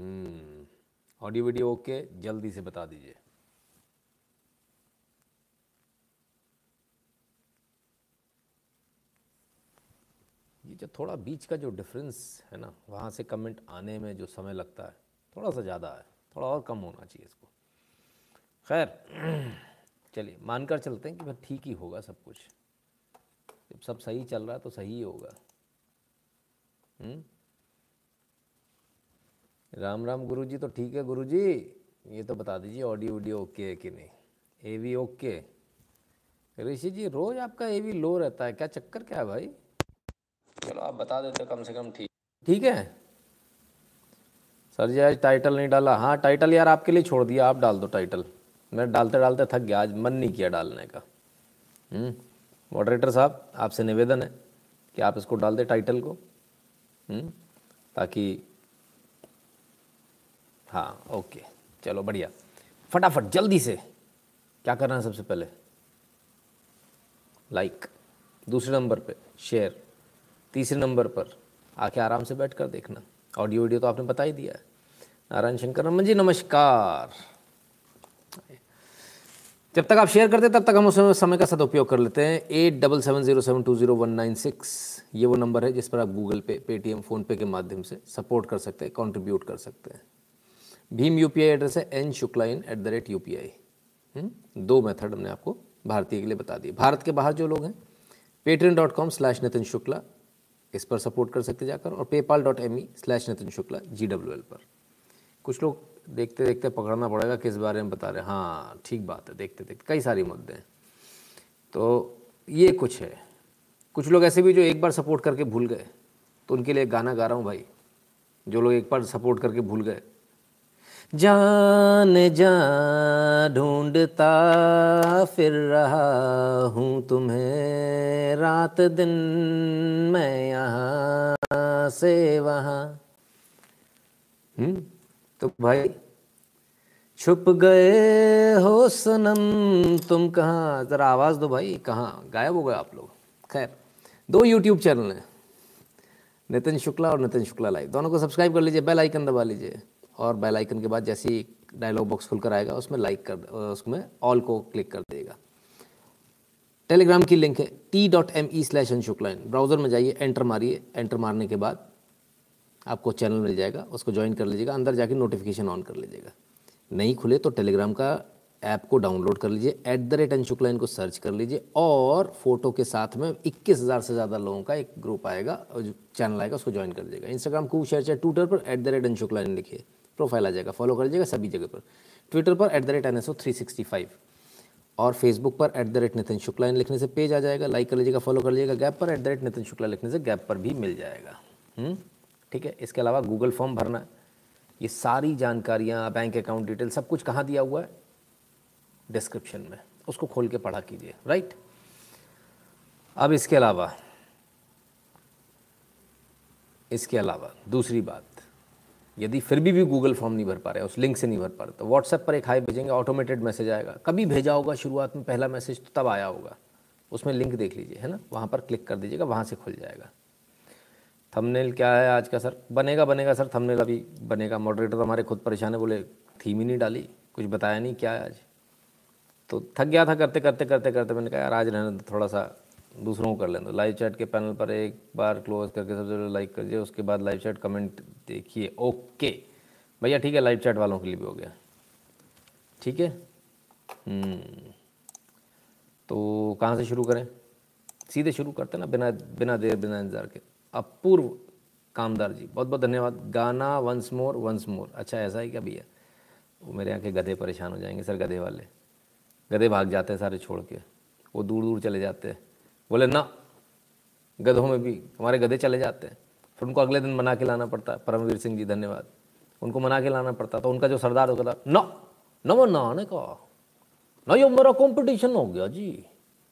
हम्म। Audio video okay, जल्दी से बता दीजिए। ये जो थोड़ा बीच का जो डिफरेंस है ना, वहाँ से कमेंट आने में जो समय लगता है, थोड़ा सा ज़्यादा है, थोड़ा और कम होना चाहिए इसको। खैर, चलिए, मानकर चलते हैं कि भाई ठीक ही होगा सब कुछ। जब सब सही चल रहा है तो सही ही होगा। हम्म? राम राम गुरुजी तो ठीक है गुरुजी ये तो बता दीजिए ऑडियो वीडियो ओके है कि नहीं? ए वी ओके ऋषि जी रोज आपका ए वी लो रहता है क्या चक्कर क्या है भाई? चलो आप बता देते कम से कम ठीक। ठीक है? सर जी आज टाइटल नहीं डाला। हाँ टाइटल यार आपके लिए छोड़ दिया आप डाल दो टाइटल मैं डालते डालते थक गया आज मन नहीं किया डालने का। मॉडरेटर साहब आपसे निवेदन है कि आप इसको डाल दें टाइटल को हुँ? ताकि हाँ ओके चलो, बढ़िया। फटाफट, जल्दी से। क्या करना है सबसे पहले? लाइक दूसरे नंबर पे शेयर तीसरे नंबर पर, आके आराम से बैठ कर देखना। ऑडियो वीडियो तो आपने बता ही दिया है। नारायण शंकर रमन जी, नमस्कार। जब तक आप शेयर करते हैं, तब तक हम उस समय का सदुपयोग कर लेते हैं। Eight double seven zero seven two zero one nine six ये वो नंबर है जिस पर आप गूगल पे पेटीएम फ़ोनपे के माध्यम से सपोर्ट कर सकते हैं कंट्रीब्यूट कर सकते हैं। भीम यूपीआई एड्रेस है N Shukla in at the rate you दो मेथड हमने आपको भारतीय के लिए बता दिए। भारत के बाहर जो लोग हैं Paytm dot com slash Nitin Shukla इस पर सपोर्ट कर सकते जाकर, और PayPal dot M E slash Nitin Shukla G W L पर। कुछ लोग देखते देखते पकड़ना पड़ेगा किस बारे में बता रहे हैं। हाँ ठीक बात है देखते देखते कई सारी मुद्दे हैं। तो ये कुछ है। कुछ लोग ऐसे भी जो एक बार सपोर्ट करके भूल गए तो उनके लिए गाना गा रहा हूँ भाई। जो लोग एक बार सपोर्ट करके भूल गए जान जा ढूंढता, फिर रहा हूँ तुम्हें। रात दिन मैं यहाँ से वहाँ। हम्म तो भाई, छुप गए हो सनम। तुम कहाँ, ज़रा आवाज़ दो भाई, कहाँ, गायब हो गए आप लोग। खैर, दो यूट्यूब चैनल हैं। नितिन शुक्ला और नितिन शुक्ला लाइव दोनों को सब्सक्राइब कर लीजिए बेल आइकन दबा लीजिए। और बेल आइकन के बाद जैसे ही डायलॉग बॉक्स खुलकर आएगा, उसमें लाइक कर, उसमें ऑल को क्लिक कर देगा। टेलीग्राम की लिंक है T dot M E slash Shukla browser में जाइए एंटर मारिए। एंटर मारने के बाद आपको चैनल मिल जाएगा, उसको ज्वाइन कर लीजिएगा, अंदर जाके नोटिफिकेशन ऑन कर लीजिएगा। नहीं खुले तो टेलीग्राम का ऐप को डाउनलोड कर लीजिए एट द रेट शुक्ला को सर्च कर लीजिए और फ़ोटो के साथ में इक्कीस हज़ार से ज़्यादा लोगों का एक ग्रुप आएगा, और जो चैनल आएगा, उसको ज्वाइन कर लीजिएगा इंस्टाग्राम को शेयर चाहे ट्विटर पर at the rate Shukla in लिखिए। प्रोफ़ाइल आ जाएगा, फॉलो कर लीजिएगा सभी जगह पर। ट्विटर पर at the rate N S O three sixty five और फेसबुक पर at the rate Nitin Shukla, इन लिखने से पेज आ जाएगा लाइक कर लीजिएगा फॉलो कर लीजिएगा गैप पर at the rate Nitin Shukla लिखने से गैप पर भी मिल जाएगा। ठीक है? इसके अलावा गूगल फॉर्म भरना, ये सारी जानकारियाँ बैंक अकाउंट डिटेल सब कुछ कहाँ दिया हुआ है? डिस्क्रिप्शन में। उसको खोल के पढ़ा कीजिए राइट अब इसके अलावा इसके अलावा, दूसरी बात। यदि फिर भी भी गूगल फॉर्म नहीं भर पा रहे, उस लिंक से नहीं भर पा रहे तो व्हाट्सएप पर एक हाई भेजेंगे ऑटोमेटेड मैसेज आएगा। कभी भेजा होगा शुरुआत में, पहला मैसेज तो तब आया होगा। उसमें लिंक देख लीजिए, है ना? वहाँ पर क्लिक कर दीजिएगा, वहाँ से खुल जाएगा। थंबनेल क्या है आज का सर बनेगा बनेगा सर थंबनेल अभी बनेगा। मॉडरेटर हमारे खुद परेशान है, बोले, थीम ही नहीं डाली, कुछ बताया नहीं, क्या है आज? तो थक गया था करते करते करते करते, मैंने कहा, यार, आज रहने थोड़ा सा दूसरों को कर लें तो लाइव चैट के पैनल पर एक बार क्लोज करके सबसे लाइक करिए, उसके बाद लाइव चैट कमेंट देखिए, ओके। भैया, ठीक है लाइव चैट वालों के लिए भी हो गया। ठीक है? तो कहाँ से शुरू करें? सीधे शुरू करते ना, बिना बिना देर, बिना इंतज़ार के। अपूर्व कामदार जी बहुत बहुत धन्यवाद। गाना वंस मोर वंस मोर अच्छा ऐसा ही क्या भैया? वो मेरे यहाँ के गधे परेशान हो जाएँगे, सर, गधे वाले। गधे भाग जाते हैं सारे छोड़ के। वो दूर दूर चले जाते हैं। बोले, ना, गधों में भी, हमारे गधे चले जाते हैं। फिर उनको अगले दिन मना के लाना पड़ता है परमवीर सिंह जी, धन्यवाद। उनको मना के लाना पड़ता तो उनका जो सरदार होता था, ना, न वो नहाने का ना यो मेरा कंपटीशन हो गया जी,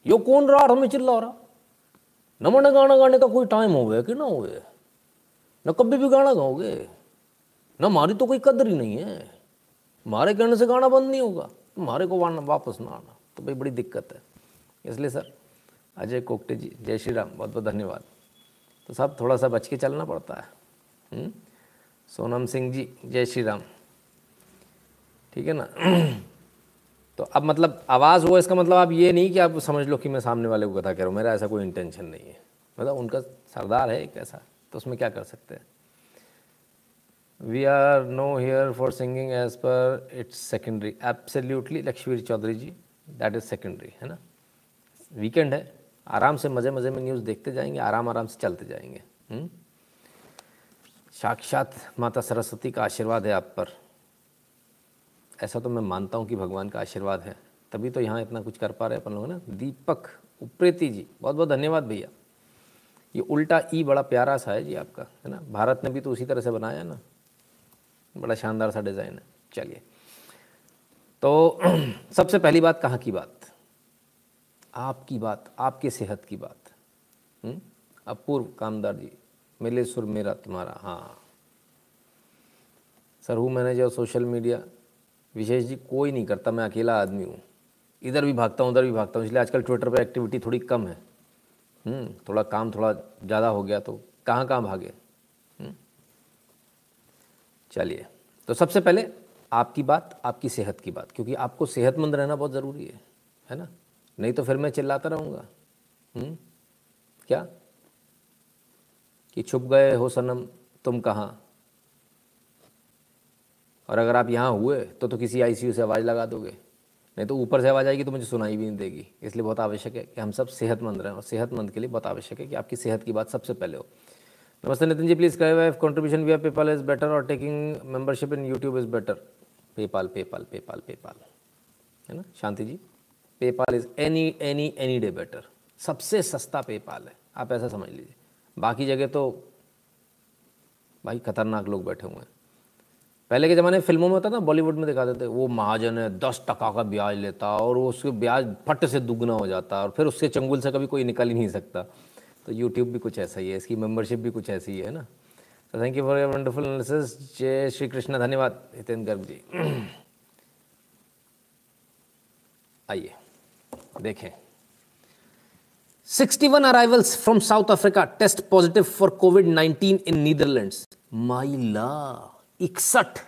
यो कौन रहा हमें चिल्ला रहा? न मैंने गाना गाने का कोई टाइम हो गया कि ना हो गया न कभी भी गाना गाओगे? न हमारी तो कोई कदर ही नहीं है। हमारे कहने से गाना बंद नहीं होगा तुम्हारे को वापस ना आना। तो भाई बड़ी दिक्कत है। इसलिए सर, अजय कोकटे जी, जय श्री राम बहुत बहुत धन्यवाद। तो सब थोड़ा सा बच के चलना पड़ता है। हुँ? सोनम सिंह जी, जय श्री राम। ठीक है ना? तो अब मतलब आवाज़ हो इसका मतलब आप ये नहीं कि आप समझ लो कि मैं सामने वाले को कथा कह रहा हूँ, मेरा ऐसा कोई इंटेंशन नहीं है। मतलब उनका सरदार है एक ऐसा तो उसमें क्या कर सकते हैं? We are no here for singing as per it's secondary absolutely Lakshmir Chaudhary ji that is secondary है ना? वीकेंड है। आराम से मज़े मज़े में न्यूज़ देखते जाएँगे, आराम आराम से चलते जाएँगे? हम्म? साक्षात माता सरस्वती का आशीर्वाद है आप पर। ऐसा तो मैं मानता हूँ कि भगवान का आशीर्वाद है। तभी तो यहाँ इतना कुछ कर पा रहे हैं अपन लोग ना? दीपक उप्रेती जी बहुत बहुत धन्यवाद भैया। ये उल्टा ई बड़ा प्यारा सा है जी आपका, है ना? भारत ने भी तो उसी तरह से बनाया ना। बड़ा शानदार सा डिज़ाइन है। चलिए। तो सबसे पहली बात कहाँ की बात? आपकी बात आपके सेहत की बात। हम्म? अपूर्व कामदार जी मिले सुर मेरा तुम्हारा हाँ। सर हूँ manager social media. Vishesh ji कोई नहीं करता मैं अकेला आदमी हूँ। इधर भी भागता हूँ उधर भी भागता हूँ इसलिए आजकल ट्विटर पर एक्टिविटी थोड़ी कम है। हम्म, थोड़ा काम थोड़ा ज़्यादा हो गया तो कहाँ कहाँ भागे? हम्म। चलिए तो सबसे पहले आपकी बात आपकी सेहत की बात क्योंकि आपको सेहतमंद रहना बहुत ज़रूरी है है ना? नहीं तो फिर मैं चिल्लाता रहूँगा। हम्म? क्या? कि छुप गए हो सनम, तुम कहाँ? और अगर आप यहाँ हुए तो तो किसी आईसीयू से आवाज़ लगा दोगे। नहीं तो ऊपर से आवाज़ आएगी तो मुझे सुनाई भी नहीं देगी। इसलिए बहुत आवश्यक है कि हम सब सेहतमंद रहें, और सेहतमंद के लिए बहुत आवश्यक है कि आपकी सेहत की बात सबसे पहले हो। नमस्ते नितिन जी प्लीज़ कहे contribution via PayPal is better और taking membership in YouTube is better PayPal PayPal PayPal PayPal है ना? Shanti ji? PayPal is any any any day better सबसे सस्ता पेपाल है। आप ऐसा समझ लीजिए। बाकी जगह तो भाई खतरनाक लोग बैठे हुए हैं। पहले के ज़माने फ़िल्मों में होता ना बॉलीवुड में दिखा देते, वो महाजन है, दस टका का ब्याज लेता और वो उसके ब्याज फट से दुगना हो जाता और फिर उसके चंगुल से कभी कोई निकल ही नहीं सकता। तो यूट्यूब भी कुछ ऐसा ही है, इसकी मेम्बरशिप भी कुछ ऐसी ही है ना। तो thank you for your wonderful analysis जय श्री कृष्ण। धन्यवाद। हितेंद्र गर्ग जी। आइए। देखें। 61 arrivals from South Africa test positive for Covid 19 in Netherlands माई ला, इकसठ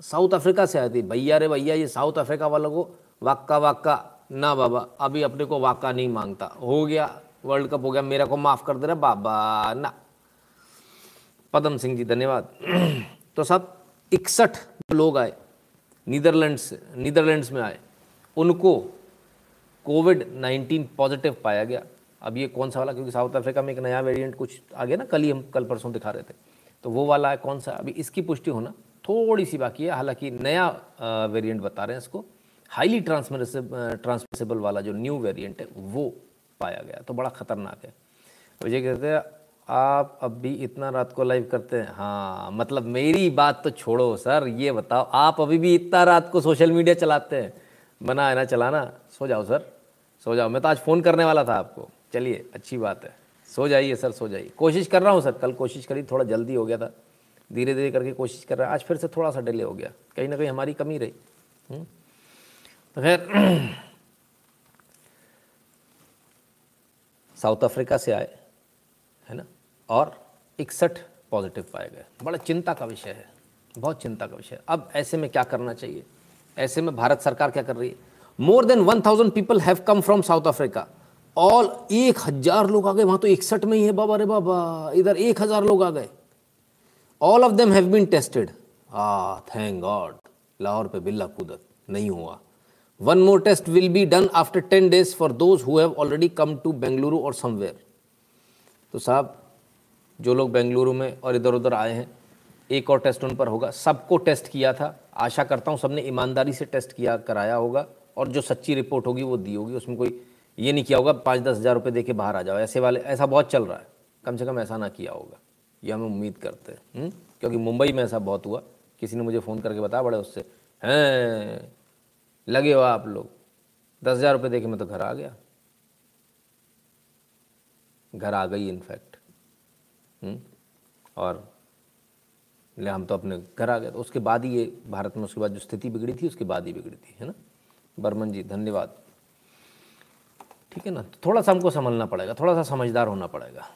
साउथ अफ्रीका से आई थी। भैया रे भैया, ये साउथ अफ्रीका वालों को वाक्का वाक्का, ना बाबा, अभी अपने को वाक्का नहीं माँगता। हो गया वर्ल्ड कप हो गया, मेरा को माफ़ कर दे रहा बाबा, ना। पदम सिंह जी, धन्यवाद। तो सब इकसठ लोग आए नीदरलैंड्स नीदरलैंड्स में आए। उनको कोविड 19 पॉजिटिव पाया गया। अब ये कौन सा वाला? क्योंकि साउथ अफ्रीका में एक नया वेरिएंट कुछ आ गया ना, कल ही हम कल परसों दिखा रहे थे। तो वो वाला है कौन सा? अभी इसकी पुष्टि होना थोड़ी सी बाकी है। हालाँकि नया वेरिएंट बता रहे हैं इसको। हाईली ट्रांसमिसेबल वाला जो न्यू वेरिएंट है, वो पाया गया। तो बड़ा ख़तरनाक है। मुझे कहते हैं, आप अब भी इतना रात को लाइव करते हैं? हाँ मतलब मेरी बात तो छोड़ो सर। ये बताओ, आप अभी भी इतना रात को सोशल मीडिया चलाते हैं? बना है ना, चलाना। सो जाओ सर। सो जाओ। मैं तो आज फ़ोन करने वाला था आपको। चलिए, अच्छी बात है। सो जाइए सर, सो जाइए। कोशिश कर रहा हूँ सर, कल कोशिश करी, थोड़ा जल्दी हो गया था। धीरे धीरे करके कोशिश कर रहा है। आज फिर से थोड़ा सा डिले हो गया। कहीं ना कहीं हमारी कमी रही। हम्म? तो खैर, साउथ अफ्रीका से आए, है ना? और इकसठ पॉजिटिव पाए गए। बड़ा चिंता का विषय है। बहुत चिंता का विषय अब ऐसे में क्या करना चाहिए? ऐसे में भारत सरकार क्या कर रही है? More than one thousand people have come from South Africa all एक हज़ार लोग आ गए, वहाँ तो इकसठ में ही है बाबा रे बाबा। इधर एक हज़ार लोग आ गए। All of them have been tested uh thank God Lahore पे बिल्ला कूदत। नहीं हुआ। One more test will be done after ten days for those who have already come to Bengaluru और समवेयर तो साहब, जो लोग बेंगलुरु में और इधर उधर आए हैं, एक और टेस्ट उन पर होगा। सबको टेस्ट किया था। आशा करता हूँ सबने ईमानदारी से टेस्ट किया, कराया होगा। और जो सच्ची रिपोर्ट होगी वो दी होगी, उसमें कोई ये नहीं किया होगा पाँच दस हज़ार रुपये दे के बाहर आ जाओ। ऐसे वाले, ऐसा बहुत चल रहा है। कम से कम ऐसा ना किया होगा। ये हम उम्मीद करते हैं हम्म? क्योंकि मुंबई में ऐसा बहुत हुआ। किसी ने मुझे फ़ोन करके बताया, बड़े उससे, हैं, लगे हो आप लोग? दस हज़ार रुपये दे के मैं तो घर आ गया। घर आ गई इनफैक्ट हम्म? और ले, हम तो अपने घर आ गए। तो उसके बाद ही ये, भारत में उसके बाद जो स्थिति बिगड़ी थी, उसके बाद ही बिगड़ी थी, है ना? बर्मन जी, धन्यवाद। ठीक है ना? तो थोड़ा सा हमको संभलना पड़ेगा, थोड़ा सा समझदार होना पड़ेगा।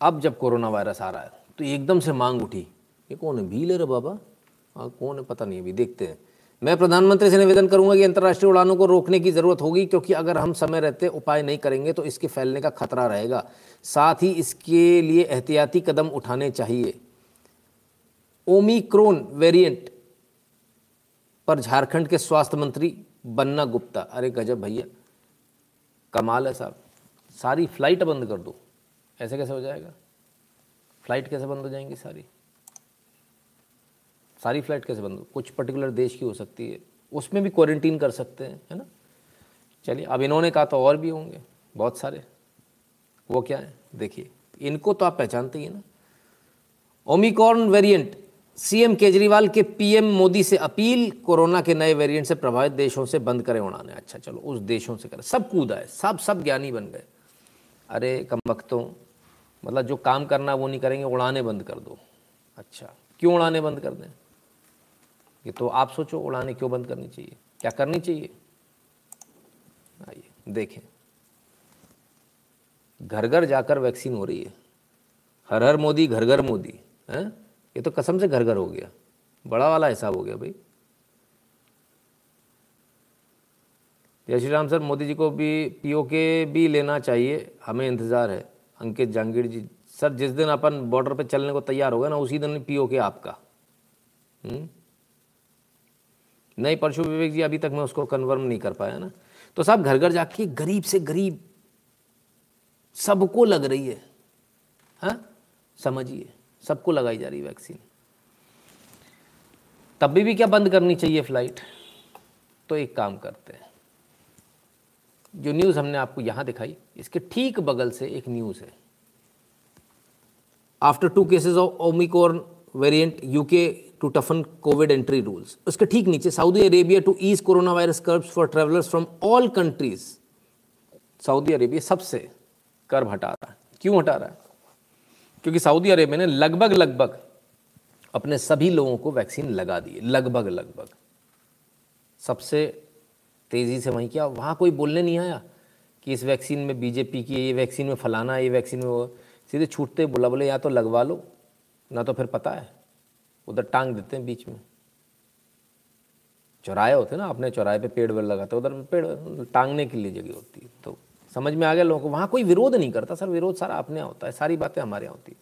अब जब कोरोना वायरस आ रहा है तो एकदम से मांग उठी, ये कौन है? भील है रे बाबा? हाँ कौन है? पता नहीं, अभी देखते हैं। मैं प्रधानमंत्री से निवेदन करूँगा कि अंतर्राष्ट्रीय उड़ानों को रोकने की ज़रूरत होगी, क्योंकि अगर हम समय रहते, उपाय नहीं करेंगे तो इसके फैलने का खतरा रहेगा। साथ ही इसके लिए एहतियाती कदम उठाने चाहिए। ओमिक्रोन वेरिएंट पर झारखंड के स्वास्थ्य मंत्री बन्ना गुप्ता। अरे गजब भैया। कमाल है साहब। सारी फ़्लाइट बंद कर दो। ऐसे कैसे हो जाएगा? फ़्लाइट कैसे बंद हो जाएँगी सारी? सारी फ़्लाइट कैसे बंद हो? कुछ पर्टिकुलर देश की हो सकती है। उसमें भी क्वारंटीन कर सकते हैं, है ना? चलिए, अब इन्होंने कहा तो और भी होंगे, बहुत सारे। वो क्या है? देखिए, इनको तो आप पहचानते ही ना। ओमिकॉर्न वेरिएंट सीएम केजरीवाल के पीएम मोदी से अपील, कोरोना के नए वेरिएंट से प्रभावित देशों से बंद करें उड़ाने। अच्छा चलो, उस देशों से करें। सब कूदा है सब सब ज्ञानी बन गए। अरे, कम वक्तों मतलब जो काम करना वो नहीं करेंगे, उड़ाने बंद कर दो। अच्छा क्यों उड़ाने बंद कर दें? ये तो आप सोचो, उड़ाने क्यों बंद करनी चाहिए? क्या करनी चाहिए? आइए, देखें। घर घर जाकर वैक्सीन हो रही है। हर हर मोदी घर घर मोदी, हैं? ये तो कसम से घर घर हो गया। बड़ा वाला हिसाब हो गया भाई। जय श्री राम सर, मोदी जी को भी पीओ के भी लेना चाहिए। हमें इंतज़ार है। अंकित जहांगीर जी, सर, जिस दिन अपन बॉर्डर पे चलने को तैयार हो होगा ना, उसी दिन पीओ के आपका। हम्म? नहीं, परशु विवेक जी, अभी तक मैं उसको कन्फर्म नहीं कर पाया ना। तो साहब घर घर जाके गरीब से गरीब सबको लग रही है। हाँ? समझिए। सबको लगाई जा रही वैक्सीन। तब भी, भी क्या बंद करनी चाहिए फ़्लाइट? तो एक काम करते हैं। जो न्यूज़ हमने आपको यहाँ दिखाई इसके ठीक बगल से एक न्यूज़ है। After two cases of omicron variant UK to toughen covid entry rules उसके ठीक नीचे Saudi Arabia to ease corona virus curbs for travellers from all countries Saudi Arabia सबसे कर्ब हटा रहा है। क्यों हटा रहा है? क्योंकि सऊदी अरेबिया ने लगभग लगभग अपने सभी लोगों को वैक्सीन लगा दी, लगभग लगभग। सबसे तेज़ी से वहीं क्या। वहाँ कोई बोलने नहीं आया कि इस वैक्सीन में बीजेपी की ये वैक्सीन में फलाना ये वैक्सीन में वो, सीधे छूटते, बोला, बोले, या तो लगवा लो, ना तो फिर पता है। उधर टांग देते हैं बीच में। चौराहे होते ना, अपने चौराहे पे पेड़ वेड़ लगाते उधर पेड़, टांगने के लिए जगह होती है तो समझ में आ गया लोगों को? वहाँ कोई विरोध नहीं करता सर विरोध सारा अपने यहाँ होता है सारी बातें हमारे यहाँ होती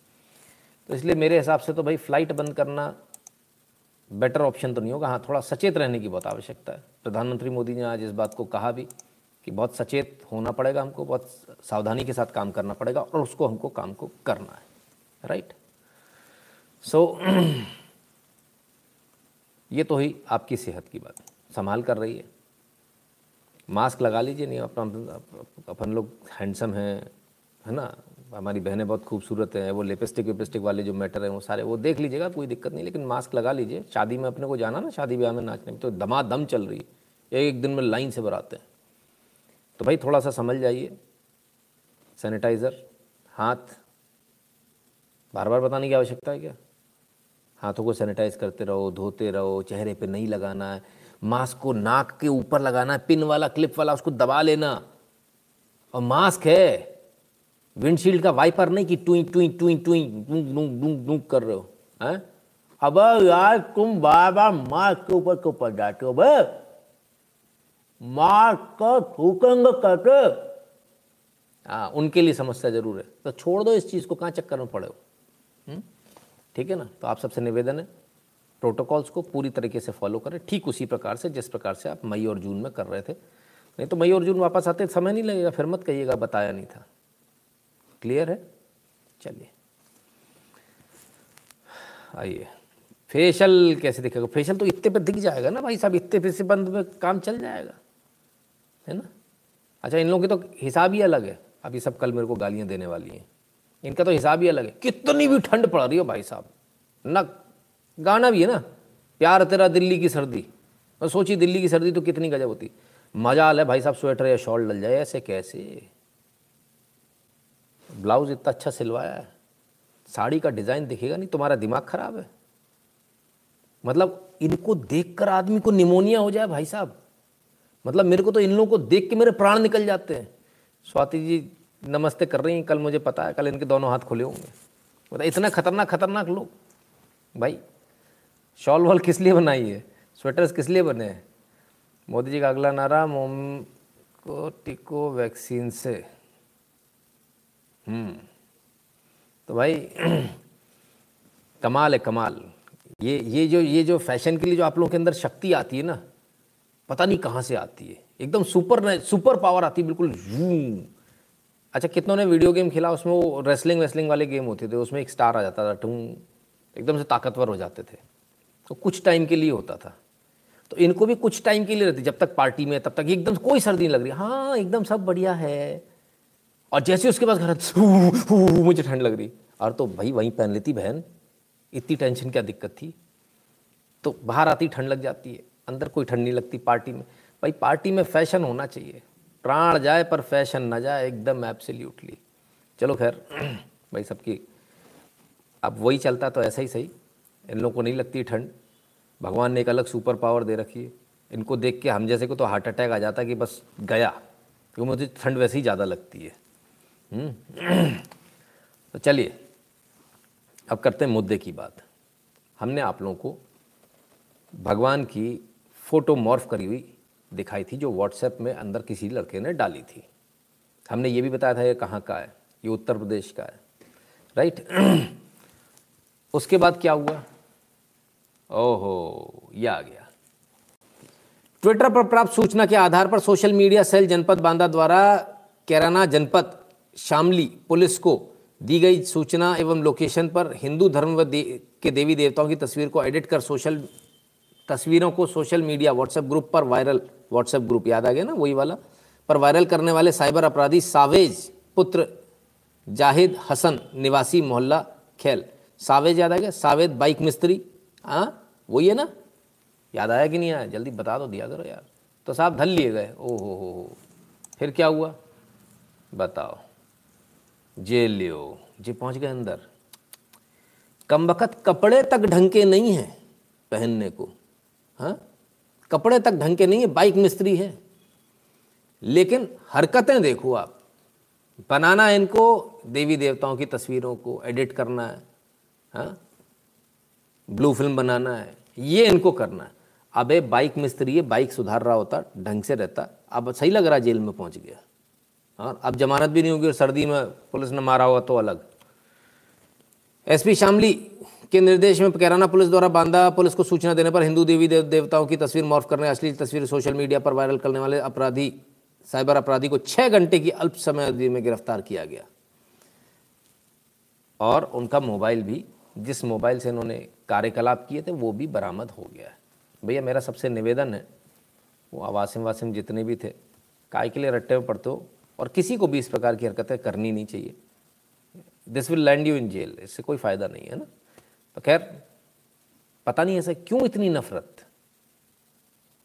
तो इसलिए मेरे हिसाब से तो भाई फ़्लाइट बंद करना बेटर ऑप्शन तो नहीं होगा। हाँ थोड़ा सचेत रहने की बहुत आवश्यकता है। प्रधानमंत्री मोदी ने आज इस बात को कहा भी कि बहुत सचेत होना पड़ेगा हमको बहुत सावधानी के साथ काम करना पड़ेगा और उसको हमको काम को करना है राइट? सो so, ये तो ही आपकी सेहत की बात। संभाल कर रही है मास्क लगा लीजिए, नहीं अपना अपन लोग हैंडसम हैं, है ना? हमारी बहनें बहुत खूबसूरत हैं, वो लिपस्टिक विपस्टिक वाले जो मैटर हैं, वो सारे, वो देख लीजिएगा, कोई दिक्कत नहीं, लेकिन मास्क लगा लीजिए। शादी में अपने को जाना ना, शादी ब्याह में नाचने में तो दमादम चल रही है। एक दिन में लाइन से बनाते हैं। तो भाई थोड़ा सा समझ जाइए। सैनिटाइज़र, हाथ। बार बार बताने की आवश्यकता है क्या? हाथों को सैनिटाइज करते रहो, धोते रहो, चेहरे पे नहीं लगाना है। मास्क को नाक के ऊपर लगाना, पिन वाला, क्लिप वाला, उसको दबा लेना। और मास्क है। विंडशील्ड का वाइपर नहीं कि टुई टुई टुई टुई, डूंग डूंग डूंग डूंग कर रहे हो, हैं? अब यार तुम बार बार मास्क के ऊपर क्यों पड़ जाते हो भाई मास्क को थूकेंगे करके। हाँ उनके लिए समस्या ज़रूर है। तो छोड़ दो इस चीज़ को, कहाँ चक्कर में पड़े हो? ठीक है ना? तो आप सबसे निवेदन है प्रोटोकॉल्स को पूरी तरीके से फॉलो करें। ठीक उसी प्रकार से, जिस प्रकार से आप मई और जून में कर रहे थे। नहीं तो मई और जून वापस आते, समय नहीं लगेगा, फिर मत कहिएगा, बताया नहीं था। क्लियर है? चलिए। आइए। फेशियल कैसे दिखेगा? फेशियल तो इतने पे दिख जाएगा ना भाई साहब, इतने पे से बंद में काम चल जाएगा। है ना? अच्छा इन लोगों की तो हिसाब ही अलग है। अभी सब कल मेरे को गालियाँ देने वाली हैं। इनका तो हिसाब ही अलग है। कितनी भी ठंड पड़ रही हो भाई साहब ना गाना भी है ना, प्यार तेरा दिल्ली की सर्दी। और सोची दिल्ली की सर्दी तो कितनी गजब होती। मज़ा है भाई साहब, स्वेटर या शॉल डल जाए, ऐसे कैसे? ब्लाउज इतना अच्छा सिलवाया है। साड़ी का डिज़ाइन दिखेगा नहीं, तुम्हारा दिमाग खराब है। मतलब इनको देखकर आदमी को निमोनिया हो जाए भाई साहब। मतलब मेरे को तो इन लोगों को देख के मेरे प्राण निकल जाते हैं। स्वाति जी नमस्ते कर रही हैं, कल मुझे पता है, कल इनके दोनों हाथ खुले होंगे। मतलब इतना खतरनाक खतरनाक लोग। भाई शॉल वॉल किस लिए बनाई है? स्वेटर्स किस लिए बने हैं? मोदी जी का अगला नारा मोम को टिको वैक्सीन से। हम्म। तो भाई, कमाल है, कमाल। ये ये जो ये जो फ़ैशन के लिए जो आप लोगों के अंदर शक्ति आती है ना, पता नहीं कहाँ से आती है। एकदम सुपर सुपर पावर आती है, बिल्कुल अच्छा कितनों ने वीडियो गेम खेला, उसमें वो रेसलिंग वेसलिंग वाले गेम होते थे, उसमें एक स्टार आ जाता था, टू। एकदम से ताकतवर हो जाते थे। तो कुछ टाइम के लिए होता था। तो इनको भी कुछ टाइम के लिए रहती, जब तक पार्टी में, तब तक एकदम कोई सर्दी नहीं लग रही। हाँ एकदम सब बढ़िया है। और जैसे उसके पास घर मुझे ठंड लग रही। और तो भाई, वहीं पहन लेती बहन। इतनी टेंशन, क्या दिक्कत थी? तो बाहर आती, ठंड लग जाती है। अंदर कोई ठंड नहीं लगती पार्टी में। भाई, पार्टी में फ़ैशन होना चाहिए। प्राण जाए, पर फ़ैशन ना जाए, एकदम एब्सोल्युटली चलो खैर, भाई, सबकी, अब वही चलता तो ऐसा ही सही। इन लोगों को नहीं लगती ठंड। भगवान ने एक अलग सुपर पावर दे रखी है। इनको देख के हम जैसे को तो हार्ट अटैक आ जाता है कि बस गया। क्योंकि मुझे ठंड वैसे ही ज़्यादा लगती है। हम्म। तो चलिए, अब करते हैं मुद्दे की बात। हमने आप लोगों को भगवान की फ़ोटो मॉर्फ करी हुई दिखाई थी, जो व्हाट्सएप में अंदर किसी लड़के ने डाली थी। हमने ये भी बताया था ये कहाँ का है? ये उत्तर प्रदेश का है। राइट? उसके बाद क्या हुआ? ओहो ये आ गया। ट्विटर पर प्राप्त सूचना के आधार पर सोशल मीडिया सेल जनपद बांदा द्वारा कैराना जनपद शामली पुलिस को दी गई सूचना एवं लोकेशन पर हिंदू धर्म दे, के देवी देवताओं की तस्वीर को एडिट कर सोशल तस्वीरों को सोशल मीडिया व्हाट्सएप ग्रुप पर वायरल व्हाट्सएप ग्रुप याद आ गया ना वही वाला? पर वायरल करने वाले साइबर अपराधी सावेज पुत्र जाहिद हसन निवासी मोहल्ला खेल। सावेज याद आ गया? सावेद बाइक मिस्त्री हाँ वही है ना? याद आया कि नहीं आया? जल्दी बता दो, दिया करो यार। तो साहब धल लिए गए। ओ हो हो। हो फिर क्या हुआ? बताओ। जेल लियो जी पहुँच गए अंदर। कम वक्त कपड़े तक ढंग के नहीं हैं पहनने को। हाँ? कपड़े तक ढंग के नहीं है, बाइक मिस्त्री है। लेकिन हरकतें देखो आप। बनाना है इनको, देवी देवताओं की तस्वीरों को, एडिट करना है। हाँ? ब्लू फ़िल्म बनाना है, ये इनको करना है। अब, बाइक मिस्त्री है, बाइक सुधार रहा होता, ढंग से रहता, अब सही लग रहा जेल में पहुँच गया। और अब जमानत भी नहीं होगी और सर्दी में पुलिस ने मारा हुआ तो अलग। एसपी शामली के निर्देश में कैराना पुलिस द्वारा बांदा पुलिस को सूचना देने पर हिंदू देवी देव, देवताओं की तस्वीर मॉर्फ करने असली तस्वीर सोशल मीडिया पर वायरल करने वाले अपराधी, साइबर अपराधी को छः घंटे की अल्प समय अवधि में गिरफ़्तार किया गया। और उनका मोबाइल भी, जिस मोबाइल से इन्होंने कार्यकलाप किए थे, वो भी बरामद हो गया है। भैया, मेरा सबसे निवेदन है, वो आवासिम वासिम जितने भी थे, काय के लिए रट्टे में पड़ते हो और किसी को भी इस प्रकार की हरकतें करनी नहीं चाहिए। This will land you in jail इससे कोई फ़ायदा नहीं है ना? तो खैर, पता नहीं ऐसा क्यों इतनी नफरत?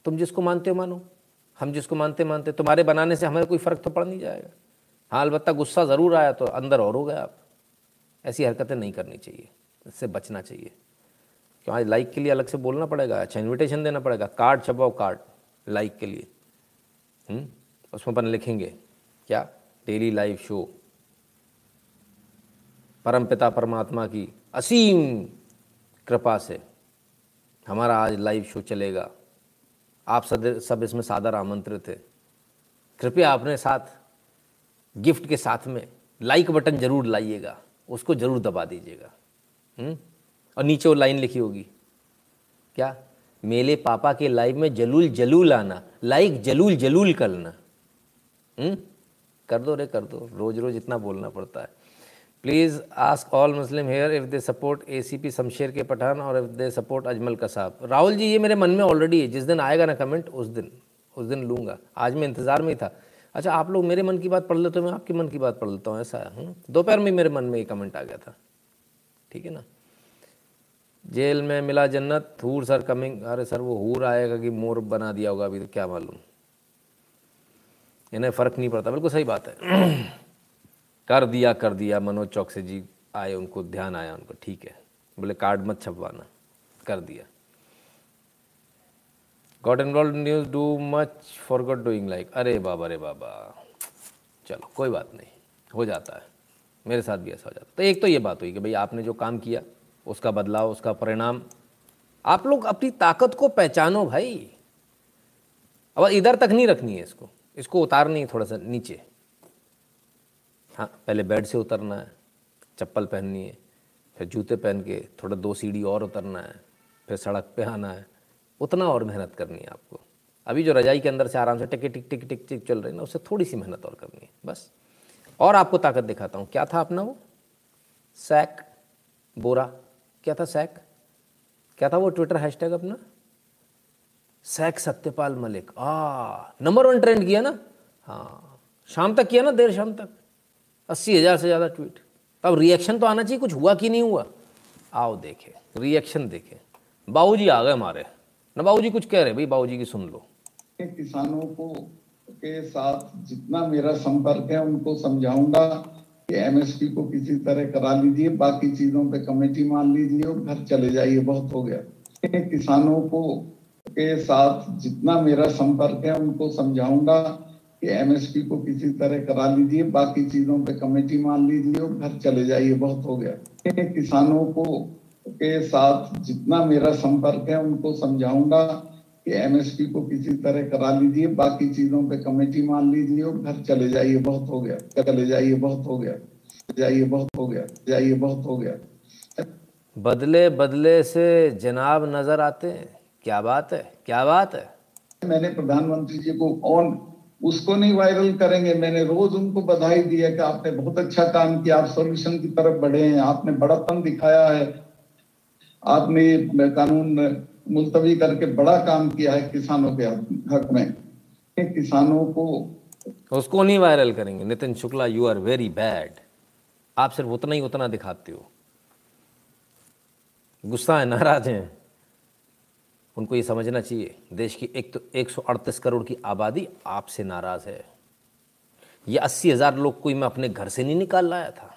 तुम जिसको मानते हो मानो, हम जिसको मानते मानते, तुम्हारे बनाने से हमें कोई फ़र्क तो पड़ नहीं जाएगा। हाँ अलबत्त गुस्सा ज़रूर आया तो अंदर और हो गया आप। ऐसी हरकतें नहीं करनी चाहिए, इससे बचना चाहिए। क्यों आज लाइक के लिए अलग से बोलना पड़ेगा अच्छा इन्विटेशन देना पड़ेगा कार्ड छपाओ कार्ड लाइक के लिए हम्म? उसमें अपन लिखेंगे, क्या डेली लाइव शो परमपिता परमात्मा की असीम कृपा से हमारा आज लाइव शो चलेगा आप सद सब इसमें सादर आमंत्रित थे कृपया अपने साथ गिफ्ट के साथ में लाइक बटन ज़रूर लाइएगा, उसको ज़रूर दबा दीजिएगा हम्म? और नीचे वो लाइन लिखी होगी। क्या? मेले पापा के लाइव में जलूल जलूल आना लाइक जलूल जलूल करना। हम्म? कर दो रे, कर दो। रोज रोज इतना बोलना पड़ता है। Please ask all Muslim here if they support A C P Shamsher के पठान और if they support Ajmal Kasab Rahul ji ये मेरे मन में ऑलरेडी है। जिस दिन आएगा ना कमेंट उस दिन उस दिन लूँगा। आज मैं इंतज़ार में ही था। अच्छा आप लोग मेरे मन की बात पढ़ लेते हो, मैं आपके मन की बात पढ़ लेता हूँ, ऐसा हम्म? दोपहर में मेरे मन में ये कमेंट आ गया था। ठीक है ना? जेल में मिला जन्नत, हूर सर कमिंग अरे सर वो हूर आएगा कि मोर बना दिया होगा अभी तो क्या मालूम। इन्हें फ़र्क नहीं पड़ता, बिल्कुल सही बात है। कर दिया कर दिया, मनोज चौकसे जी आए, उनको ध्यान आया, उनको ठीक है। बोले, कार्ड मत छपवाना, कर दिया। Got involve news do much for got doing like अरे बाबा अरे बाबा। चलो, कोई बात नहीं, हो जाता है। मेरे साथ भी ऐसा हो जाता तो एक तो ये बात हुई कि भाई आपने जो काम किया उसका बदलाव, उसका परिणाम। आप लोग अपनी ताकत को पहचानो भाई। अब इधर तक नहीं रखनी है इसको। इसको उतारनी है थोड़ा सा नीचे। हाँ पहले बेड से उतरना है, चप्पल पहननी है, फिर जूते पहन के थोड़ा दो सीढ़ी और उतरना है, फिर सड़क पे आना है। उतना और मेहनत करनी है आपको। अभी जो रजाई के अंदर से आराम से टिक टिक टिक टिक टिक चल रही है ना, उससे थोड़ी सी मेहनत और करनी है, बस। और आपको ताकत दिखाता हूँ। क्या था अपना वो? सैक, बोरा। क्या था सैक? क्या था वो ट्विटर हैशटैग अपना? सैक सत्यपाल मलिक। आ नंबर वन ट्रेंड किया ना? हाँ शाम तक किया ना, देर शाम तक। अस्सी हज़ार से ज़्यादा ट्वीट अब रिएक्शन तो आना चाहिए, कुछ हुआ कि नहीं हुआ? आओ देखे रिएक्शन देखे। बाबू जी आ गए हमारे। ना बाबू जी कुछ कह रहे भाई बाबू जी की सुन लो। किसानों को के साथ जितना मेरा संपर्क है, उनको समझाऊँगा। कि एमएसपी को किसी तरह करा लीजिए, बाकी चीज़ों पे कमेटी मान लीजिए और घर चले जाइए, बहुत हो गया। किसानों को के साथ जितना मेरा संपर्क है, उनको समझाऊँगा कि एमएसपी को किसी तरह करा लीजिए, बाकी चीज़ों पे कमेटी मान लीजिए और घर चले जाइए, बहुत हो गया। किसानों को के साथ जितना मेरा संपर्क है, उनको समझाऊँगा कि एमएसपी को किसी तरह करा लीजिए बाकी चीज़ों पे कमेटी मान लीजिए और घर चले जाइए बहुत हो गया चले जाइए बहुत हो गया जाइए बहुत हो गया जाइए बहुत हो गया। बदले बदले से जनाब नज़र आते हैं। क्या बात है क्या बात है। मैंने प्रधानमंत्री जी को ऑन उसको नहीं वायरल करेंगे मैंने रोज उनको बधाई दी है कि आपने बहुत अच्छा काम किया आप सोल्यूशन की तरफ़ बढ़े हैं आपने बड़ापन दिखाया है आपने कानून मुलतवी करके बड़ा काम किया है किसानों के हक में। किसानों को उसको नहीं वायरल करेंगे। Nitin Shukla you are very bad आप सिर्फ़ उतना ही उतना दिखाते हो। गुस्सा है, नाराज़ हैं। उनको ये समझना चाहिए। देश की एक तो एक सौ अड़तीस करोड़ की आबादी आपसे नाराज़ है। ये अस्सी हज़ार लोग कोई मैं अपने घर से नहीं निकाल लाया था।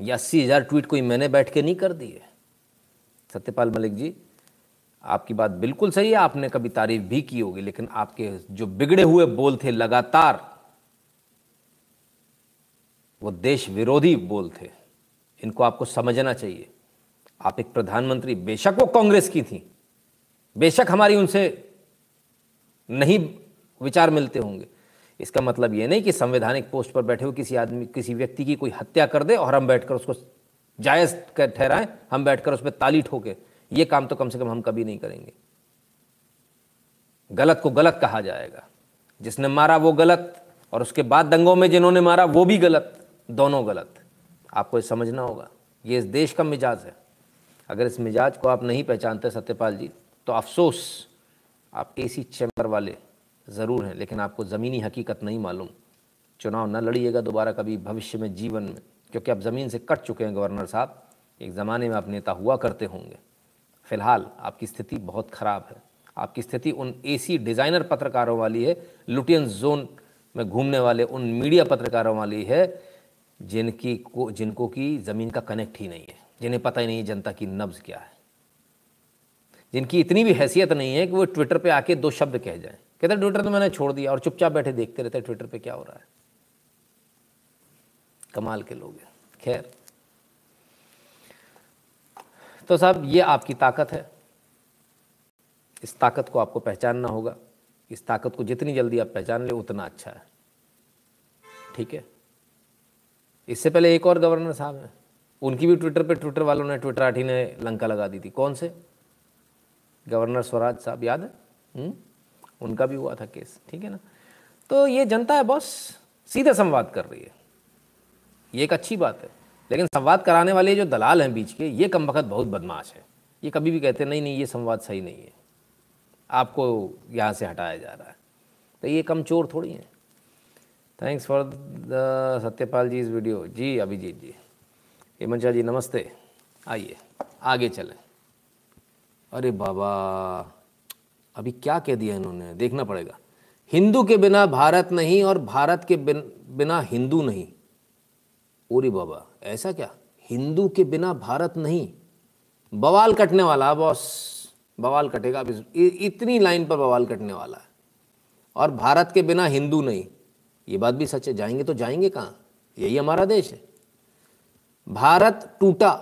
ये अस्सी हज़ार ट्वीट कोई मैंने बैठ के नहीं कर दिए। सत्यपाल मलिक जी, आपकी बात बिल्कुल सही है, आपने कभी तारीफ़ भी की होगी, लेकिन आपके जो बिगड़े हुए बोल थे, लगातार वो देश विरोधी बोल थे, इनको आपको समझना चाहिए। आप एक प्रधानमंत्री, बेशक वो कांग्रेस की थी, बेशक हमारी उनसे नहीं विचार मिलते होंगे। इसका मतलब ये नहीं कि संवैधानिक पोस्ट पर बैठे हुए किसी आदमी, किसी व्यक्ति की कोई हत्या कर दे और हम बैठकर उसको जायज़ ठहराएँ, हम बैठकर उस पर ताली ठोके। ये काम तो कम से कम हम कभी नहीं करेंगे। गलत को गलत कहा जाएगा। जिसने मारा वो गलत, और उसके बाद दंगों में जिन्होंने मारा वो भी गलत, दोनों गलत। आपको ये समझना होगा। ये इस देश का मिजाज है। अगर इस मिजाज को आप नहीं पहचानते सत्यपाल जी तो अफसोस आप एसी चैम्बर वाले ज़रूर हैं, लेकिन आपको ज़मीनी हकीकत नहीं मालूम। चुनाव न लड़िएगा दोबारा कभी भविष्य में, जीवन में। क्योंकि अब ज़मीन से कट चुके हैं गवर्नर साहब, एक ज़माने में आप नेता हुआ करते होंगे। फ़िलहाल आपकी स्थिति बहुत ख़राब है। आपकी स्थिति उन एसी डिज़ाइनर पत्रकारों वाली है, लुटियन जोन में घूमने वाले उन मीडिया पत्रकारों वाली है, जिनकी को, जिनको की ज़मीन का कनेक्ट ही नहीं है। जिन्हें पता ही नहीं जनता की नब्ज़ क्या है। जिनकी इतनी भी हैसियत नहीं है कि वो ट्विटर पे आके दो शब्द कह जाएँ। कहते ट्विटर तो मैंने छोड़ दिया और चुपचाप बैठे देखते रहते ट्विटर पे क्या हो रहा है? कमाल के लोग हैं। खैर। तो साहब, ये आपकी ताकत है। इस ताकत को आपको पहचानना होगा। इस ताकत को जितनी जल्दी आप पहचान ले, उतना अच्छा है। ठीक है? इससे पहले एक और गवर्नर साहब हैं। उनकी भी ट्विटर पे, ट्विटर वालों ने, ट्विटर आठी ने लंका लगा दी थी। कौन से? गवर्नर स्वराज साहब, याद है? हुँ? हम्म? उनका भी हुआ था केस। ठीक है ना? तो ये जनता है, बॉस। सीधे संवाद कर रही है। ये एक अच्छी बात है। लेकिन संवाद कराने वाले जो दलाल हैं बीच के ये कम वक्त बहुत बदमाश है। ये कभी भी कहते नहीं नहीं ये संवाद सही नहीं है। आपको यहाँ से हटाया जा रहा है। तो ये कम चोर थोड़ी हैं। Thanks for the Satyapal ji इस वीडियो। जी अभिजीत जी। हेमंचा जी नमस्ते। आइए आगे चलें। अरे बाबा अभी क्या कह दिया इन्होंने? देखना पड़ेगा। हिंदू के बिना भारत नहीं और भारत के बिन, बिना हिंदू नहीं। ओरी बाबा, ऐसा क्या? हिंदू के बिना भारत नहीं। बवाल कटने वाला, बॉस। बवाल कटेगा अभी इतनी लाइन पर बवाल कटने वाला है। और भारत के बिना हिंदू नहीं। ये बात भी सच है, जाएँगे तो जाएँगे कहाँ? यही हमारा देश है। भारत टूटा,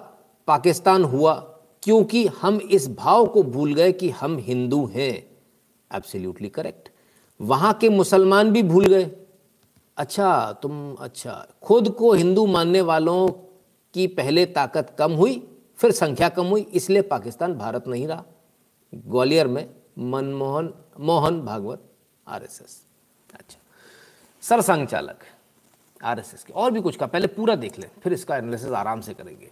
पाकिस्तान हुआ, क्योंकि हम इस भाव को भूल गए कि हम हिंदू हैं। एब्सोल्युटली करेक्ट वहाँ के मुसलमान भी भूल गए। अच्छा तुम अच्छा। खुद को हिंदू मानने वालों की पहले ताकत कम हुई, फिर संख्या कम हुई, इसलिए पाकिस्तान भारत नहीं रहा। ग्वालियर में मनमोहन, मोहन भागवत, आरएसएस। अच्छा। सरसंघ चालक आरएसएस के। और भी कुछ का, पहले पूरा देख लें, फिर इसका एनालिसिस आराम से करेंगे।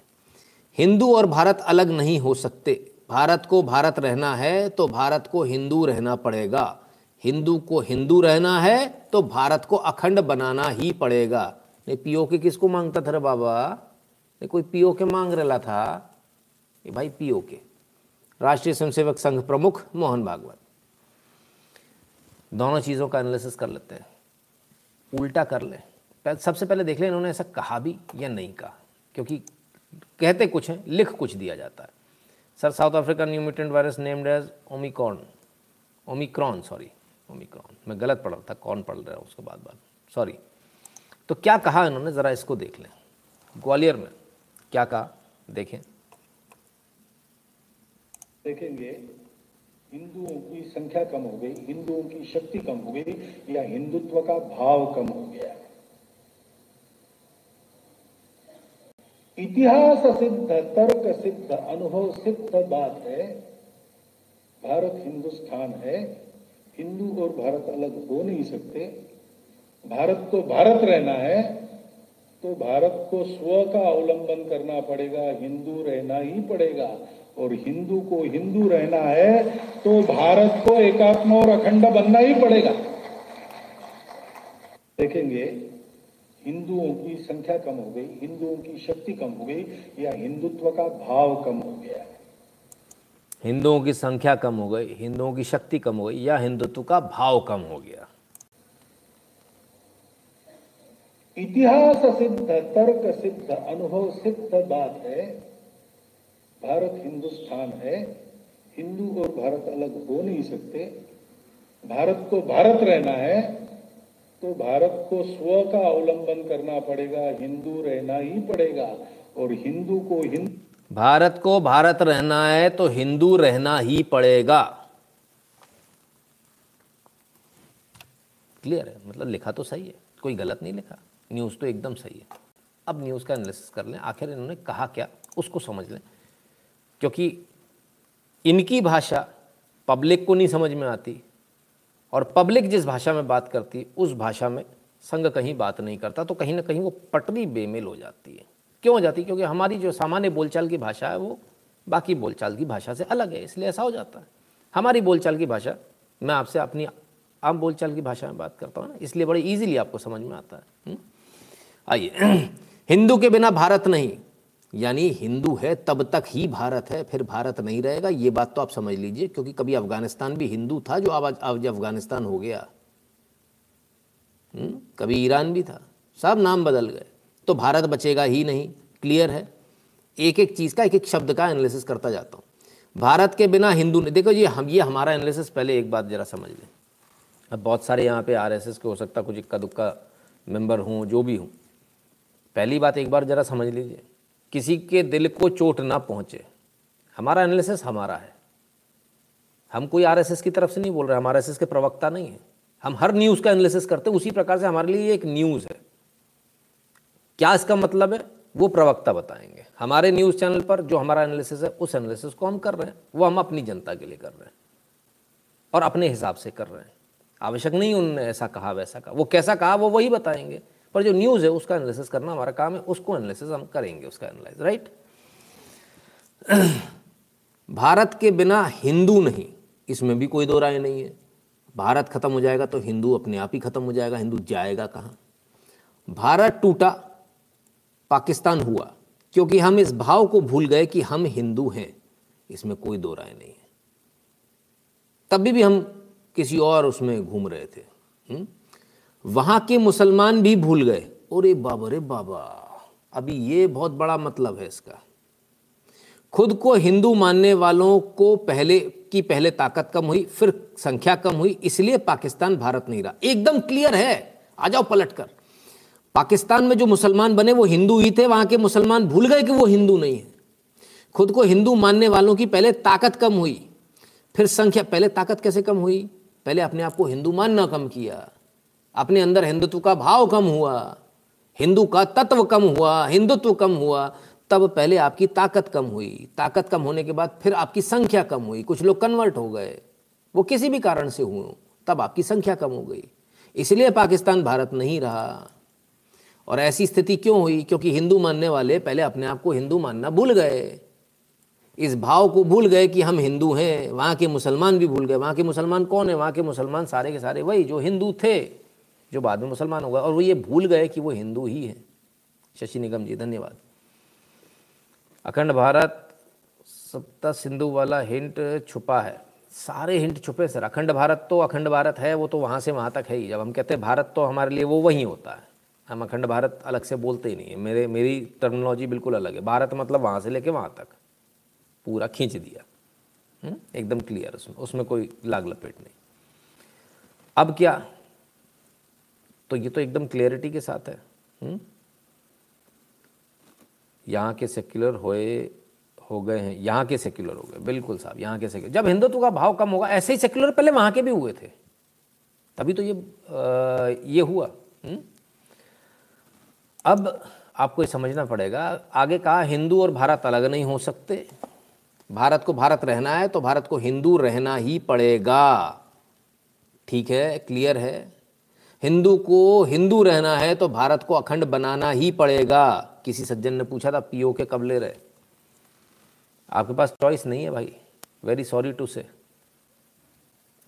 हिंदू और भारत अलग नहीं हो सकते। भारत को भारत रहना है तो भारत को हिंदू रहना पड़ेगा। हिंदू को हिंदू रहना है तो भारत को अखंड बनाना ही पड़ेगा। नहीं, पीओ के किसको माँगता था रे बाबा? नहीं, कोई पीओ के मांग रहा था। ये भाई पीओ के। राष्ट्रीय स्वयंसेवक संघ प्रमुख मोहन भागवत। दोनों चीज़ों का एनालिसिस कर लेते हैं। उल्टा कर ले। सबसे पहले देख लें, इन्होंने ऐसा कहा भी या नहीं कहा। क्योंकि कहते कुछ हैं, लिख कुछ दिया जाता है। Sir, South Africa new mutant virus named as omicon omicron sorry omicron मैं गलत पढ़ रहा था, कौन पढ़ रहा हूँ उसके बाद बाद। सॉरी तो क्या कहा इन्होंने? ज़रा इसको देख लें। ग्वालियर में क्या कहा? देखें। देखेंगे, हिंदुओं की संख्या कम हो गई, हिंदुओं की शक्ति कम हो गई, या हिंदुत्व का भाव कम हो गया। इतिहास सिद्ध, तर्क सिद्ध, अनुभव सिद्ध बात है। भारत हिंदुस्तान है। हिंदू और भारत अलग हो नहीं सकते। भारत को भारत रहना है तो भारत को स्व का अवलंबन करना पड़ेगा, हिंदू रहना ही पड़ेगा। और हिंदू को हिंदू रहना है तो भारत को एकात्म और अखंड बनना ही पड़ेगा। देखेंगे, हिंदुओं की संख्या कम हो गई, हिंदुओं की शक्ति कम हो गई, या हिंदुत्व का भाव कम हो गया। हिंदुओं की संख्या कम हो गई, हिंदुओं की शक्ति कम हो गई, या हिंदुत्व का भाव कम हो गया। इतिहास सिद्ध, तर्क सिद्ध, अनुभव सिद्ध बात है। भारत हिंदुस्तान है। हिंदू और भारत अलग हो नहीं सकते। भारत को भारत रहना है तो भारत को स्व का अवलंबन करना पड़ेगा, हिंदू रहना ही पड़ेगा। और हिंदू को हिंदू भारत को भारत रहना है तो हिंदू रहना ही पड़ेगा। क्लियर है? मतलब लिखा तो सही है। कोई गलत नहीं लिखा। न्यूज़ तो एकदम सही है। अब न्यूज़ का एनालिसिस कर लें। आखिर इन्होंने कहा क्या? उसको समझ लें। क्योंकि इनकी भाषा पब्लिक को नहीं समझ में आती। और पब्लिक जिस भाषा में बात करती, उस भाषा में संघ कहीं बात नहीं करता तो कहीं ना कहीं वो पटरी बेमेल हो जाती है। क्यों हो जाती क्योंकि हमारी जो सामान्य बोलचाल की भाषा है, वो बाकी बोलचाल की भाषा से अलग है, इसलिए ऐसा हो जाता है हमारी बोलचाल की भाषा, मैं आपसे अपनी आम बोलचाल की भाषा में बात करता हूँ ना, इसलिए बड़े ईजिली आपको समझ में आता है हम्म? आइए हिंदू के बिना भारत नहीं, यानी हिंदू है, तब तक ही भारत है, फिर भारत नहीं रहेगा, ये बात तो आप समझ लीजिए, क्योंकि कभी अफ़गानिस्तान भी हिंदू था, जो अब आज अफ़गानिस्तान हो गया? हम्म? कभी ईरान भी था, सब नाम बदल गए तो भारत बचेगा ही नहीं। क्लियर है? एक एक चीज़ का, एक एक शब्द का एनालिसिस करता जाता हूँ। भारत के बिना हिंदू ने देखो ये हम, ये हमारा एनालिसिस पहले एक बात ज़रा समझ लें। अब बहुत सारे यहाँ पे आरएसएस के हो सकता कुछ इक्का दुक्का मेंबर हूँ, जो भी हूँ। पहली बात एक बार ज़रा समझ लीजिए। किसी के दिल को चोट ना पहुँचे। हमारा एनालिसिस हमारा है। हम कोई आरएसएस की तरफ़ से नहीं बोल रहे। हम आरएसएस के प्रवक्ता नहीं है। हम हर न्यूज़ का एनालिसिस करते हैं। उसी प्रकार से हमारे लिए एक न्यूज़ है। क्या इसका मतलब है? वो प्रवक्ता बताएँगे। हमारे न्यूज़ चैनल पर जो हमारा एनालिसिस है, उस एनालिसिस को हम कर रहे हैं। वो हम अपनी जनता के लिए कर रहे हैं और अपने हिसाब से कर रहे हैं। आवश्यक नहीं उन्होंने ऐसा कहा, वैसा कहा। वो कैसा कहा, वो वही बताएँगे। पर जो न्यूज़ है, उसका एनालिसिस करना हमारा काम है। उसको एनालिसिस हम करेंगे, उसका एनालाइज राइट भारत के बिना हिंदू नहीं। इसमें भी कोई दो राय नहीं है। भारत खत्म हो जाएगा तो हिंदू अपने आप ही खत्म हो जाएगा। हिंदू जाएगा कहाँ? भारत टूटा पाकिस्तान हुआ, क्योंकि हम इस भाव को भूल गए कि हम हिंदू हैं। इसमें कोई दो राय नहीं है। तभी भी हम किसी और उसमें घूम रहे थे? हम्म? वहाँ के मुसलमान भी भूल गए। अरे बाबा रे बाबा, अभी ये बहुत बड़ा मतलब है इसका। खुद को हिंदू मानने वालों को पहले, की पहले ताकत कम हुई, फिर संख्या कम हुई, इसलिए पाकिस्तान भारत नहीं रहा। एकदम क्लियर है। आ जाओ पलट कर पाकिस्तान में जो मुसलमान बने, वो हिंदू ही थे, वहाँ के मुसलमान भूल गए कि वो हिंदू नहीं है। खुद को हिंदू मानने वालों की पहले ताकत कम हुई, फिर संख्या, पहले ताकत कैसे कम हुई? पहले अपने आप को हिंदू मानना कम किया, अपने अंदर हिंदुत्व का भाव कम हुआ, हिंदू का तत्व कम हुआ, हिंदुत्व कम हुआ, तब पहले आपकी ताकत कम हुई। ताकत कम होने के बाद फिर आपकी संख्या कम हुई, कुछ लोग कन्वर्ट हो गए, वो किसी भी कारण से हुए तब आपकी संख्या कम हो गई। इसलिए पाकिस्तान भारत नहीं रहा। और ऐसी स्थिति क्यों हुई? क्योंकि हिंदू मानने वाले पहले अपने आप को हिंदू मानना भूल गए। इस भाव को भूल गए कि हम हिंदू हैं, वहाँ के मुसलमान भी भूल गए। वहाँ के मुसलमान कौन है? वहाँ के मुसलमान सारे के सारे वही जो हिंदू थे, जो बाद में मुसलमान हो गए। और वो ये भूल गए कि वो हिंदू ही हैं। शशि निगम जी, धन्यवाद। अखंड भारत, सप्ता सिंधु वाला हिंट छुपा है। सारे हिंट छुपे, सर। अखंड भारत तो अखंड भारत है, वो तो वहाँ से वहाँ तक है ही। जब हम कहते हैं भारत तो हमारे लिए वो वहीं होता है। हम अखंड भारत अलग से बोलते ही नहीं है। मेरे मेरी टर्मिनोलॉजी बिल्कुल अलग है। भारत मतलब वहाँ से लेके वहाँ तक। पूरा खींच दिया। हम्म? एकदम क्लियर उसमें। उसमें कोई लाग लपेट नहीं। अब क्या? तो ये तो एकदम क्लियरिटी के साथ है। हम्म? यहाँ के सेक्युलर होए हो गए हैं। यहाँ के सेक्युलर हो गए। बिल्कुल साहब यहाँ के सेक्युलर जब हिंदुत्व का भाव कम होगा ऐसे ही सेक्युलर पहले वहाँ के भी हुए थे। तभी तो ये आ, ये हुआ। हुँ? अब आपको ये समझना पड़ेगा, आगे कहा, हिंदू और भारत अलग नहीं हो सकते। भारत को भारत रहना है तो भारत को हिंदू रहना ही पड़ेगा। ठीक है, क्लियर है? हिंदू को हिंदू रहना है तो भारत को अखंड बनाना ही पड़ेगा। किसी सज्जन ने पूछा था, पीओ के कब ले रहे? आपके पास चॉइस नहीं है भाई। Very sorry to say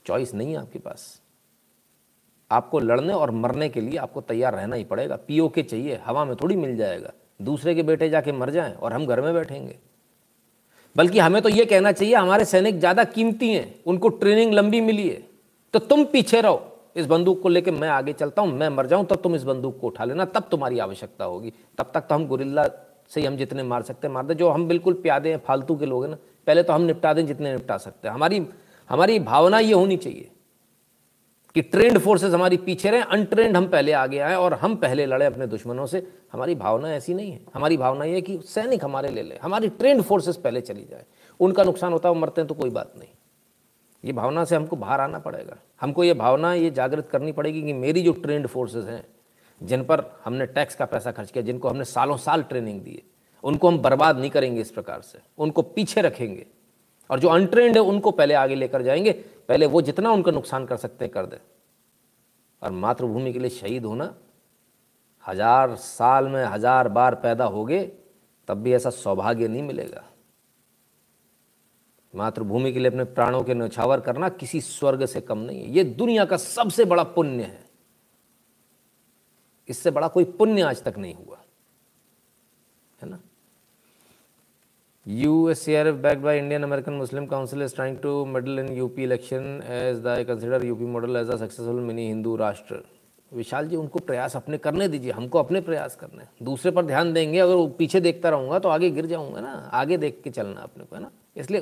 choice नहीं है आपके पास। आपको लड़ने और मरने के लिए आपको तैयार रहना ही पड़ेगा। पीओ के चाहिए, हवा में थोड़ी मिल जाएगा। दूसरे के बेटे जाके मर जाएँ और हम घर में बैठेंगे। बल्कि हमें तो ये कहना चाहिए, हमारे सैनिक ज़्यादा कीमती हैं, उनको ट्रेनिंग लंबी मिली है तो तुम पीछे रहो। इस बंदूक को लेकर मैं आगे चलता हूँ, मैं मर जाऊँ, तब तुम इस बंदूक को उठा लेना, तब तुम्हारी आवश्यकता होगी। तब तक तो हम गुरिल्ला से ही हम जितने मार सकते हैं, मार दे। जो हम बिल्कुल प्यादे हैं, फालतू के लोग हैं ना, पहले तो हम निपटा दें जितने निपटा सकते हैं। हमारी हमारी भावना ये होनी चाहिए। कि ट्रेंड फोर्सेस हमारी पीछे रहे अनट्रेंड हम पहले आगे आए और हम पहले लड़े अपने दुश्मनों से। हमारी भावना ऐसी नहीं है। हमारी भावना ये है कि सैनिक हमारे ले ले। हमारी ट्रेंड फोर्सेस पहले चली जाए। उनका नुकसान होता है, वो मरते हैं तो कोई बात नहीं। ये भावना से हमको बाहर आना पड़ेगा। हमको ये भावना, ये जागृत करनी पड़ेगी कि मेरी जो ट्रेंड फोर्सेज हैं, जिन पर हमने टैक्स का पैसा खर्च किया, जिनको हमने सालों साल ट्रेनिंग दी है, उनको हम बर्बाद नहीं करेंगे इस प्रकार से। उनको पीछे रखेंगे। और जो अनट्रेंड है, उनको पहले आगे लेकर जाएँगे। पहले वो जितना उनका नुकसान कर सकते हैं, कर दे। और मातृभूमि के लिए शहीद होना, हज़ार साल में हज़ार बार पैदा हो गए तब भी ऐसा सौभाग्य नहीं मिलेगा। मातृभूमि के लिए अपने प्राणों के नछावर करना किसी स्वर्ग से कम नहीं है। ये दुनिया का सबसे बड़ा पुण्य है। इससे बड़ा कोई पुण्य आज तक नहीं हुआ है ना USCRF backed by Indian American Muslim Council, is trying to meddle in UP election as they consider UP model as a successful mini Hindu राष्ट्र विशाल जी उनको प्रयास अपने करने दीजिए, हमको अपने प्रयास करने दूसरे पर ध्यान देंगे, अगर वो पीछे देखता रहूँगा तो आगे गिर जाऊँगा ना, आगे देख के चलना अपने को, है ना? इसलिए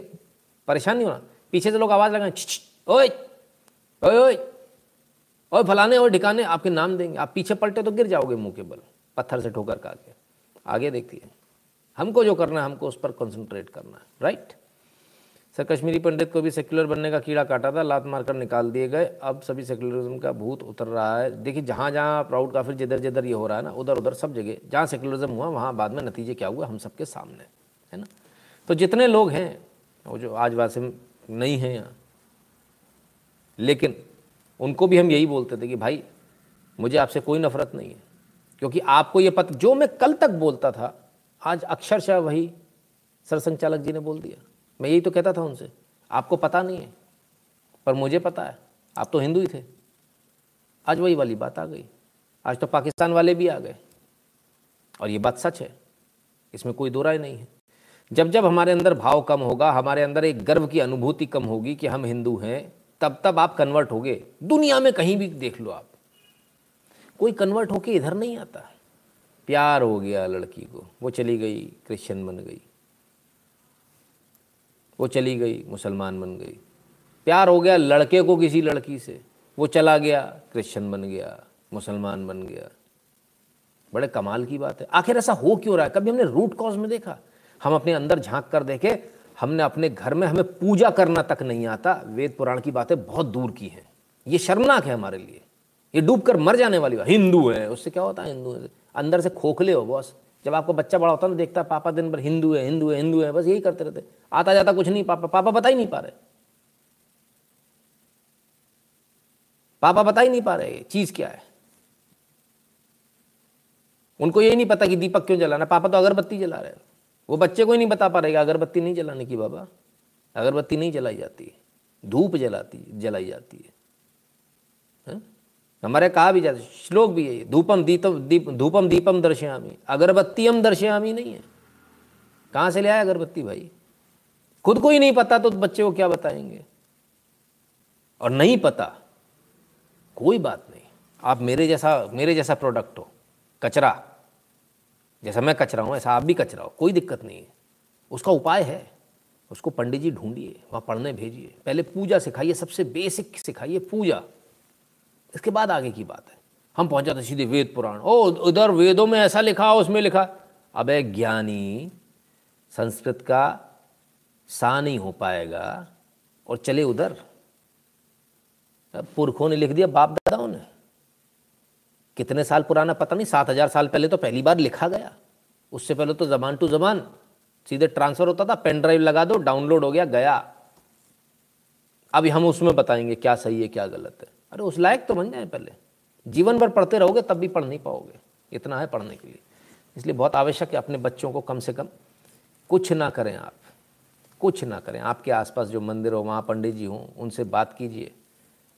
परेशान नहीं होना। पीछे से लोग आवाज़ लगाए ओए ओए ओए ओए, फलाने और ढिकाने, आपके नाम देंगे। आप पीछे पलटे तो गिर जाओगे मुँह के बल, पत्थर से ठोकर का। आगे आगे देखिए। हमको जो करना है, हमको उस पर कंसंट्रेट करना है राइट सर, कश्मीरी पंडित को भी सेक्युलर बनने का कीड़ा काटा था, लात मारकर निकाल दिए गए। अब सभी सेक्युलरिज्म का भूत उतर रहा है। देखिए, जहाँ जहाँ प्राउड का फिर जिधर जिधर ये हो रहा है ना उधर उधर सब जगह, जहाँ सेक्युलरिज्म हुआ, वहाँ बाद में नतीजे क्या हुए हम सबके सामने, है ना? तो जितने लोग हैं, वो जो आज वासे नहीं हैं यहाँ, लेकिन उनको भी हम यही बोलते थे कि भाई, मुझे आपसे कोई नफरत नहीं है, क्योंकि आपको ये पता, जो मैं कल तक बोलता था आज अक्षरशः वही सरसंचालक जी ने बोल दिया। मैं यही तो कहता था उनसे, आपको पता नहीं है, पर मुझे पता है, आप तो हिंदू ही थे। आज वही वाली बात आ गई। आज तो पाकिस्तान वाले भी आ गए। और ये बात सच है, इसमें कोई दो राय नहीं है। जब जब हमारे अंदर भाव कम होगा, हमारे अंदर एक गर्व की अनुभूति कम होगी कि हम हिंदू हैं, तब तब आप कन्वर्ट होगे। दुनिया में कहीं भी देख लो आप, कोई कन्वर्ट होके इधर नहीं आता। प्यार हो गया लड़की को। वो चली गई, क्रिश्चियन बन गई। वो चली गई, मुसलमान बन गई। प्यार हो गया लड़के को किसी लड़की से। वो चला गया, क्रिश्चियन बन गया, मुसलमान बन गया। बड़े कमाल की बात है। आखिर ऐसा हो क्यों रहा है? कभी हमने रूट कॉज में देखा? हम अपने अंदर झाँक कर देखे, हमने अपने घर में हमें पूजा करना तक नहीं आता। वेद पुराण की बातें बहुत दूर की हैं। ये शर्मनाक है हमारे लिए। ये डूब कर मर जाने वाली बात। हिंदू है, उससे क्या होता है? हिंदू है। अंदर से खोखले हो, बॉस। जब आपको बच्चा बड़ा होता ना, देखता है, पापा दिन भर हिंदू है हिंदू है हिंदू है, बस यही करते रहते आता जाता कुछ नहीं, पापा पापा बता ही नहीं पा रहे। पापा बता ही नहीं पा रहे चीज़ क्या है? उनको यही नहीं पता कि दीपक क्यों जलाना। पापा तो अगरबत्ती जला रहे वो बच्चे को ही नहीं बता पा रहे अगरबत्ती नहीं जलाने की बाबा। अगरबत्ती नहीं जलाई जाती। धूप जलाती, जलाई जाती हा? हमारे कहा भी जाता, श्लोक भी है, धूपम दीपम, दीप, धूपम दीपम दर्शयामी। अगरबत्तीम दर्शयामी नहीं है। कहाँ से ले आए अगरबत्ती भाई? खुद को ही नहीं पता तो बच्चे को क्या बताएँगे? और नहीं पता, कोई बात नहीं। आप मेरे जैसा मेरे जैसा प्रोडक्ट हो, कचरा, जैसा मैं कचरा हूँ, ऐसा आप भी कचरा हो, कोई दिक्कत नहीं है। उसका उपाय है, उसको पंडित जी ढूंढिए, वहाँ पढ़ने भेजिए। पहले पूजा सिखाइए, सबसे बेसिक सिखाइए पूजा। इसके बाद आगे की बात है। हम पहुँच जाते सीधे वेद पुराण। ओ, उधर वेदों में ऐसा लिखा, उसमें लिखा। अब ज्ञानी संस्कृत का सा नहीं हो पाएगा और चले उधर। पुरखों ने लिख दिया, बाप दादाओं ने कितने साल पुराना पता नहीं, सात हज़ार साल पहले तो पहली बार लिखा गया। उससे पहले तो जबान टू जबान। सीधे ट्रांसफ़र होता था, पेन ड्राइव लगा दो, डाउनलोड हो गया गया। अभी हम उसमें बताएँगे क्या सही है, क्या गलत है। अरे उस लायक तो बन जाए पहले। जीवन भर पढ़ते रहोगे, तब भी पढ़ नहीं पाओगे। इतना है पढ़ने के लिए। इसलिए बहुत आवश्यक है अपने बच्चों को कम से कम कुछ ना करें आप। कुछ ना करें। आपके आसपास जो मंदिर हो, वहाँ पंडित जी हों, उनसे बात कीजिए।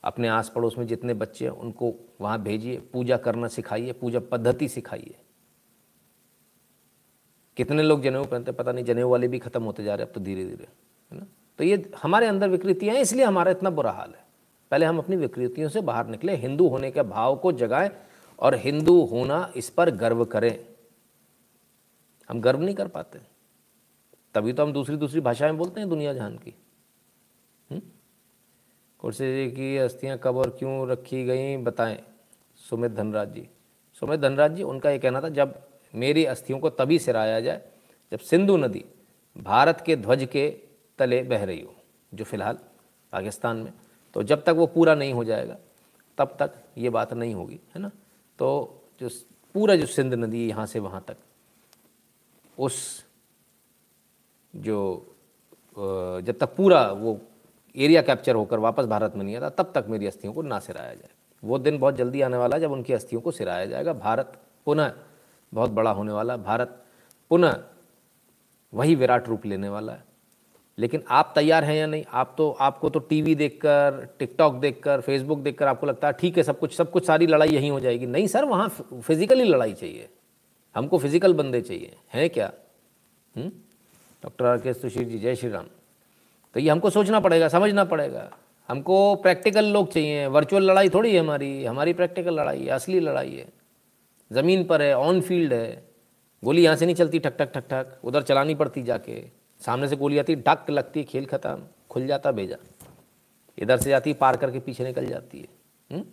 अपने आस पड़ोस में जितने बच्चे हैं, उनको वहाँ भेजिए। पूजा करना सिखाइए, पूजा पद्धति सिखाइए। कितने लोग जनेऊ पहनते पता नहीं, जनेऊ वाले भी खत्म होते जा रहे अब तो धीरे धीरे है ना? तो ये हमारे अंदर विकृतियाँ हैं, इसलिए हमारा इतना बुरा हाल है। पहले हम अपनी विकृतियों से बाहर निकले, हिंदू होने के भाव को जगाएँ और हिंदू होना इस पर गर्व करें। हम गर्व नहीं कर पाते। तभी तो हम दूसरी दूसरी भाषाएँ बोलते हैं दुनिया जहान की। कुर्सी जी की अस्थियाँ कब और क्यों रखी गई बताएँ। सुमित धनराज जी। सुमित धनराज जी, उनका ये कहना था, जब मेरी अस्थियों को तभी सिराया जाए जब सिंधु नदी भारत के ध्वज के तले बह रही हो, जो फ़िलहाल पाकिस्तान में तो जब तक वो पूरा नहीं हो जाएगा, तब तक ये बात नहीं होगी, है ना? तो जो पूरा जो सिंध नदी यहाँ से वहाँ तक। उस जो जब तक पूरा वो एरिया कैप्चर होकर वापस भारत में नहीं आता, तब तक मेरी अस्थियों को ना सिराया जाए। वो दिन बहुत जल्दी आने वाला है, जब उनकी अस्थियों को सिराया जाएगा। भारत पुनः बहुत बड़ा होने वाला, भारत पुनः वही विराट रूप लेने वाला है। लेकिन आप तैयार हैं या नहीं? आप तो आपको तो टीवी देखकर टिकटॉक देखकर फेसबुक देखकर आपको लगता है, ठीक है, सब कुछ सब कुछ सारी लड़ाई यहीं हो जाएगी। नहीं सर, वहाँ फिजिकली लड़ाई चाहिए। हमको फ़िज़िकल बंदे चाहिए। हैं क्या? डॉक्टर आर के सुशील जी, जय श्री राम। तो ये हमको सोचना पड़ेगा, समझना पड़ेगा। हमको प्रैक्टिकल लोग चाहिए। वर्चुअल लड़ाई थोड़ी है हमारी। हमारी प्रैक्टिकल लड़ाई है, असली लड़ाई है। ज़मीन पर है ऑन फ़ील्ड है। गोली यहाँ से नहीं चलती, ठक ठक ठक ठक। उधर चलानी पड़ती जाके। सामने से गोली आती डक लगती खेल ख़त्म खुल जाता भेजा। इधर से जाती पार करके पीछे निकल जाती है। हुँ? हम्म?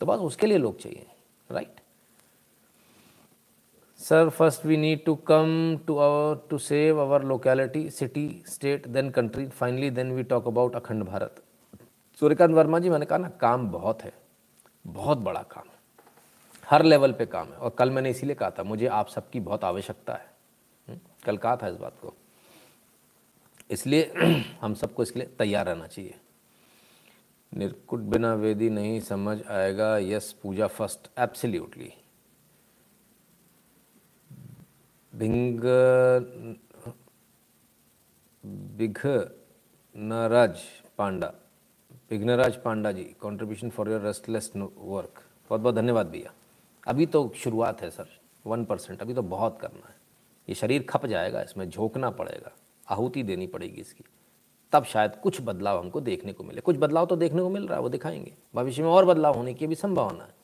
तो बस उसके लिए लोग चाहिए right sir first we need to come to our to save our locality, city state then country finally then we talk about Akhand Bharat. Suryakant Verma जी मैंने कहा ना काम बहुत है। बहुत बड़ा काम। है हर लेवल पे काम है। और कल मैंने इसीलिए कहा था मुझे आप सबकी बहुत आवश्यकता है। हम्म, कल कहा था इस बात को। इसलिए हम सबको इसके लिए तैयार रहना चाहिए। निर्कुट बिना वेदी नहीं समझ आएगा। Yes, Pooja first absolutely भिंग Bighnaraj Panda. Vighnaraj Panda ji contribution for your restless work बहुत बहुत धन्यवाद भैया। अभी तो शुरुआत है सर वन परसेंट अभी तो बहुत करना है। ये शरीर खप जाएगा, इसमें झोंकना पड़ेगा। आहुति देनी पड़ेगी इसकी। तब शायद कुछ बदलाव हमको देखने को मिले। कुछ बदलाव तो देखने को मिल रहा है वो दिखाएँगे। भविष्य में और बदलाव होने की भी संभावना है।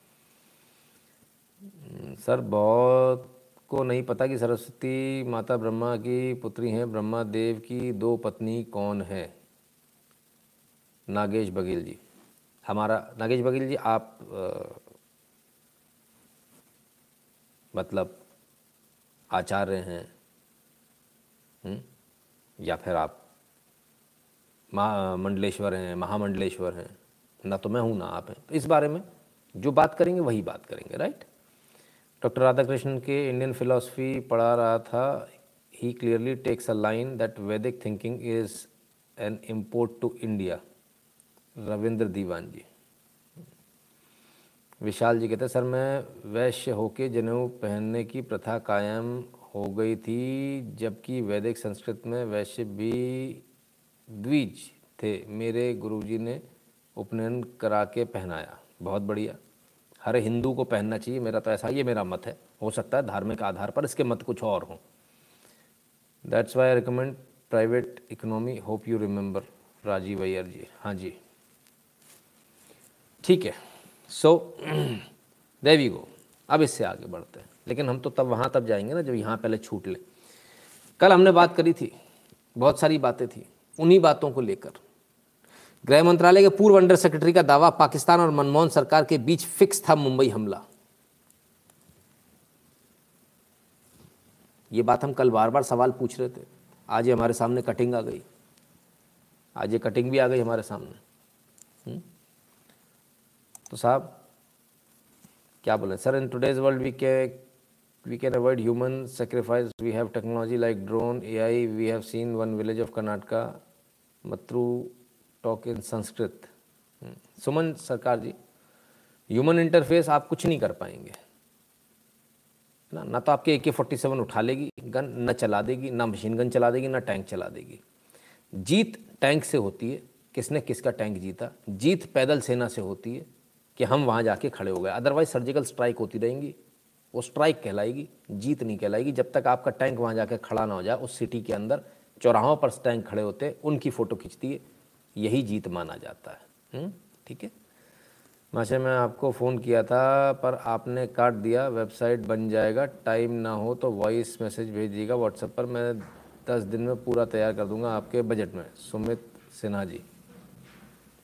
हम्म, सर बहुत को नहीं पता कि सरस्वती माता ब्रह्मा की पुत्री हैं। ब्रह्मा देव की दो पत्नी कौन है? नागेश बघेल जी। हमारा नागेश बघेल जी आप आ, मतलब आचार्य हैं। हम्म? या फिर आप मंडलेश्वर हैं, महामंडलेश्वर हैं, ना तो मैं हूँ, ना आप हैं। तो इस बारे में जो बात करेंगे, वही बात करेंगे राइट डॉक्टर राधाकृष्णन के इंडियन फिलोसफी पढ़ा रहा था। He clearly takes a line that Vedic thinking is an import to India Ravindra Diwan ji. Vishal ji कहते हैं, सर, मैं वैश्य होके जनेऊ पहनने की प्रथा कायम हो गई थी, जबकि वैदिक संस्कृत में वैश्य भी द्विज थे। मेरे गुरुजी ने उपनयन करा के पहनाया। बहुत बढ़िया। हर हिंदू को पहनना चाहिए। मेरा तो ऐसा, ये मेरा मत है। हो सकता है धार्मिक आधार पर इसके मत कुछ और हों। That's why I recommend private economy hope you remember Rajiv Aiyar ji हाँ जी। ठीक है। सो देवी गो अब इससे आगे बढ़ते हैं। लेकिन हम तो तब वहाँ तब जाएँगे ना जब यहाँ पहले छूट ले। कल हमने बात करी थी, बहुत सारी बातें थी, उन्हीं बातों को लेकर। गृह मंत्रालय के पूर्व अंडर सेक्रेटरी का दावा, पाकिस्तान और मनमोहन सरकार के बीच फिक्स था मुंबई हमला। ये बात हम कल बार बार सवाल पूछ रहे थे। आज ये हमारे सामने कटिंग आ गई। आज ये कटिंग भी आ गई हमारे सामने। हुँ? हम्म? तो साहब, क्या बोले? Sir in today's world we के can avoid human sacrifice we have technology like drone A I we have seen one village of Karnataka Mattur talk in Sanskrit Suman Sarkar ji human interface आप कुछ नहीं कर पाएँगे। ना ना तो आपके ए के फोर्टी सेवन उठा लेगी, गन न चला देगी, ना मशीन गन चला देगी, ना टैंक चला देगी। जीत टैंक से होती है, किसने किसका टैंक जीता? जीत पैदल सेना से होती है कि हम वहाँ जाके खड़े हो गए। अदरवाइज़ सर्जिकल स्ट्राइक होती रहेंगी। वो स्ट्राइक कहलाएगी जीत नहीं कहलाएगी। जब तक आपका टैंक वहाँ जाके खड़ा ना हो जाए उस सिटी के अंदर चौराहों पर टैंक खड़े होते उनकी फ़ोटो खींचती है यही जीत माना जाता है। हम्म, ठीक है? माशा मैं आपको फ़ोन किया था पर आपने काट दिया वेबसाइट बन जाएगा टाइम ना हो तो वॉइस मैसेज भेज दीजिएगा व्हाट्सएप पर मैं दस दिन में पूरा तैयार कर दूँगा आपके बजट में। सुमित सिन्हा जी।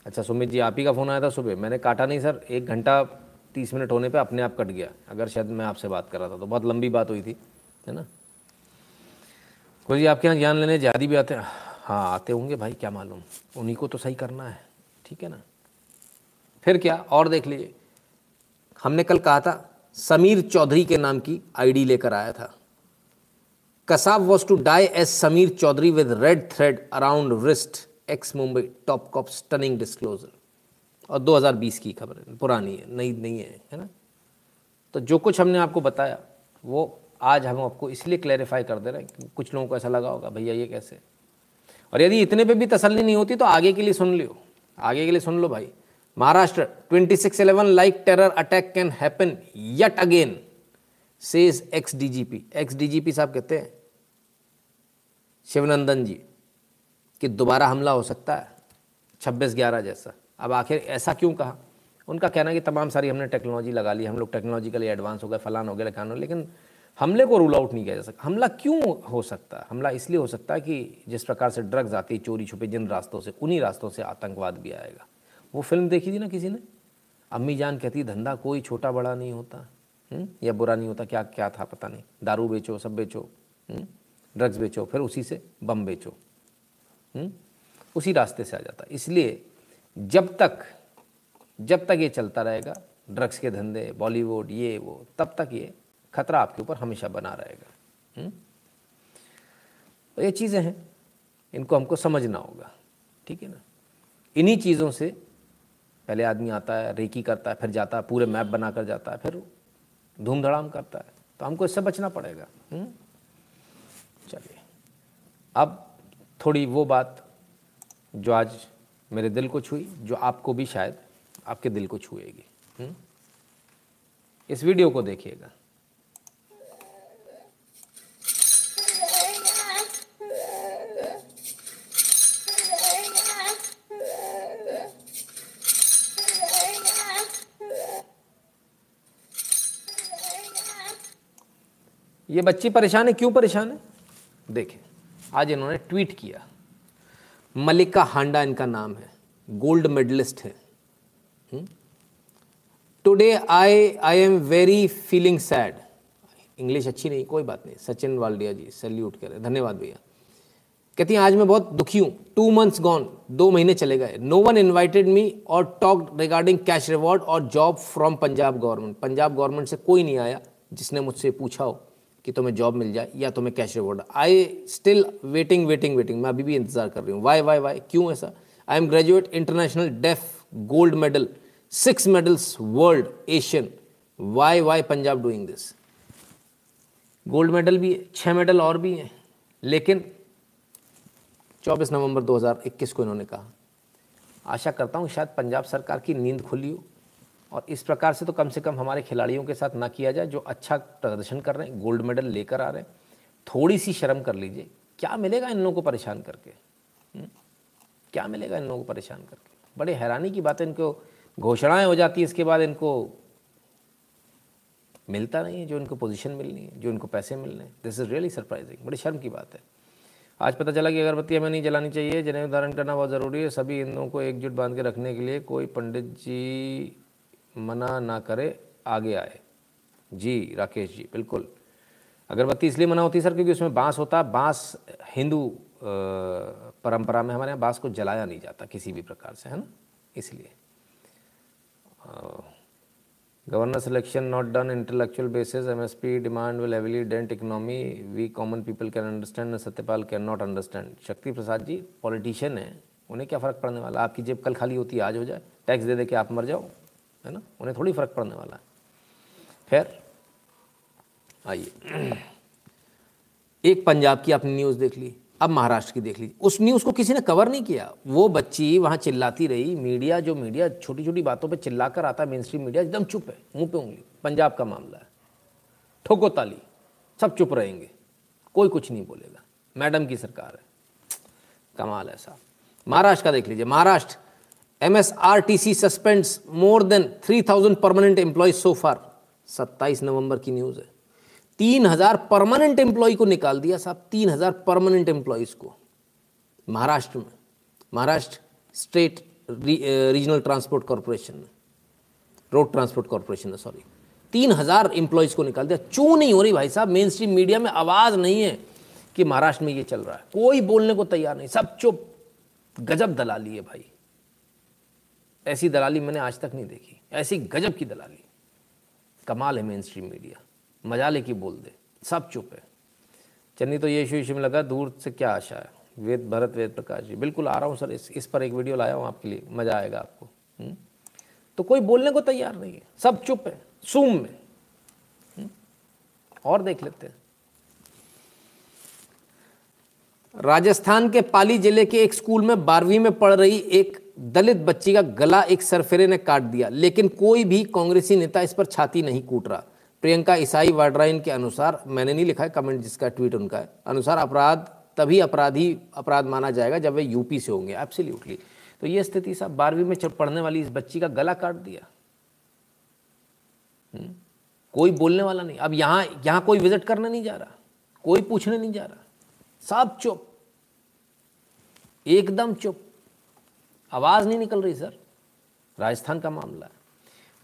अच्छा सुमित जी आप ही का फ़ोन आया था सुबह? मैंने काटा नहीं सर एक घंटा तीस मिनट होने पे अपने आप कट गया। अगर शायद मैं आपसे बात कर रहा था तो बहुत लंबी बात हुई थी, है ना? कोई जी, आपके यहाँ ज्ञान लेने ज़्यादा भी आते हैं? आते होंगे भाई, क्या मालूम? उन्हीं को तो सही करना है, ठीक है ना? फिर क्या, और देख लीजिए। हमने कल कहा था, समीर चौधरी के नाम की आईडी लेकर आया था। Kasab was to die as Sameer Chaudhary with red thread around wrist, ex Mumbai, top cop, stunning disclosure. और 2020 की खबर है, पुरानी है, नई नहीं है है ना? तो जो कुछ हमने आपको बताया, वो आज हम आपको इसलिए क्लैरिफाई कर दे रहे हैं कुछ लोगों को ऐसा लगा होगा, भैया, ये कैसे? और यदि इतने पे भी तसल्ली नहीं होती तो आगे के लिए सुन लियो। आगे के लिए सुन लो भाई। Maharashtra 2611 like terror attack can happen yet again says ex DGP ex DGP साहब कहते हैं, शिवनंदन जी, कि दोबारा हमला हो सकता है, छब्बीस ग्यारह जैसा। अब आखिर ऐसा क्यों कहा उनका कहना कि तमाम सारी हमने टेक्नोलॉजी लगा ली, हम लोग टेक्नोलॉजिकली एडवांस हो गए, फलान हो गए, लखान हो लेकिन हमले को रूल आउट नहीं किया जा सकता हमला क्यों हो सकता है हमला इसलिए हो सकता है कि जिस प्रकार से ड्रग्स आती है, चोरी छुपे, जिन रास्तों से, उन्हीं रास्तों से आतंकवाद भी आएगा वो फ़िल्म देखी थी ना किसी ने अम्मी जान कहती, धंधा कोई छोटा बड़ा नहीं होता हुँ? हम्म? या बुरा नहीं होता, क्या क्या था पता नहीं दारू बेचो, सब बेचो ड्रग्स हम्म? बेचो, फिर उसी से बम बेचो हुँ? हम्म? उसी रास्ते से आ जाता इसलिए जब तक जब तक ये चलता रहेगा, ड्रग्स के धंधे, बॉलीवुड, ये, वो, तब तक ये खतरा आपके ऊपर हमेशा बना रहेगा हम्म? तो ये चीज़ें हैं, इनको हमको समझना होगा, ठीक है ना इन्हीं चीज़ों से पहले आदमी आता है, रेकी करता है, फिर जाता है, पूरे मैप बना कर जाता है, फिर धूमधड़ाम करता है तो हमको इससे बचना पड़ेगा हम्म? चलिए, अब थोड़ी वो बात जो आज मेरे दिल को छुई, जो आपको भी शायद आपके दिल को छुएगी। हम्म? इस वीडियो को देखिएगा। ये बच्ची परेशान है? क्यों परेशान है? देखें, आज इन्होंने ट्वीट किया। मलिका हांडा इनका नाम है, गोल्ड मेडलिस्ट है। Today I I am very feeling sad English अच्छी नहीं, कोई बात नहीं। सचिन वालडिया जी सैल्यूट करें। धन्यवाद भैया। कहती हैं, आज मैं बहुत दुखी हूँ। टू मंथ्स गॉन दो महीने चले गए। नो वन इन्वाइटेड मी और टॉक रिगार्डिंग कैश रिवॉर्ड और job from Punjab government Punjab government से कोई नहीं आया जिसने मुझसे पूछा हो। कि तुम्हें जॉब मिल जाए या तुम्हें cash reward I still waiting waiting waiting मैं अभी भी इंतज़ार कर रही हूँ। वाई वाई वाई क्यों ऐसा? I am graduate international deaf gold medal six medals world Asian why why Punjab doing this gold medal भी है छः मेडल और भी हैं। लेकिन 24 नवंबर 2021 को इन्होंने कहा। आशा करता हूँ शायद पंजाब सरकार की नींद खुली हो। और इस प्रकार से तो कम से कम हमारे खिलाड़ियों के साथ ना किया जाए, जो अच्छा प्रदर्शन कर रहे हैं, गोल्ड मेडल लेकर आ रहे हैं। थोड़ी सी शर्म कर लीजिए। क्या मिलेगा इन लोगों को परेशान करके? हम्म? क्या मिलेगा इन लोगों को परेशान करके? बड़े हैरानी की बात है इनको, घोषणाएँ हो जाती है, इसके बाद इनको मिलता नहीं है, जो इनको पोजीशन मिलनी है, जो इनको पैसे मिलने हैं। दिस इज़ रियली सरप्राइजिंग बड़ी शर्म की बात है। आज पता चला कि अगरबत्ती हमें नहीं जलानी चाहिए। जनेऊ धारण करना बहुत ज़रूरी है। सभी हिंदुओं को एकजुट बाँध के रखने के लिए कोई पंडित जी मना ना करे, आगे आए। जी, राकेश जी, बिल्कुल। अगरबत्ती इसलिए मना होती है, सर, क्योंकि उसमें बाँस होता है बाँस हिंदू परंपरा में हमारे यहाँ बाँस को जलाया नहीं जाता किसी भी प्रकार से, है ना? इसलिए। Governor selection not done, intellectual basis. MSP demand will heavily dent economy we common people can understand Satyapal can not understand Shakti Prasad ji politician है, उन्हें क्या फ़र्क पड़ने वाला? आपकी जेब कल खाली होती है, आज हो जाए। टैक्स दे दे के आप मर जाओ। है ना? उन्हें थोड़ी फ़र्क पड़ने वाला है। खैर, आइए। एक पंजाब की आपने न्यूज़ देख ली, अब महाराष्ट्र की देख लीजिए उस न्यूज़ को किसी ने कवर नहीं किया। वो बच्ची वहाँ चिल्लाती रही, मीडिया, जो मीडिया छोटी छोटी बातों पे चिल्लाकर आता है मेन स्ट्रीम मीडिया, एकदम चुप है, मुँह पे उंगली। पंजाब का मामला है। ठोको ताली, सब चुप रहेंगे। कोई कुछ नहीं बोलेगा। मैडम की सरकार है। कमाल है साहब। महाराष्ट्र का देख लीजिए। Maharashtra M S R T C suspends more than three thousand permanent employees so far सत्ताईस नवंबर की न्यूज़ है। तीन हज़ार परमानेंट एम्प्लॉय को निकाल दिया साहब, तीन हज़ार परमानेंट एम्प्लॉयज़ को। महाराष्ट्र में। Maharashtra state regional transport corporation में। रोड ट्रांसपोर्ट कॉरपोरेशन में सॉरी तीन हज़ार एम्प्लॉयज़ को निकाल दिया। चू नहीं हो रही भाई साहब मेन स्ट्रीम मीडिया में आवाज़ नहीं है कि महाराष्ट्र में ये चल रहा है। कोई बोलने को तैयार नहीं। सब चुप। गजब दलाली है भाई। ऐसी दलाली मैंने आज तक नहीं देखी। ऐसी गजब की दलाली। कमाल है मेन स्ट्रीम मीडिया मज़ा ले की बोल दे। सब चुप है। चन्नी तो ये इशू में लगा, दूर से क्या आशा है? वेद, भरत, वेद प्रकाश जी। बिल्कुल आ रहा हूँ, सर, इस इस पर एक वीडियो लाया हूँ आपके लिए। मज़ा आएगा आपको? हम्म? तो कोई बोलने को तैयार नहीं है। सब चुप है। सूम में? हम्म? और देख लेते हैं। राजस्थान के पाली ज़िले के एक स्कूल में बारहवीं में पढ़ रही एक दलित बच्ची का गला एक सरफेरे ने काट दिया, लेकिन कोई भी कांग्रेसी नेता इस पर छाती नहीं कूट रहा। प्रियंका ईसाई वाड्राइन के अनुसार, मैंने नहीं लिखा है कमेंट जिसका ट्वीट उनका है। अनुसार अपराध, तभी अपराधी अपराध माना जाएगा जब वे यूपी से होंगे एब्सोल्युटली तो ये स्थिति साहब, बारहवीं में पढ़ने वाली इस बच्ची का गला काट दिया? हम्म? कोई बोलने वाला नहीं। अब यहाँ यहाँ कोई विज़िट करने नहीं जा रहा, कोई पूछने नहीं जा रहा। सब चुप। एकदम चुप। आवाज़ नहीं निकल रही, सर। राजस्थान का मामला है।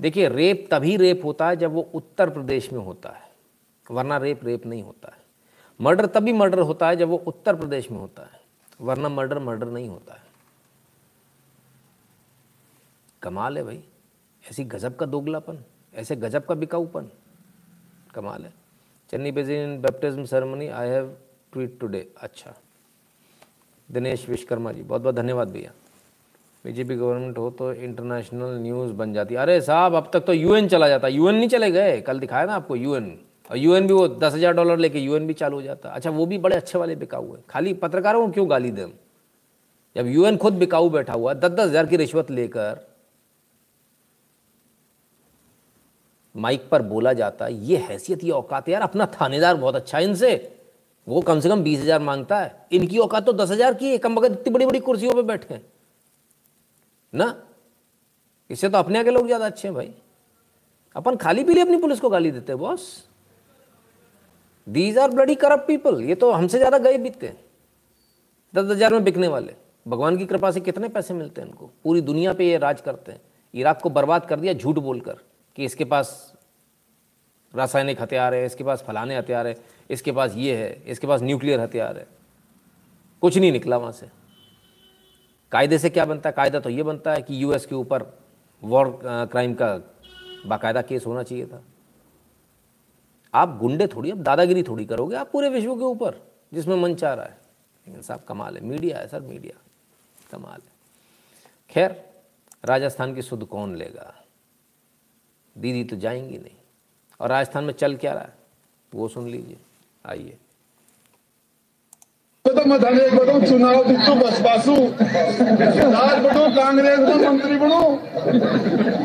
देखिए, रेप तभी रेप होता है जब वो उत्तर प्रदेश में होता है, वरना रेप रेप नहीं होता है। मर्डर तभी मर्डर होता है जब वो उत्तर प्रदेश में होता है, वरना मर्डर मर्डर नहीं होता है। कमाल है भाई। ऐसी गजब का दोगलापन, ऐसे गजब का बिकाऊपन, कमाल है। Channi busy in baptism ceremony I have tweet today अच्छा। दिनेश विश्वकर्मा जी बहुत बहुत धन्यवाद भैया। बीजेपी गवर्नमेंट हो तो इंटरनेशनल न्यूज़ बन जाती। अरे साहब, अब तक तो यूएन चला जाता। यूएन नहीं चले गए? कल दिखाया ना आपको यूएन। और यूएन भी वो दस हज़ार डॉलर लेके यूएन भी चालू हो जाता। अच्छा वो भी बड़े अच्छे वाले बिकाऊ हुए खाली पत्रकारों को क्यों गाली दें? जब यूएन खुद बिकाऊ बैठा हुआ दस दस हज़ार की रिश्वत लेकर माइक पर बोला जाता है ये हैसियत, ये औकात यार, अपना थानेदार बहुत अच्छा है इनसे। वो कम से कम बीस हज़ार माँगता है। इनकी औकात तो दस हज़ार की है। कम वक्त इतनी बड़ी बड़ी कुर्सियों पर बैठे हैं। ना? इससे तो अपने आगे लोग ज़्यादा अच्छे हैं भाई। अपन खाली पीली अपनी पुलिस को गाली देते हैं, boss. These are bloody corrupt people ये तो हमसे ज़्यादा गए बीतते हैं। दस हज़ार में बिकने वाले। भगवान की कृपा से कितने पैसे मिलते हैं इनको? पूरी दुनिया पे ये राज करते हैं। इराक को बर्बाद कर दिया झूठ बोलकर कि इसके पास रासायनिक हथियार है, इसके पास फलाने हथियार है, इसके पास ये है, इसके पास न्यूक्लियर हथियार है। कुछ नहीं निकला वहाँ से। कायदे से क्या बनता है? कायदा तो ये बनता है कि यूएस के ऊपर वॉर क्राइम का बाकायदा केस होना चाहिए था। आप गुंडे थोड़ी अब दादागिरी थोड़ी करोगे, आप पूरे विश्व के ऊपर, जिसमें मन चाह रहा है। लेकिन साहब, कमाल है। मीडिया है सर, मीडिया। कमाल है। खैर, राजस्थान की सुध कौन लेगा? दीदी तो जाएँगी नहीं। और राजस्थान में चल क्या रहा है? वो सुन लीजिए। आइए। तो मैं धन एक बताऊँ चुनाव दिखू, बस पासू राज बनो, कांग्रेस में मंत्री बनो।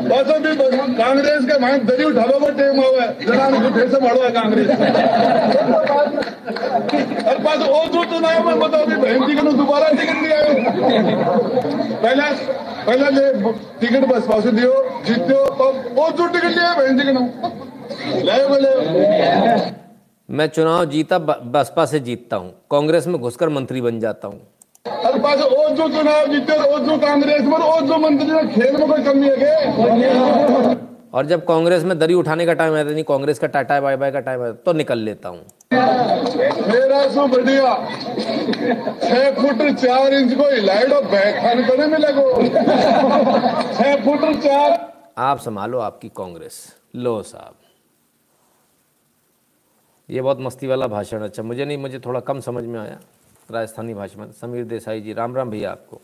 बस भी कांग्रेस के भाई दरी उठावा को टेम हुआ जरा फिर से बढ़ो है कांग्रेस। और पास ओ जो चुनाव में बताओ भी बहन जी को दोबारा टिकट नहीं आयो पहला पहला ले, टिकट बस पासू दियो जीतो तो ओ जो टिकट लिया बहन जी को ले बोले मैं चुनाव जीता बसपा से जीतता हूँ। कांग्रेस में घुसकर मंत्री बन जाता हूँ। हर पास ओ जो चुनाव जीते ओ जो कांग्रेस में ओ जो मंत्री खेल में कोई कमी और जब कांग्रेस में दरी उठाने का टाइम आता नहीं कांग्रेस का टाटा बाय बाय का टाइम आता तो निकल लेता हूँ। मेरा सो बढ़िया। छह फुट चार इंच को हिलाइड और बैठाने को नहीं मिलेगो छह फुट चार। आप संभालो आपकी कांग्रेस। लो साहब। ये बहुत मस्ती वाला भाषण अच्छा मुझे नहीं, मुझे थोड़ा कम समझ में आया राजस्थानी भाषा में। समीर देसाई जी, राम राम भैया आपको।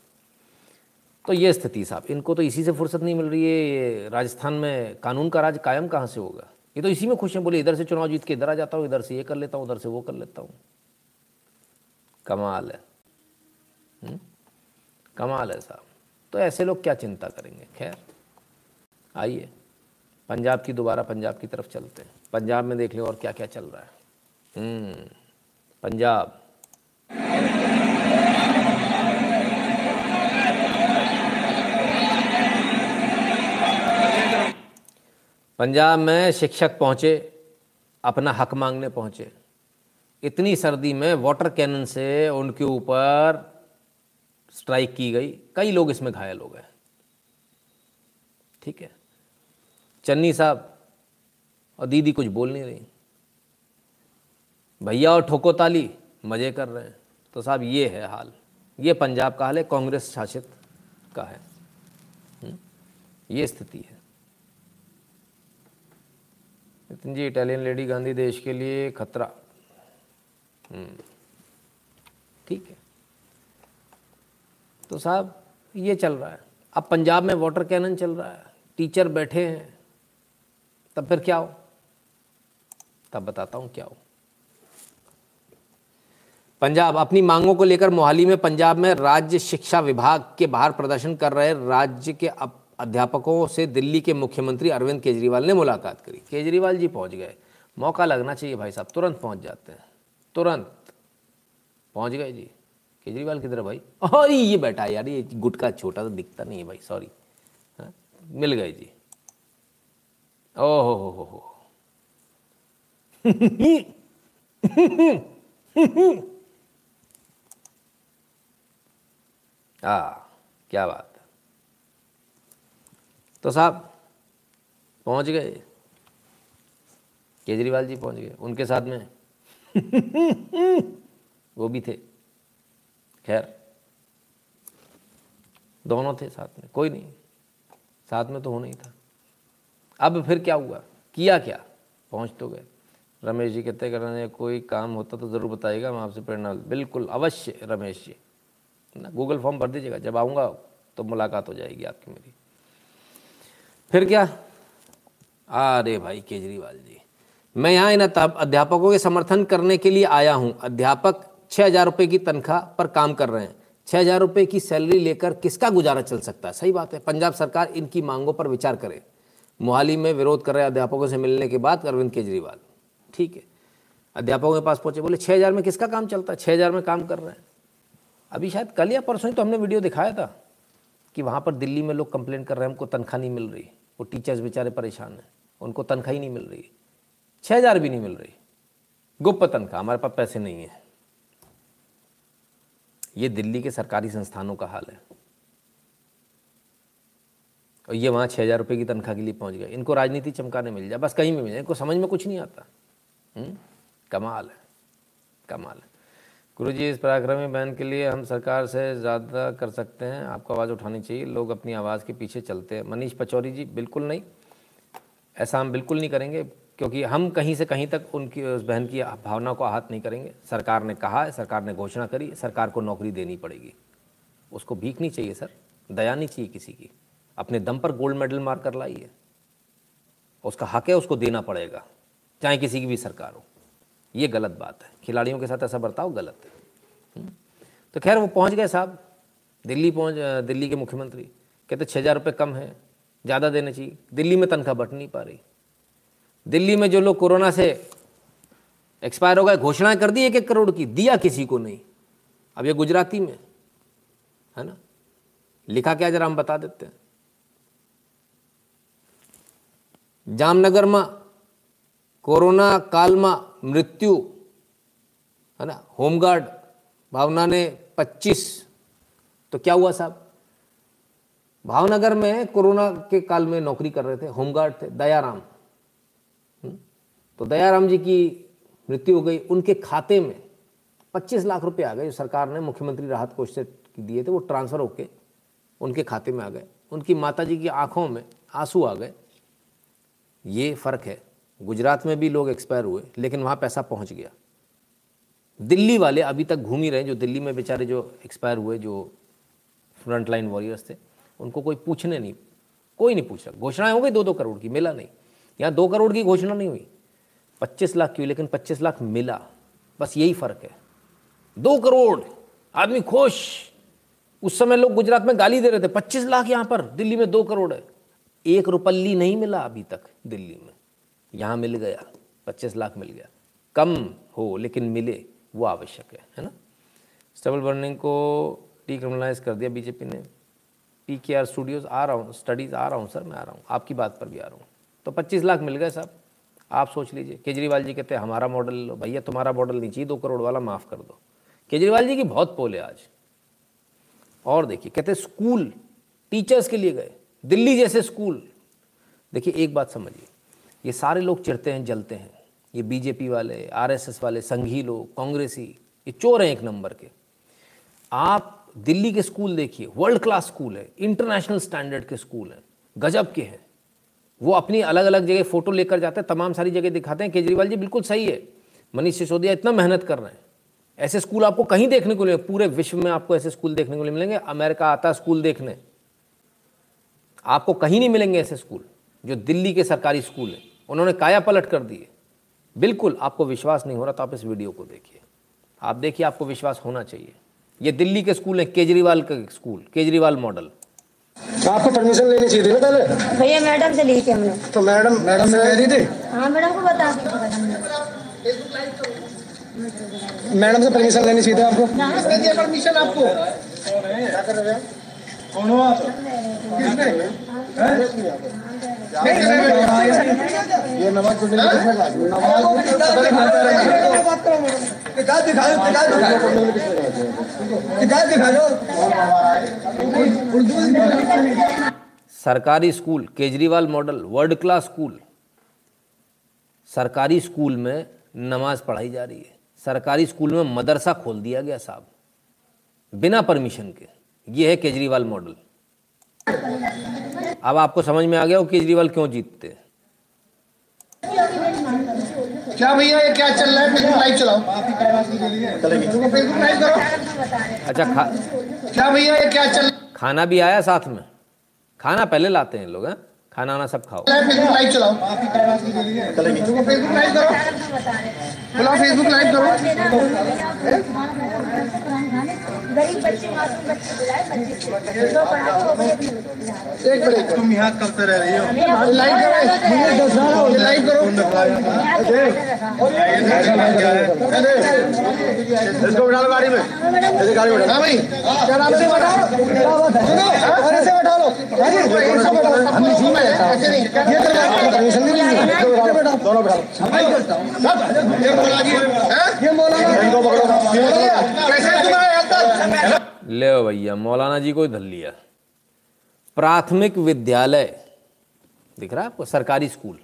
तो ये स्थिति साहब, इनको तो इसी से फुर्सत नहीं मिल रही है राजस्थान में कानून का राज कायम कहाँ से होगा? ये तो इसी में खुश हैं, बोले इधर से चुनाव जीत के इधर आ जाता हूँ, इधर से ये कर लेता हूँ, उधर से वो कर लेता हूँ। कमाल है हुँ? हम्म? कमाल है साहब। तो ऐसे लोग क्या चिंता करेंगे? खैर, आइए, पंजाब की दोबारा पंजाब की तरफ़ चलते हैं। पंजाब में देख लो और क्या क्या चल रहा है। हम्म, पंजाब। पंजाब में शिक्षक पहुँचे अपना हक मांगने पहुँचे। इतनी सर्दी में वाटर कैनन से उनके ऊपर स्ट्राइक की गई। कई लोग इसमें घायल हो गए। ठीक है। चन्नी साहब और दीदी कुछ बोल नहीं रही। भैया और ठोको ताली, मज़े कर रहे हैं। तो साहब, ये है हाल। ये पंजाब का हाल है, कांग्रेस शासित का है। हम्म? ये स्थिति है। नितिन जी, इटालियन लेडी गांधी देश के लिए खतरा। हम्म। ठीक है। तो साहब, ये चल रहा है। अब पंजाब में वाटर कैनन चल रहा है। टीचर बैठे हैं। तब फिर क्या हो? तब बताता हूँ क्या हो। पंजाब अपनी मांगों को लेकर मोहाली में पंजाब में राज्य शिक्षा विभाग के बाहर प्रदर्शन कर रहे राज्य के अध्यापकों से दिल्ली के मुख्यमंत्री अरविंद केजरीवाल ने मुलाकात करी। केजरीवाल जी पहुँच गए। मौका लगना चाहिए भाई साहब तुरंत पहुँच जाते हैं। तुरंत। पहुँच गए जी। केजरीवाल किधर भाई? अरे ये बैठा यार ये गुटका छोटा तो दिखता नहीं है भाई सॉरी हाँ, मिल गए जी। ओहो हो हो हो। आ क्या बात। है तो साहब, पहुँच गए। केजरीवाल जी पहुँच गए, उनके साथ में। वो भी थे। खैर, दोनों थे साथ में, कोई नहीं। साथ में तो होना ही था। अब फिर क्या हुआ? किया क्या? पहुँच तो गए। रमेश जी कहते करने कोई काम होता तो ज़रूर बताइएगा मैं आपसे प्रेरणा बिल्कुल, अवश्य रमेश जी। ना, गूगल फॉर्म भर दीजिएगा, जब आऊँगा तो मुलाकात हो जाएगी आपकी मेरी। फिर क्या? अरे भाई, केजरीवाल जी, मैं यहाँ इन अध्यापकों के समर्थन करने के लिए आया हूँ। अध्यापक छः हज़ार रुपये की तनख्वाह पर काम कर रहे हैं। छः हज़ार रुपये की सैलरी लेकर किसका गुजारा चल सकता है? सही बात है, पंजाब सरकार इनकी मांगों पर विचार करे। मोहाली में विरोध कर रहे अध्यापकों से मिलने के बाद अरविंद केजरीवाल। ठीक है। अध्यापकों के पास पहुँचे, बोले छः हज़ार में किसका काम चलता है? छः हज़ार में काम कर रहे हैं। अभी शायद कल या परसों ही तो हमने वीडियो दिखाया था कि वहाँ पर दिल्ली में लोग कंप्लेंट कर रहे हैं, हमको तनख्वाह नहीं मिल रही। वो टीचर्स बेचारे परेशान हैं। उनको तनख्वाह ही नहीं मिल रही। छः हज़ार भी नहीं मिल रही। गुप्त तनख्वाह, हमारे पास पैसे नहीं है। ये दिल्ली के सरकारी संस्थानों का हाल है। और ये वहाँ छः हज़ार रुपये की तनख्वाह के लिए पहुँच गए। इनको राजनीति चमकाने मिल जाए। बस कहीं भी मिल जाए। इनको समझ में कुछ नहीं आता। हम्म? कमाल है कमाल है। गुरु जी इस पराक्रमी बहन के लिए हम सरकार से ज़्यादा कर सकते हैं। आपको आवाज़ उठानी चाहिए। लोग अपनी आवाज़ के पीछे चलते हैं। मनीष पचौरी जी, बिल्कुल नहीं। ऐसा हम बिल्कुल नहीं करेंगे, क्योंकि हम कहीं से कहीं तक उनकी, उस बहन की भावना को आहत नहीं करेंगे। सरकार ने कहा है, सरकार ने घोषणा करी, सरकार को नौकरी देनी पड़ेगी। उसको भीख नहीं चाहिए, सर। दया नहीं चाहिए किसी की। अपने दम पर गोल्ड मेडल मार कर लाइए। उसका हक है, उसको देना पड़ेगा। चाहे किसी की भी सरकार हो। ये गलत बात है। खिलाड़ियों के साथ ऐसा बर्ताव गलत है। हम्म। तो खैर, वो पहुँच गए साहब। दिल्ली पहुँच दिल्ली के मुख्यमंत्री। कहते छः हज़ार रुपये कम है, ज़्यादा देने चाहिए। दिल्ली में तनख्वाह बट नहीं पा रही। दिल्ली में जो लोग कोरोना से एक्सपायर हो गए, घोषणाएँ कर दी एक एक करोड़ की, दिया किसी को नहीं। अब ये गुजराती में, है ना? लिखा क्या जरा हम बता देते हैं। जामनगर में कोरोना काल में मृत्यु, है ना? होमगार्ड भावना ने 25 तो क्या हुआ साहब? भावनगर में कोरोना के काल में नौकरी कर रहे थे, होमगार्ड थे, दयाराम। हम्म? तो दयाराम जी की मृत्यु हो गई। उनके खाते में 25 लाख रुपए आ गए। जो सरकार ने मुख्यमंत्री राहत कोष से दिए थे, वो ट्रांसफ़र होके उनके खाते में आ गए। उनकी माता जी की आँखों में आँसू आ गए। ये फ़र्क है। गुजरात में भी लोग एक्सपायर हुए, लेकिन वहाँ पैसा पहुँच गया। दिल्ली वाले अभी तक घूम ही रहे जो दिल्ली में बेचारे जो एक्सपायर हुए, जो फ्रंट लाइन वॉरियर्स थे, उनको कोई पूछने नहीं, कोई नहीं पूछ रहा। घोषणाएँ हो गई दो दो करोड़ की, मिला नहीं। यहाँ दो करोड़ की घोषणा नहीं हुई। पच्चीस लाख की हुई लेकिन पच्चीस लाख मिला। बस यही फ़र्क है। दो करोड़! आदमी खुश। उस समय लोग गुजरात में गाली दे रहे थे। पच्चीस लाख यहाँ पर, दिल्ली में दो करोड़ है। एक रुपल्ली नहीं मिला अभी तक दिल्ली में। यहाँ मिल गया, पच्चीस लाख मिल गया। कम हो, लेकिन मिले, वो आवश्यक है है ना? स्टबल बर्निंग को डिक्रिमिनलाइज कर दिया बीजेपी ने। पी के आर स्टूडियोज़ आ रहा हूँ स्टडीज़ आ रहा हूँ सर मैं आ रहा हूँ। आपकी बात पर भी आ रहा हूँ। तो पच्चीस लाख मिल गए साहब आप सोच लीजिए, केजरीवाल जी कहते हैं, हमारा मॉडल लो, भैया, तुम्हारा मॉडल नहीं चाहिए, दो करोड़ वाला माफ़ कर दो। केजरीवाल जी की बहुत पोल है आज। और देखिए, कहते स्कूल, टीचर्स के लिए गए, दिल्ली जैसे स्कूल। देखिए, एक बात समझिए ये सारे लोग चिढ़ते हैं, जलते हैं। ये बीजेपी वाले आरएसएस वाले, संघी लोग, कांग्रेसी, ये चोर हैं एक नंबर के। आप दिल्ली के स्कूल देखिए वर्ल्ड क्लास स्कूल है इंटरनेशनल स्टैंडर्ड के स्कूल हैं, गजब के हैं। वो अपनी अलग अलग जगह फ़ोटो लेकर जाते हैं, तमाम सारी जगह दिखाते हैं। केजरीवाल जी बिल्कुल सही है, मनीष सिसोदिया इतना मेहनत कर रहे हैं। ऐसे स्कूल आपको कहीं देखने को मिलेंगे, पूरे विश्व में आपको ऐसे स्कूल देखने को मिलेंगे, अमेरिका आता स्कूल देखने। आपको कहीं नहीं मिलेंगे ऐसे स्कूल, जो दिल्ली के सरकारी स्कूल हैं। उन्होंने काया पलट कर दिए। बिल्कुल आपको विश्वास नहीं हो रहा तो आप इस वीडियो को देखिए। आप देखिए आपको विश्वास होना चाहिए। ये दिल्ली के स्कूल है केजरीवाल का के स्कूल केजरीवाल मॉडल। आपको परमिशन लेनी चाहिए थी ना पहले? भैया मैडम से ली थी हमने। तो मैडम मैडम से ले ली थी? हाँ मैडम को बता मैडम से परमिशन लेनी चाहिए थी आपको? परमिशन आपको? कौन हो आप? किसने? ये नमाज़ सरकारी school Kejriwal model world class school. सरकारी स्कूल में नमाज़ पढ़ाई जा रही है। सरकारी स्कूल में मदरसा खोल दिया गया साहब बिना परमिशन के। ये है केजरीवाल मॉडल। अब आपको समझ में आ गया वो केजरीवाल क्यों जीतते हैं? क्या भैया ये क्या चल रहा है? फेसबुक लाइव चलाओ। फेसबुक लाइव करो अच्छा खा क्या भैया ये क्या चल खाना भी आया साथ में? खाना पहले लाते हैं लोग हैं? खाना वाना सब खाओ। फेसबुक लाइव चलाओ फेसबुक लाइव करो बुलाओ फेसबुक लाइव करो। गरीब बच्चे मासूम बच्चे बुलाए बच्चे जो पढ़ाई वो भी एक मिनट तुम यहाँ कब से रह रही। हो। लाइव करो ये लाइव करो इसको बिठा लो गाड़ी में। ऐसे गाड़ी में। हाँ भाई। क्या नाम से बैठा सुनो ऐसे बैठा लो हम इसी में ऐसे नहीं। ये तो परमिशन नहीं। ली। दोनों बैठा लो। ये मौलाना इनको पकड़ो। कैसे? तुम्हारा ले भैया, मौलाना जी को धर लिया। प्राथमिक विद्यालय, दिख रहा है आपको? सरकारी स्कूल।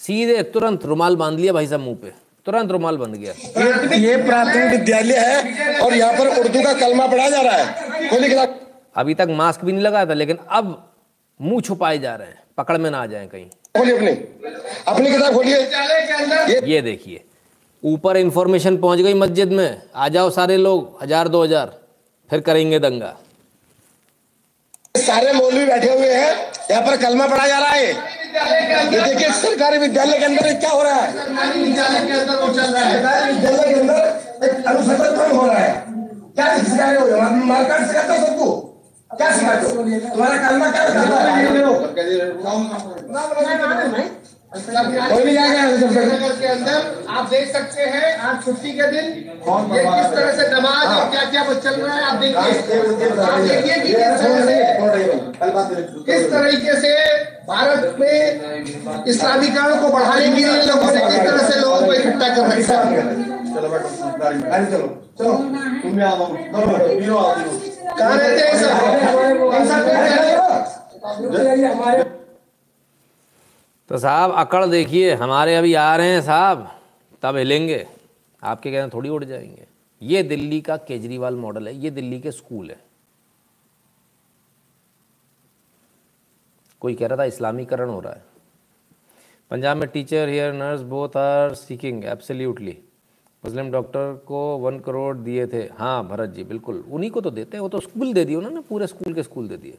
सीधे तुरंत रुमाल बाँध लिया भाई साहब मुँह पे। तुरंत रुमाल बंध गया ये प्राथमिक विद्यालय है और यहाँ पर उर्दू का कलमा पढ़ा जा रहा है। अभी तक मास्क भी नहीं लगाया था लेकिन अब मुँह छुपाए जा रहे हैं। पकड़ में ना आ जाए कहीं। खोलिए अपनी। अपनी किताब खोलिए। ये देखिए ऊपर इंफॉर्मेशन पहुँच गई मस्जिद में। आ जाओ सारे लोग हज़ार दो हज़ार। फिर करेंगे दंगा। सारे मौलवी बैठे हुए हैं। यहाँ पर कलमा पढ़ा जा रहा है। ये देखिए सरकारी विद्यालय के अंदर क्या हो रहा है? सरकारी विद्यालय के अंदर वो चल रहा है। सरकारी विद्यालय के अंदर एक अनुसंधान हो रहा है। क्या हो मारकाट सिखाते हो सबको। क्या सिखाते हो? तुम्हारा कलमा क्या बताता है? कोई नहीं जाएगा जब तक। नगर के अंदर आप देख सकते हैं आज छुट्टी के दिन ये किस तरह से नमाज़ और क्या क्या चल रहा है आप देखिए। आप देखिए कि किस तरह से किस तरीके से भारत में इस्लामीकरण को बढ़ाने के लिए लोगों ने किस तरह से लोगों को इकट्ठा कर रखा है। तो साहब, अकड़ देखिए, हमारे अभी आ रहे हैं साहब, तब हिलेंगे। आपके कहना थोड़ी उड़ जाएँगे। ये दिल्ली का केजरीवाल मॉडल है, ये दिल्ली के स्कूल है। कोई कह रहा था इस्लामीकरण हो रहा है। पंजाब में teacher, here nurse, both are seeking absolutely Muslim doctor को वन करोड़ दिए थे। हाँ भरत जी, बिल्कुल। उन्हीं को तो देते हैं, वो तो स्कूल दे दिए, उन्होंने पूरे स्कूल के स्कूल दे दिए।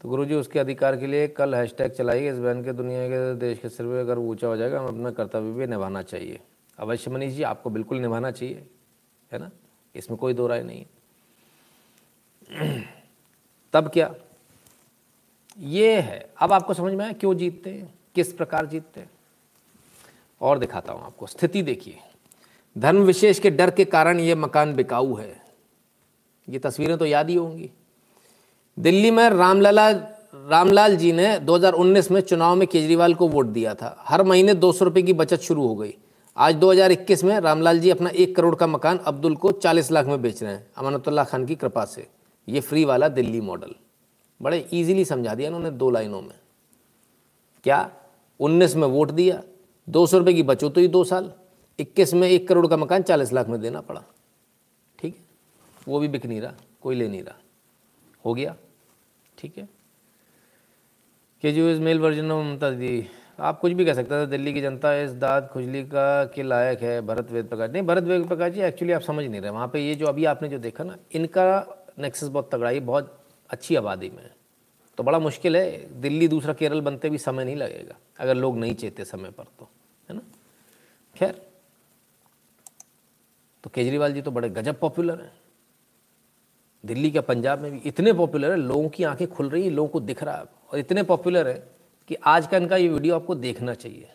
तो गुरु जी उसके अधिकार के लिए कल हैश हैशटैग चलाइए, इस बहन के दुनिया के देश के सिर पर अगर ऊँचा हो जाएगा, हम अपना कर्तव्य भी निभाना चाहिए। अवश्य मनीष जी, आपको बिल्कुल निभाना चाहिए, है ना? इसमें कोई दो राय नहीं है। तब क्या? ये है। अब आपको समझ में आया क्यों जीतते हैं? किस प्रकार जीतते हैं? और दिखाता हूँ आपको। स्थिति देखिए। धर्म विशेष के डर के कारण ये मकान बिकाऊ है। ये तस्वीरें तो याद ही होंगी। दिल्ली में रामलला, रामलाल जी ने 2019 में चुनाव में केजरीवाल को वोट दिया था। हर महीने दो सौ की बचत शुरू हो गई। आज 2021 में रामलाल जी अपना एक करोड़ का मकान अब्दुल को 40 लाख में बेच रहे हैं। अमानतुल्ला खान की कृपा से। ये फ्री वाला दिल्ली मॉडल बड़े इजीली समझा दिया इन्होंने दो लाइनों में। क्या 19 में वोट दिया? दो सौ की बचत हुई दो साल। 21 में एक करोड़ का मकान 40 लाख में देना पड़ा। ठीक है? वो भी बिक नहीं रहा, कोई ले नहीं रहा। हो गया। ठीक है? के जी male version of Mamata Di आप कुछ भी कह सकते थे, दिल्ली की जनता इस दाद खुजली का के लायक है, भरत वेद प्रकाश। नहीं, भरत वेद प्रकाश जी एक्चुअली आप समझ नहीं रहे। वहाँ पे ये जो अभी आपने जो देखा ना, इनका नेक्सस बहुत तगड़ा है बहुत अच्छी आबादी में तो बड़ा मुश्किल है। दिल्ली दूसरा केरल बनते भी समय नहीं लगेगा, अगर लोग नहीं चेते समय पर तो। है ना? खैर। तो केजरीवाल जी तो बड़े गजब पॉपुलर हैं। दिल्ली का पंजाब में भी इतने पॉपुलर है लोगों की आँखें खुल रही हैं लोगों को दिख रहा है। और इतने पॉपुलर है कि आज का इनका ये वीडियो आपको देखना चाहिए।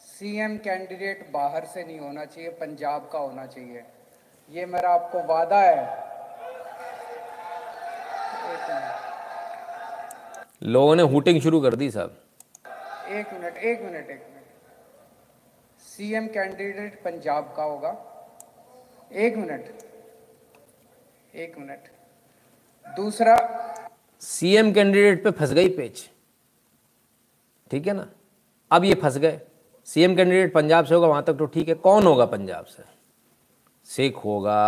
सीएम कैंडिडेट बाहर से नहीं होना चाहिए पंजाब का होना चाहिए। ये मेरा आपको वादा है। लोगों ने हुटिंग शुरू कर दी साहब। एक मिनट एक मिनट एक मिनट। सीएम कैंडिडेट पंजाब का होगा एक मिनट एक मिनट दूसरा सीएम कैंडिडेट पे फंस गई पेच ठीक है ना? अब ये फंस गए। सीएम कैंडिडेट पंजाब से होगा, वहाँ तक तो ठीक है। कौन होगा पंजाब से? सिख होगा,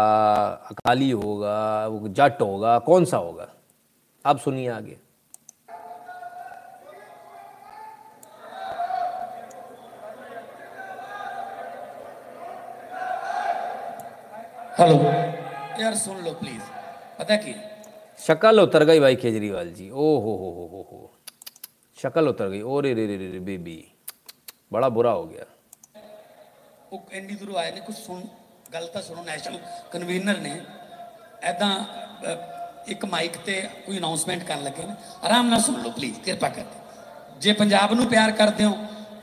अकाली होगा जट होगा, कौन सा होगा? अब सुनिए आगे। हेलो यार सुन लो प्लीज पता की शक्ल उतर गई भाई केजरीवाल जी ओ हो हो हो हो हो शक्ल उतर गई ओ रे रे रे रे रे बेबी बड़ा बुरा हो ਗਿਆ ਉਹ ਇੰਨੀ ਦੂਰੋਂ ਆਏ ਨੇ ਕੁਝ ਸੁਣ ਗੱਲ ਤਾਂ ਸੁਣੋ ਨੈਸ਼ਨਲ ਕਨਵੀਨਰ ਨੇ ਐਦਾਂ ਇੱਕ ਮਾਈਕ ਤੇ ਕੋਈ ਅਨਾਉਂਸਮੈਂਟ ਕਰਨ ਲੱਗੇ ਨੇ ਆਰਾਮ ਨਾਲ ਸੁਣ ਲਓ ਪਲੀਜ਼ ਕਿਰਪਾ ਕਰਕੇ ਜੇ ਪੰਜਾਬ ਨੂੰ ਪਿਆਰ ਕਰਦੇ ਹੋ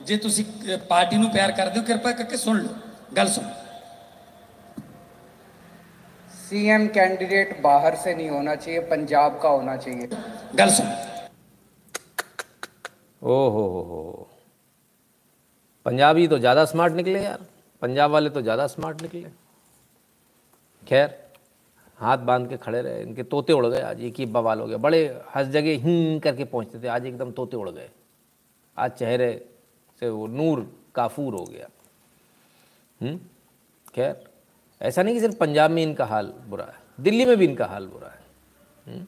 ਜੇ ਤੁਸੀਂ ਅ, ਪਾਰਟੀ ਨੂੰ ਪਿਆਰ ਕਰਦੇ ਹੋ ਕਿਰਪਾ ਕਰਕੇ ਸੁਣ ਲਓ ਗੱਲ ਸੁਣੋ सीएम कैंडिडेट बाहर से नहीं होना चाहिए पंजाब का होना चाहिए। गल सुन। ओहो हो पंजाबी तो ज़्यादा स्मार्ट निकले यार। पंजाब वाले तो ज़्यादा स्मार्ट निकले। खैर हाथ बाँध के खड़े रहे। इनके तोते उड़ गए। आज एक ही बवाल हो गया। बड़े हर जगह ही करके पहुँचते थे। आज एकदम तोते उड़ गए। आज चेहरे से वो नूर काफूर हो गया। हम्म? खैर। ऐसा नहीं कि सिर्फ़ पंजाब में इनका हाल बुरा है दिल्ली में भी इनका हाल बुरा है। हम्म?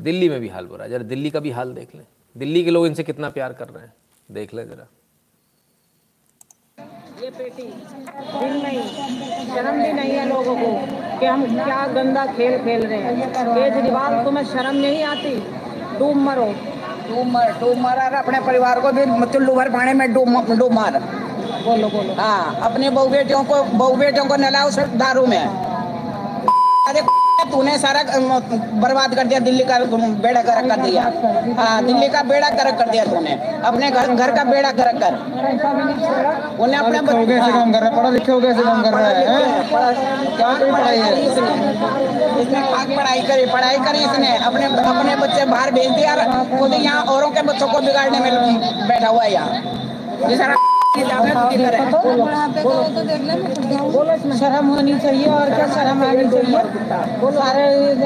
दिल्ली में भी हाल बुरा है। जरा दिल्ली का भी हाल देख लें। दिल्ली के लोग इनसे कितना प्यार कर रहे हैं? देख लें जरा। ये पेटी दिल नहीं शर्म भी नहीं है लोगों को कि हम क्या गंदा खेल खेल रहे हैं। केजरीवाल तुम्हें शर्म नहीं आती? डूब मरो। डूब मर डूब मर अपने परिवार को भी चुल्लू भर पानी में डूब डूब मार। बोलो बोलो। हाँ अपने बहू बेटियों को बहू बेटियों को नलाओ सिर्फ़ दारू में। अरे तूने सारा बर्बाद कर दिया दिल्ली का बेड़ा गर्क कर दिया। हाँ दिल्ली का बेड़ा गर्क कर दिया तूने। अपने घर घर का बेड़ा गर्क कर। उन्हें अपने काम कर रहे हैं पढ़ा लिखे हो गए ऐसे काम कर रहे हैं? क्या पढ़ाई है? इसने इसने खाक पढ़ाई करी पढ़ाई करी इसने। अपने अपने बच्चे बाहर भेज दिया खुद यहाँ औरों के बच्चों को बिगाड़ने में बैठा हुआ है यहाँ। की तरह बोलो शर्म होनी चाहिए और क्या शर्म आनी चाहिए? सारे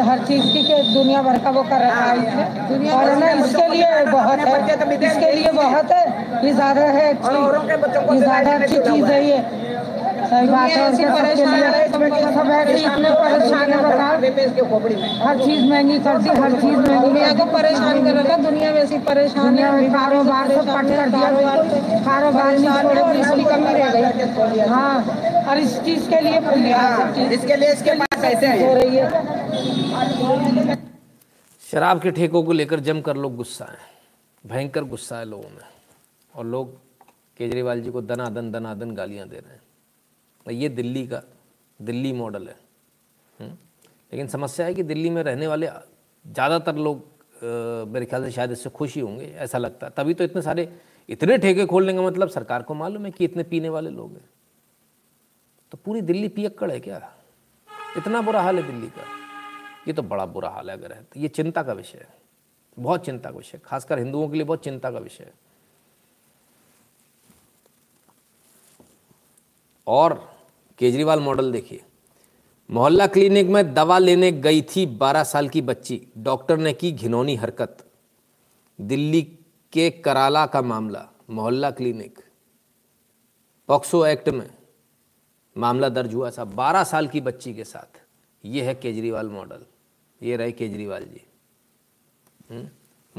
हर चीज़ की के दुनिया भर का वो कर रहा है और ना इसके लिए बहुत है इसके लिए बहुत है ये ज़्यादा है ये ज़्यादा अच्छी चीज़ है। ये। सही बात है उसके परेशान है सब ऐसे परेशान है बताओ हर चीज़ महँगी कर दी हर चीज़ महँगी दुनिया को परेशान कर रखा दुनिया वैसी परेशान दुनिया में कारोबार सब कट कर दिया। कारोबार में थोड़े पैसों की कमी रह गई। हाँ और इस चीज़ के लिए इसके लिए इसके पास पैसे हो रही है। शराब के ठेकों को लेकर जमकर लोग गुस्सा हैं भयंकर गुस्सा है लोगों में। और लोग केजरीवाल जी को दनादन दनादन गालियाँ दे रहे हैं। ये दिल्ली का, दिल्ली मॉडल है। हम्म? लेकिन समस्या है कि दिल्ली में रहने वाले ज़्यादातर लोग मेरे ख्याल से शायद इससे खुश ही होंगे, ऐसा लगता है। तभी तो इतने सारे, इतने ठेके खोलने का मतलब सरकार को मालूम है कि इतने पीने वाले लोग हैं। तो पूरी दिल्ली पियक्कड़ है क्या? इतना बुरा हाल है दिल्ली का? ये तो बड़ा बुरा हाल है अगर है तो। ये चिंता का विषय है। बहुत चिंता का विषय खासकर हिंदुओं के लिए बहुत चिंता का विषय है। और केजरीवाल मॉडल देखिए। मोहल्ला क्लिनिक में दवा लेने गई थी 12 साल की बच्ची। डॉक्टर ने की घिनौनी हरकत। दिल्ली के कराला का मामला, मोहल्ला क्लिनिक। पॉक्सो एक्ट में मामला दर्ज हुआ था 12 साल की बच्ची के साथ। ये है केजरीवाल मॉडल। ये रहे केजरीवाल जी। हम्म?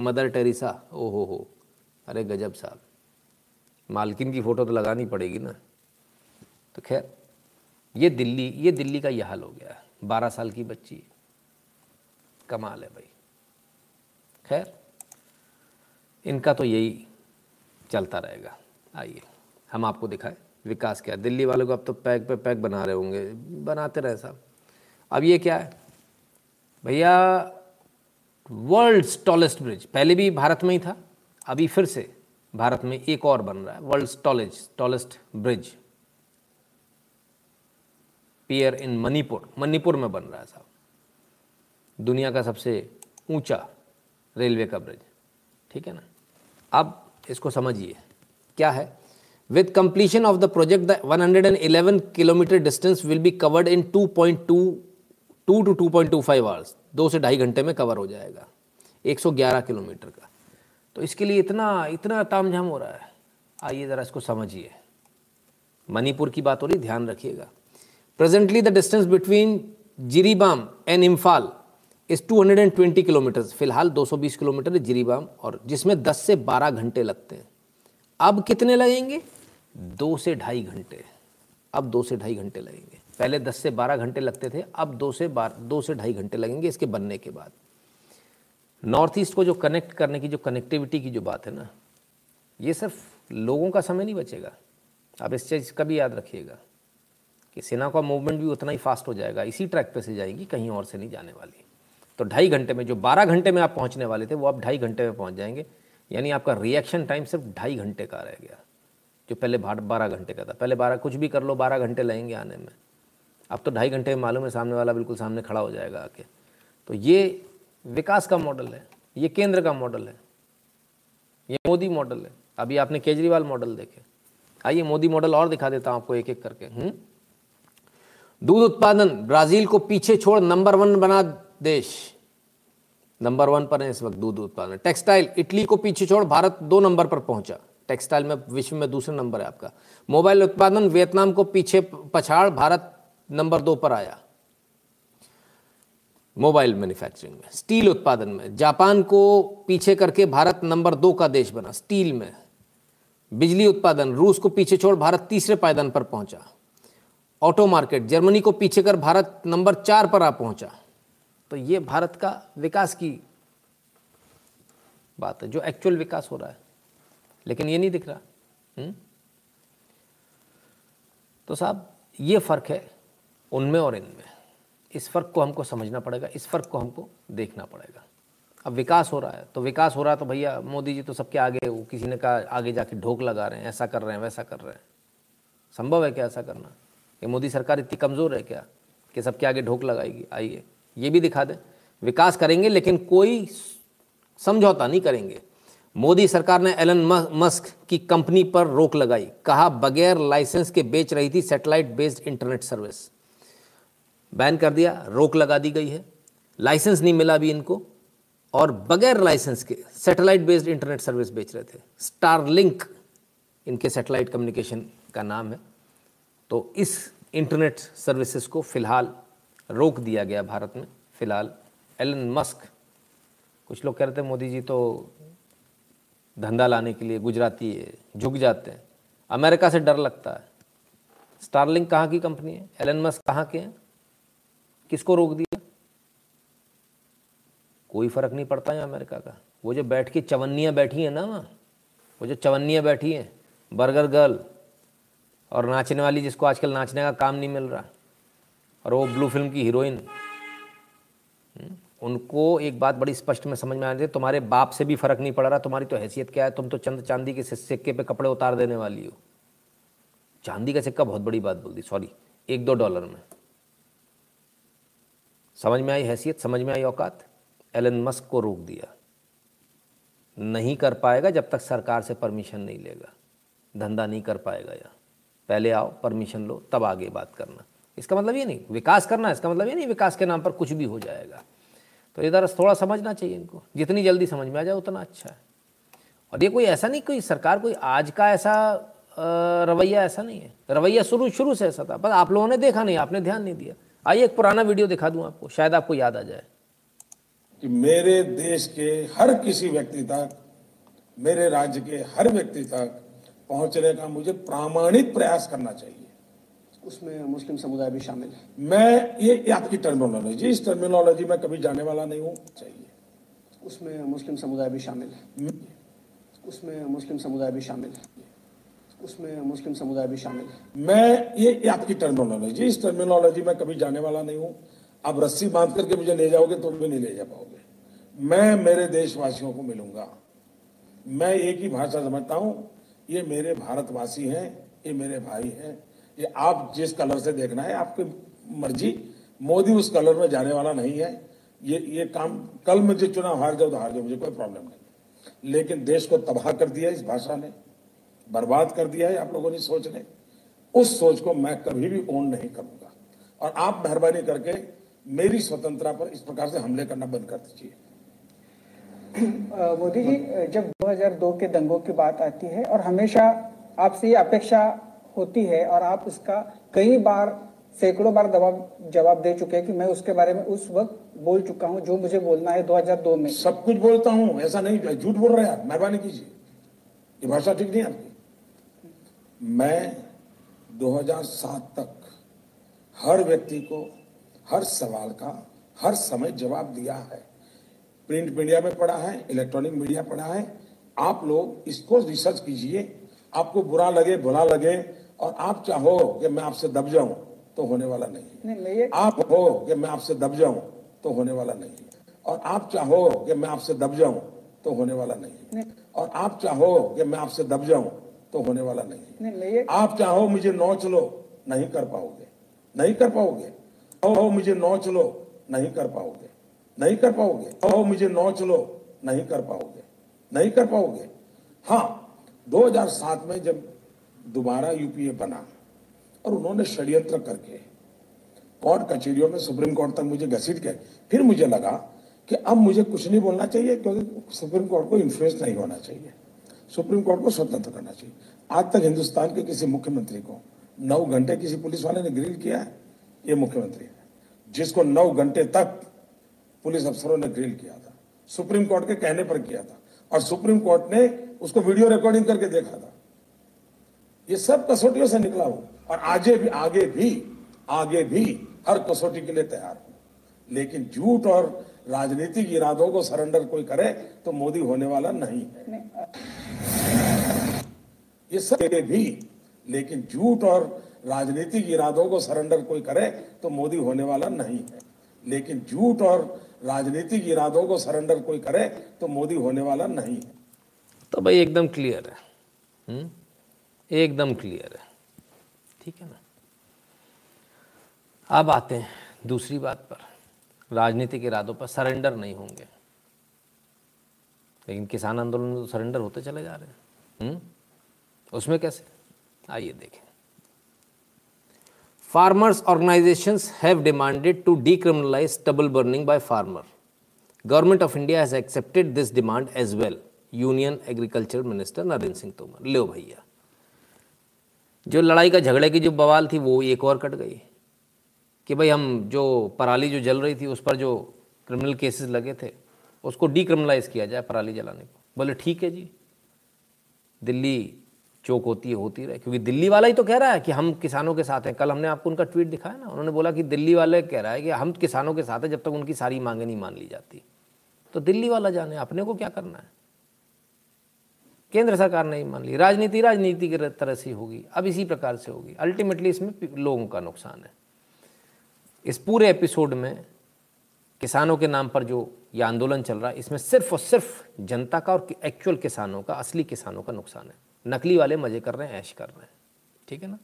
मदर टेरेसा ओ हो हो। अरे गजब साहब। मालकिन की फ़ोटो तो लगानी पड़ेगी ना। तो खैर ये दिल्ली ये दिल्ली का यह हाल हो गया बारह साल की बच्ची कमाल है भाई। खैर, इनका तो यही चलता रहेगा। आइए, हम आपको दिखाएँ विकास क्या है। दिल्ली वालों को अब तो पैक पे पैक बना रहे होंगे। बनाते रहे साहब अब ये क्या है? भैया वर्ल्ड्स टॉलेस्ट ब्रिज पहले भी भारत में ही था, अभी फिर से भारत में एक और बन रहा है। World's tallest tallest bridge pier in Manipur Manipur में बन रहा है साहब दुनिया का सबसे ऊँचा रेलवे का ब्रिज ठीक है ना? अब इसको समझिए। क्या है? With completion of the project the 111 kilometre distance will be covered in 2.2 two two two point two five hours दो से ढाई घंटे में कवर हो जाएगा। 111 किलोमीटर का। तो इसके लिए इतना इतना तामझाम हो रहा है। आइए ज़रा इसको समझिए। मणिपुर की बात हो रही ध्यान रखिएगा। Presently the distance between Jiribam and Imphal is 220 kilometre फ़िलहाल 220 किलोमीटर है जिरीबाम और जिसमें 10 से 12 घंटे लगते हैं। अब कितने लगेंगे? दो से ढाई घंटे। अब दो से ढाई घंटे लगेंगे। पहले 10 से 12 घंटे लगते थे, अब दो से बार, दो से ढाई घंटे लगेंगे इसके बनने के बाद। नॉर्थ ईस्ट को जो कनेक्ट करने की, जो कनेक्टिविटी की जो बात है ना, ये सिर्फ़ लोगों का समय नहीं बचेगा। आप इस चीज़ का भी याद रखिएगा। कि सेना का मूवमेंट भी उतना ही फास्ट हो जाएगा, इसी ट्रैक पे से जाएगी, कहीं और से नहीं जाने वाली। तो ढाई घंटे में, जो बारह घंटे में आप पहुँचने वाले थे, वो आप ढाई घंटे में पहुँच जाएँगे। यानी आपका रिएक्शन टाइम सिर्फ़ ढाई घंटे का रह गया, जो पहले बारह घंटे का था। पहले बारह, कुछ भी कर लो, बारह घंटे लगेंगे आने में। अब तो ढाई घंटे में मालूम है, सामने वाला बिल्कुल सामने खड़ा हो जाएगा आके। तो ये विकास का मॉडल है, ये केंद्र का मॉडल है, ये मोदी मॉडल है। अभी आपने केजरीवाल मॉडल देखे। आइए, मोदी मॉडल और दिखा देता हूँ आपको एक एक करके। हम्म? दूध उत्पादन ब्राज़ील को पीछे छोड़ नंबर वन बना देश। नंबर वन पर है इस वक्त दूध उत्पादन। टेक्सटाइल, इटली को पीछे छोड़ भारत दो नंबर पर पहुँचा। टेक्सटाइल में विश्व में दूसरा नंबर है आपका। मोबाइल उत्पादन, वियतनाम को पीछे पछाड़ भारत नंबर दो पर आया। मोबाइल मैन्युफैक्चरिंग में, स्टील उत्पादन में, जापान को पीछे करके भारत नंबर दो का देश बना, स्टील में। बिजली उत्पादन, रूस को पीछे छोड़ भारत तीसरे पायदान पर पहुँचा। ऑटो मार्केट, जर्मनी को पीछे कर भारत नंबर चार पर आ पहुँचा। तो ये भारत का विकास की बात है, जो एक्चुअल विकास हो रहा है। लेकिन ये नहीं दिख रहा। हुँ? तो साहब, ये फ़र्क है उनमें और इनमें। इस फ़र्क को हमको समझना पड़ेगा, इस फ़र्क को हमको देखना पड़ेगा। अब विकास हो रहा है तो विकास हो रहा है तो भैया, मोदी जी तो सबके आगे वो किसी ने कहा आगे जाके ढोक लगा रहे हैं, ऐसा कर रहे हैं, वैसा कर रहे हैं। संभव है क्या ऐसा करना? ये मोदी सरकार इतनी कमज़ोर है क्या? कि सबके आगे ढोक लगाएगी? आइए, ये भी दिखा दें। विकास करेंगे, लेकिन कोई समझौता नहीं करेंगे। मोदी सरकार ने एलन मस्क की कंपनी पर रोक लगाई। कहा, बगैर लाइसेंस के बेच रही थी satellite based internet service. Ban कर दिया, रोक लगा दी गई है। लाइसेंस नहीं मिला अभी इनको, और बगैर लाइसेंस के सैटेलाइट बेस्ड इंटरनेट सर्विस बेच रहे थे। स्टारलिंक, इनके सैटेलाइट कम्युनिकेशन का नाम है। तो इस इंटरनेट सर्विसेज़ को फ़िलहाल रोक दिया गया भारत में। फ़िलहाल एलन मस्क, कुछ लोग कह रहे थे, मोदी जी तो धंधा लाने के लिए गुजराती है झुक जाते हैं। अमेरिका से डर लगता है। स्टारलिंक कहाँ की कंपनी है? एलन मस्क कहाँ के हैं? किसको रोक दिया? कोई फ़र्क नहीं पड़ता है अमेरिका का। वो जो बैठ के चवन्नियाँ बैठी हैं ना वहाँ, वो जो चवन्नियाँ बैठी हैं, बर्गर गर्ल और नाचने वाली जिसको आजकल नाचने का काम नहीं मिल रहा और वो ब्लू फ़िल्म की हीरोइन। हम्म, उनको एक बात बड़ी स्पष्ट में समझ में आ रही है तुम्हारे बाप से भी फ़र्क नहीं पड़ रहा तुम्हारी तो हैसियत क्या है तुम तो चंद चांदी के सिक्के पे कपड़े उतार देने वाली हो। चांदी का सिक्का बहुत बड़ी बात बोल दी सॉरी एक दो डॉलर में। समझ में आई हैसियत समझ में आई औकात? एलन मस्क को रोक दिया। नहीं कर पाएगा जब तक सरकार से परमिशन नहीं लेगा। धंधा नहीं कर पाएगा या पहले आओ परमिशन लो, तब आगे बात करना। इसका मतलब ये नहीं, विकास करना, इसका मतलब ये नहीं, विकास के नाम पर कुछ भी हो जाएगा। तो इधर थोड़ा समझना चाहिए इनको। जितनी जल्दी समझ में आ जाए, उतना अच्छा है। और ये कोई ऐसा नहीं, कोई सरकार, कोई आज का ऐसा रवैया ऐसा नहीं है। रवैया शुरू शुरू से ऐसा था। बस आप लोगों ने देखा नहीं, आपने ध्यान नहीं दिया। आइए एक पुराना वीडियो दिखा दूँ आपको, शायद आपको याद आ जाए। कि मेरे देश के हर किसी व्यक्ति तक, मेरे राज्य के हर व्यक्ति तक पहुँचने का मुझे प्रामाणिक प्रयास करना चाहिए। उसमें मुस्लिम समुदाय भी शामिल है। मैं ये आपकी टर्मिनोलॉजी इस टर्मिनोलॉजी में कभी जाने वाला नहीं हूँ चाहिए। उसमें मुस्लिम समुदाय भी शामिल है। उसमें मुस्लिम समुदाय भी शामिल है। उसमें मुस्लिम समुदाय भी शामिल है। मैं ये आपकी टर्मिनोलॉजी इस टर्मिनोलॉजी में कभी जाने वाला नहीं हूँ। आप रस्सी बाँध करके मुझे ले जाओगे तो भी नहीं ले जा पाओगे। मैं मेरे देशवासियों को मिलूँगा। मैं एक ही भाषा समझता हूँ ये मेरे भारतवासी हैं, ये मेरे भाई हैं, ये आप जिस कलर से देखना है, आपकी मर्ज़ी। मोदी उस कलर में जाने वाला नहीं है। ये ये काम कल मुझे चुनाव हार जाओ तो हार जाओ, मुझे कोई प्रॉब्लम नहीं। लेकिन देश को तबाह कर दिया इस भाषा ने, बर्बाद कर दिया है आप लोगों ने सोच ने उस सोच को मैं कभी भी ओन नहीं करूँगा। और आप मेहरबानी करके मेरी स्वतंत्रता पर इस प्रकार से हमले करना बंद कर दीजिए। मोदी जी जब 2002 के दंगों की बात आती है और हमेशा आपसे ये अपेक्षा होती है और आप उसका कई बार, सैकड़ों बार जवाब जवाब दे चुके हैं कि मैं उसके बारे में उस वक्त बोल चुका हूँ, जो मुझे बोलना है 2002 में। सब कुछ बोलता हूँ, ऐसा नहीं झूठ बोल रहे हैं आप मेहरबानी कीजिए। ये भाषा ठीक नहीं आपकी मैं 2007 तक हर व्यक्ति को, हर सवाल का, हर समय जवाब दिया है। प्रिंट मीडिया में पढ़ा है इलेक्ट्रॉनिक मीडिया पढ़ा है। आप लोग इसको रिसर्च कीजिए। आपको बुरा लगे भला लगे और आप चाहो कि मैं आपसे दब जाऊँ तो होने वाला नहीं, नहीं आप हो कि मैं आपसे दब जाऊँ तो होने वाला नहीं और आप चाहो कि मैं आपसे दब जाऊँ तो होने वाला नहीं। और आप चाहो कि मैं आपसे दब जाऊँ तो होने वाला नहीं. आप चाहो मुझे नोच लो नहीं कर पाओगे। नहीं कर पाओगे। मुझे नोच लो नहीं कर पाओगे। नहीं कर पाओगे। हो मुझे नोच लो नहीं कर पाओगे। नहीं कर पाओगे। हाँ 2007 में जब दोबारा यूपीए बना और उन्होंने षड्यंत्र करके कोर्ट कचहरियों में सुप्रीम कोर्ट तक मुझे घसीट के, फिर मुझे लगा कि अब मुझे कुछ नहीं बोलना चाहिए, क्योंकि सुप्रीम कोर्ट को इन्फ्लुएंस नहीं होना चाहिए। सुप्रीम कोर्ट को स्वतंत्र करना चाहिए। आज तक हिंदुस्तान के किसी मुख्यमंत्री को नौ घंटे किसी पुलिस वाले ने ग्रिल किया है, ये मुख्यमंत्री है, जिसको नौ घंटे तक पुलिस अफसरों ने ग्रिल किया था, सुप्रीम कोर्ट के कहने पर किया था और सुप्रीम कोर्ट ने उसको वीडियो रिकॉर्डिंग करके देखा था। ये सब कसौटियों से निकला हूँ और आगे भी आगे भी आगे भी हर कसौटी के लिए तैयार हूँ। लेकिन झूठ और राजनीतिक इरादों को सरेंडर कोई करे तो मोदी होने वाला नहीं है। ये सब भी, लेकिन झूठ और राजनीतिक इरादों को सरेंडर कोई करे तो मोदी होने वाला नहीं है। लेकिन झूठ और राजनीतिक इरादों को सरेंडर कोई करे तो मोदी होने वाला नहीं तो भाई एकदम क्लियर है। हुँ? एकदम क्लियर है। ठीक है ना? अब आते हैं दूसरी बात पर। राजनीतिक इरादों पर सरेंडर नहीं होंगे। लेकिन किसान आंदोलन में तो सरेंडर होते चले जा रहे हैं। हुँ? उसमें कैसे? आइए देखें। Farmers have demanded to decriminalise stubble burning by farmer government of India has accepted this demand as well union agriculture minister Narendra Singh Tomar लो भैया। जो लड़ाई का झगड़े की जो बवाल थी, वो एक और कट गई। कि भाई हम जो पराली जो जल रही थी, उस पर जो क्रिमिनल केसेस लगे थे, उसको डीक्रिमिनलाइज किया जाए पराली जलाने को। बोले, ठीक है जी। दिल्ली चौक होती है, होती रहे। क्योंकि दिल्ली वाला ही तो कह रहा है कि हम किसानों के साथ हैं। कल हमने आपको उनका ट्वीट दिखाया ना, उन्होंने बोला कि दिल्ली वाले कह रहा है कि हम किसानों के साथ हैं जब तक उनकी सारी मांगे नहीं मान ली जाती। तो दिल्ली वाला जाने, अपने को क्या करना है? केंद्र सरकार ने मान ली। राजनीति राजनीति की तरह से होगी। अब इसी प्रकार से होगी। अल्टीमेटली इसमें लोगों का नुकसान है। इस पूरे एपिसोड में किसानों के नाम पर जो ये आंदोलन चल रहा है, इसमें सिर्फ़ और सिर्फ़ जनता का और एक्चुअल किसानों का, असली किसानों का नुकसान है। नकली वाले मज़े कर रहे हैं ऐश कर रहे हैं। ठीक है ना?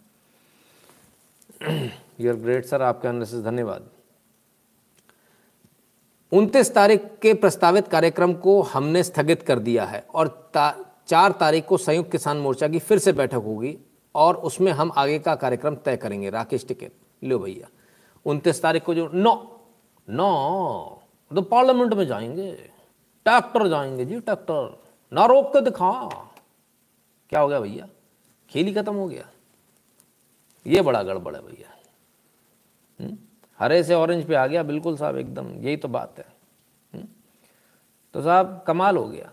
यूर ग्रेट सर आपके अंदर से धन्यवाद। उनतीस तारीख के प्रस्तावित कार्यक्रम को हमने स्थगित कर दिया है और ता, चार तारीख को संयुक्त किसान मोर्चा की फिर से बैठक होगी और उसमें हम आगे का कार्यक्रम तय करेंगे। राकेश टिकैत लो भैया। उनतीस तारीख को जो नौ नौ तो पार्लियामेंट में जाएँगे। ट्रैक्टर जाएँगे जी ट्रैक्टर ना रोक के दिखा। क्या हो गया भैया खेल ही खत्म हो गया ये बड़ा गड़बड़ है भैया हम्म? हरे से ऑरेंज पे आ गया, बिल्कुल साहब, एकदम, यही तो बात है हम्म? तो साहब, कमाल हो गया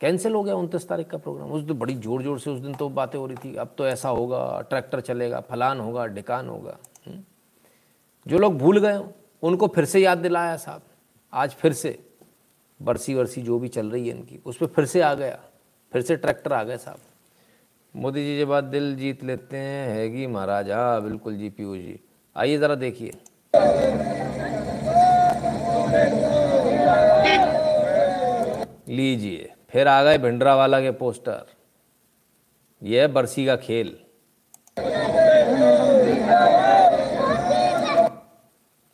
कैंसिल हो गया उनतीस तारीख का प्रोग्राम उस दिन बड़ी ज़ोर ज़ोर से उस दिन तो बातें हो रही थी, अब तो ऐसा होगा ट्रैक्टर चलेगा, फलान होगा, डिकान होगा? हम्म? जो लोग भूल गए, उनको फिर से याद दिलाया साहब आज फिर से बरसी वरसी जो भी चल रही है इनकी, उस पर फिर से आ गया फिर से ट्रैक्टर आ गए साहब। मोदी जी ये बात दिल जीत लेते हैं, हैगी महाराज हाँ बिल्कुल जी, पीयूष जी। आइए ज़रा देखिए। लीजिए, फिर आ गए भिंडरा वाला के पोस्टर। ये है बरसी का खेल।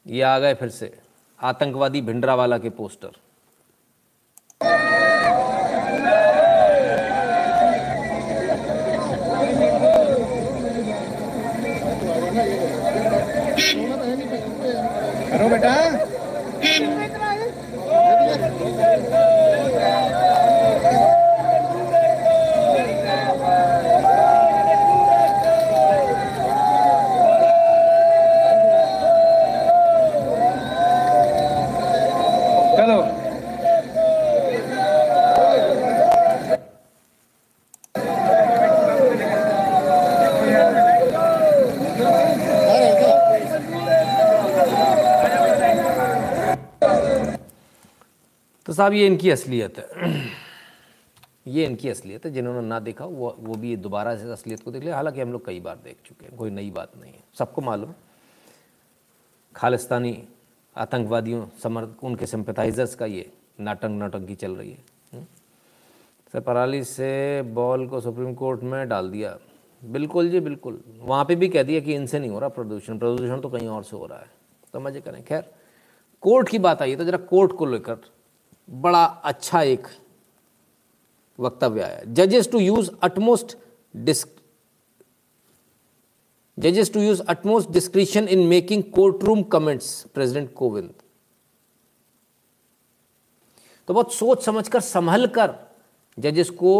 ये आ गए फिर से, आतंकवादी भिंडरा वाला के पोस्टर। बेटा। साहब, ये इनकी असलियत है। ये इनकी असलियत है, जिन्होंने ना देखा, वो वो भी दोबारा से असलियत को देख लिया। हालाँकि हम लोग कई बार देख चुके हैं, कोई नई बात नहीं है। सबको मालूम, खालिस्तानी आतंकवादियों, समर्थ, उनके सिंपथाइजर्स का ये नाटक नाटंकी चल रही है। हम्म? सर, पराली से बॉल को सुप्रीम कोर्ट में डाल दिया। बिल्कुल जी, बिल्कुल। वहाँ पे भी कह दिया कि इनसे नहीं हो रहा प्रदूषण। प्रदूषण तो कहीं और से हो रहा है। तो मज़े करें। खैर, कोर्ट की बात आई है तो जरा कोर्ट को लेकर बड़ा अच्छा एक वक्तव्य आया। जजेस टू यूज़ अटमोस्ट डिस्क जजेस to use utmost discretion in making court room comments president Kovind तो बहुत सोच समझकर संभल कर जजेस को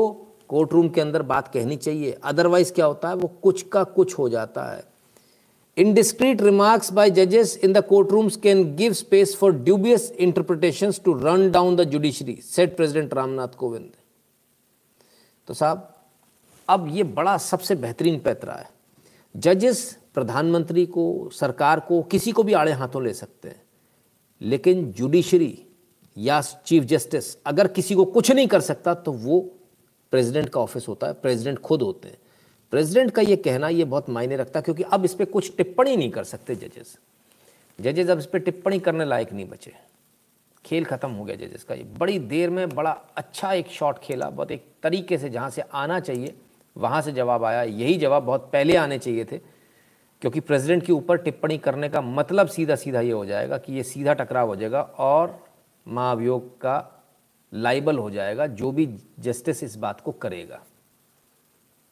कोर्ट रूम के अंदर बात कहनी चाहिए। अदरवाइज़ क्या होता है? वो कुछ का कुछ हो जाता है। Indiscreet remarks by judges in the courtrooms can give space for dubious interpretations to run down the judiciary said president ramnath kovind तो साहब अब ये बड़ा सबसे बेहतरीन पैतरा है जजेस प्रधानमंत्री को सरकार को किसी को भी आड़े हाथों ले सकते हैं लेकिन जुडिशरी या चीफ जस्टिस अगर किसी को कुछ नहीं कर सकता तो वो प्रेसिडेंट का ऑफ़िस होता है प्रेसिडेंट खुद होते हैं प्रेसिडेंट का ये कहना ये बहुत मायने रखता, क्योंकि अब इस पर कुछ टिप्पणी नहीं कर सकते जजेस। जजेस अब इस पर टिप्पणी करने लायक नहीं बचे। खेल खत्म हो गया जजेस का ये। बड़ी देर में बड़ा अच्छा एक शॉट खेला, बहुत एक तरीके से जहाँ से आना चाहिए, वहाँ से जवाब आया। यही जवाब बहुत पहले आने चाहिए थे, क्योंकि प्रेसिडेंट के ऊपर टिप्पणी करने का मतलब सीधा सीधा ये हो जाएगा कि ये सीधा टकराव हो जाएगा और महाभियोग का लाइबल हो जाएगा, जो भी जस्टिस इस बात को करेगा।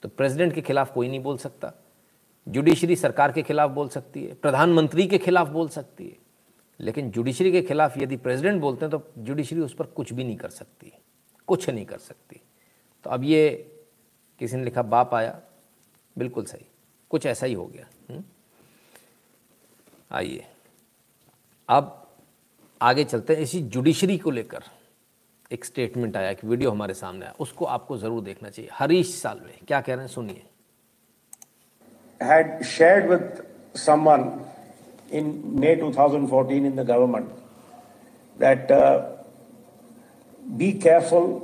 तो प्रेसिडेंट के खिलाफ कोई नहीं बोल सकता। जुडिशरी सरकार के खिलाफ बोल सकती है, प्रधानमंत्री के खिलाफ बोल सकती है। लेकिन जुडिशरी के खिलाफ यदि प्रेसिडेंट बोलते हैं तो जुडिशरी उस पर कुछ भी नहीं कर सकती, कुछ नहीं कर सकती। तो अब ये किसी ने लिखा, बाप आया। बिल्कुल सही, कुछ ऐसा ही हो गया। हम्म? आइए। अब आगे चलते हैं, इसी जुडिशरी को लेकर। एक स्टेटमेंट आया कि वीडियो हमारे सामने आया, उसको आपको ज़रूर देखना चाहिए। हरीश सालवे, क्या कह रहे हैं? सुनिए। Had shared with someone in May 2014 in the government that be careful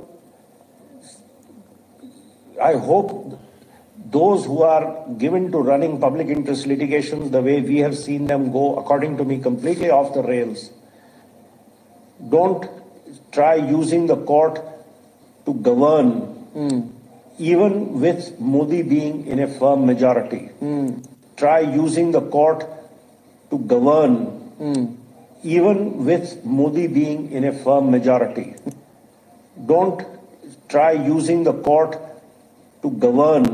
I hope those who are given to running public interest litigation the way we have seen them go according to me completely off the rails don't try using the court to govern, mm. even with Modi being in a firm majority. Mm. Try using the court to govern, mm. even with Modi being in a firm majority. Don't try using the court to govern,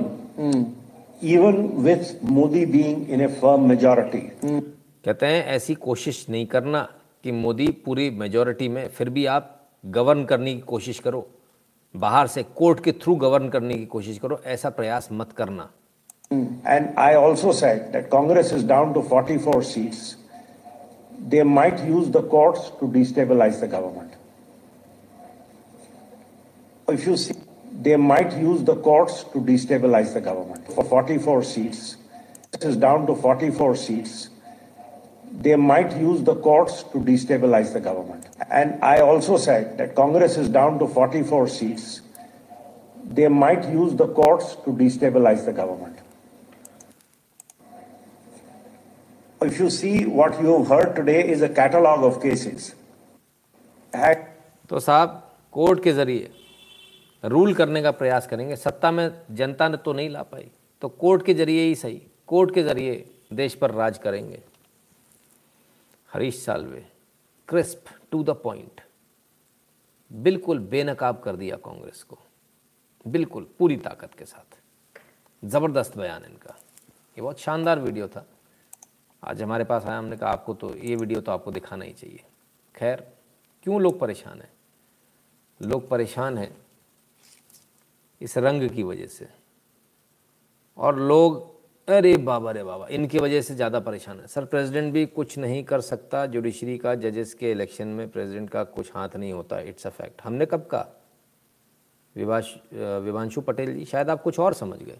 even with Modi being in a firm majority. कहते हैं ऐसी कोशिश नहीं करना कि मोदी पूरी majority में फिर भी आप गवर्न करने की कोशिश करो। बाहर से कोर्ट के थ्रू गवर्न करने की कोशिश करो। ऐसा प्रयास मत करना। And I also Congress is down to forty four seat they might use the court to destabilise the government if you see they might use the court to destabilise the government for forty four seats is down to forty four seats They might use the courts to destabilize the government. And I also said that Congress is down to 44 seats. They might use the courts to destabilize the government. If you see what you have heard today is a catalog of cases. तो साहब court के ज़रिए rule करने का प्रयास करेंगे सत्ता में जनता ने तो नहीं ला पाई तो कोर्ट के ज़रिए ही सही कोर्ट के ज़रिए देश पर राज करेंगे Harish Salve, crisp to the point बिल्कुल बेनकाब कर दिया कांग्रेस को। बिल्कुल पूरी ताकत के साथ। ज़बरदस्त बयान इनका। ये बहुत शानदार वीडियो था। आज हमारे पास आया, हमने कहा आपको तो ये वीडियो तो आपको दिखाना ही चाहिए। खैर, क्यों लोग परेशान हैं? लोग परेशान हैं इस रंग की वजह से। और लोग अरे बाबा रे बाबा, इनकी वजह से ज़्यादा परेशान है। सर प्रेसिडेंट भी कुछ नहीं कर सकता जुडिशरी का जजेस के इलेक्शन में प्रेसिडेंट का कुछ हाथ नहीं होता इट्स अ फैक्ट हमने कब कहा? विभाष विभांशु पटेल जी, शायद आप कुछ और समझ गए।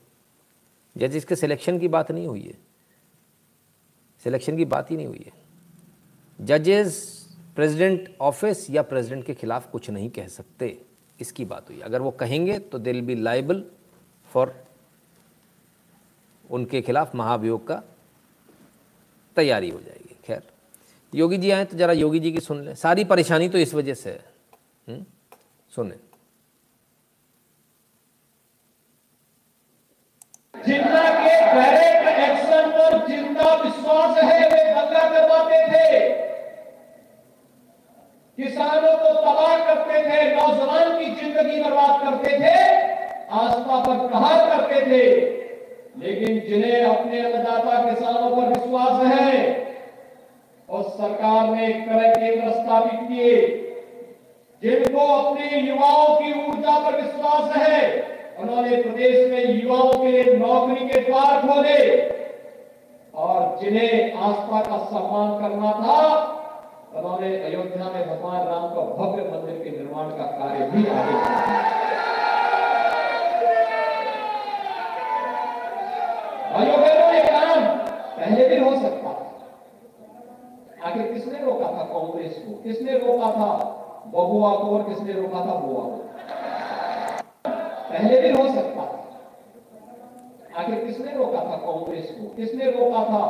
जजेस के सिलेक्शन की बात नहीं हुई है। सिलेक्शन की बात ही नहीं हुई है। जजेस प्रेसिडेंट ऑफ़िस या प्रेसिडेंट के खिलाफ कुछ नहीं कह सकते, इसकी बात हुई। अगर वो कहेंगे तो दिल बी लाइबल फॉर उनके खिलाफ महाभियोग का तैयारी हो जाएगी। खैर, योगी जी आए तो ज़रा योगी जी की सुन लें। सारी परेशानी तो इस वजह से है। हुँ? सुने जिनका के डायरेक्ट एक्शन पर जिनका विश्वास है, वे करवाते थे। किसानों को तबाह करते थे, नौजवान की ज़िंदगी बर्बाद करते थे, आस्था पर प्रहार करते थे। लेकिन जिन्हें अपने अन्नदाता किसानों पर विश्वास है, और सरकार ने क्रय केंद्र स्थापित किए जिनको अपने युवाओं की ऊर्जा पर विश्वास है। उन्होंने प्रदेश में युवाओं के लिए नौकरी के द्वार खोले, और जिन्हें आस्था का सम्मान करना था, उन्होंने अयोध्या में भगवान राम का भव्य मंदिर के निर्माण का कार्य भी आगे बढ़ाया भाइयों, बहनों, ये काम पहले भी हो सकता था। किसने रोका था कांग्रेस को? किसने रोका था? बबुआ को, और किसने रोका था बुआ को? पहले भी हो सकता था। आखिर किसने रोका था कांग्रेस को? किसने रोका था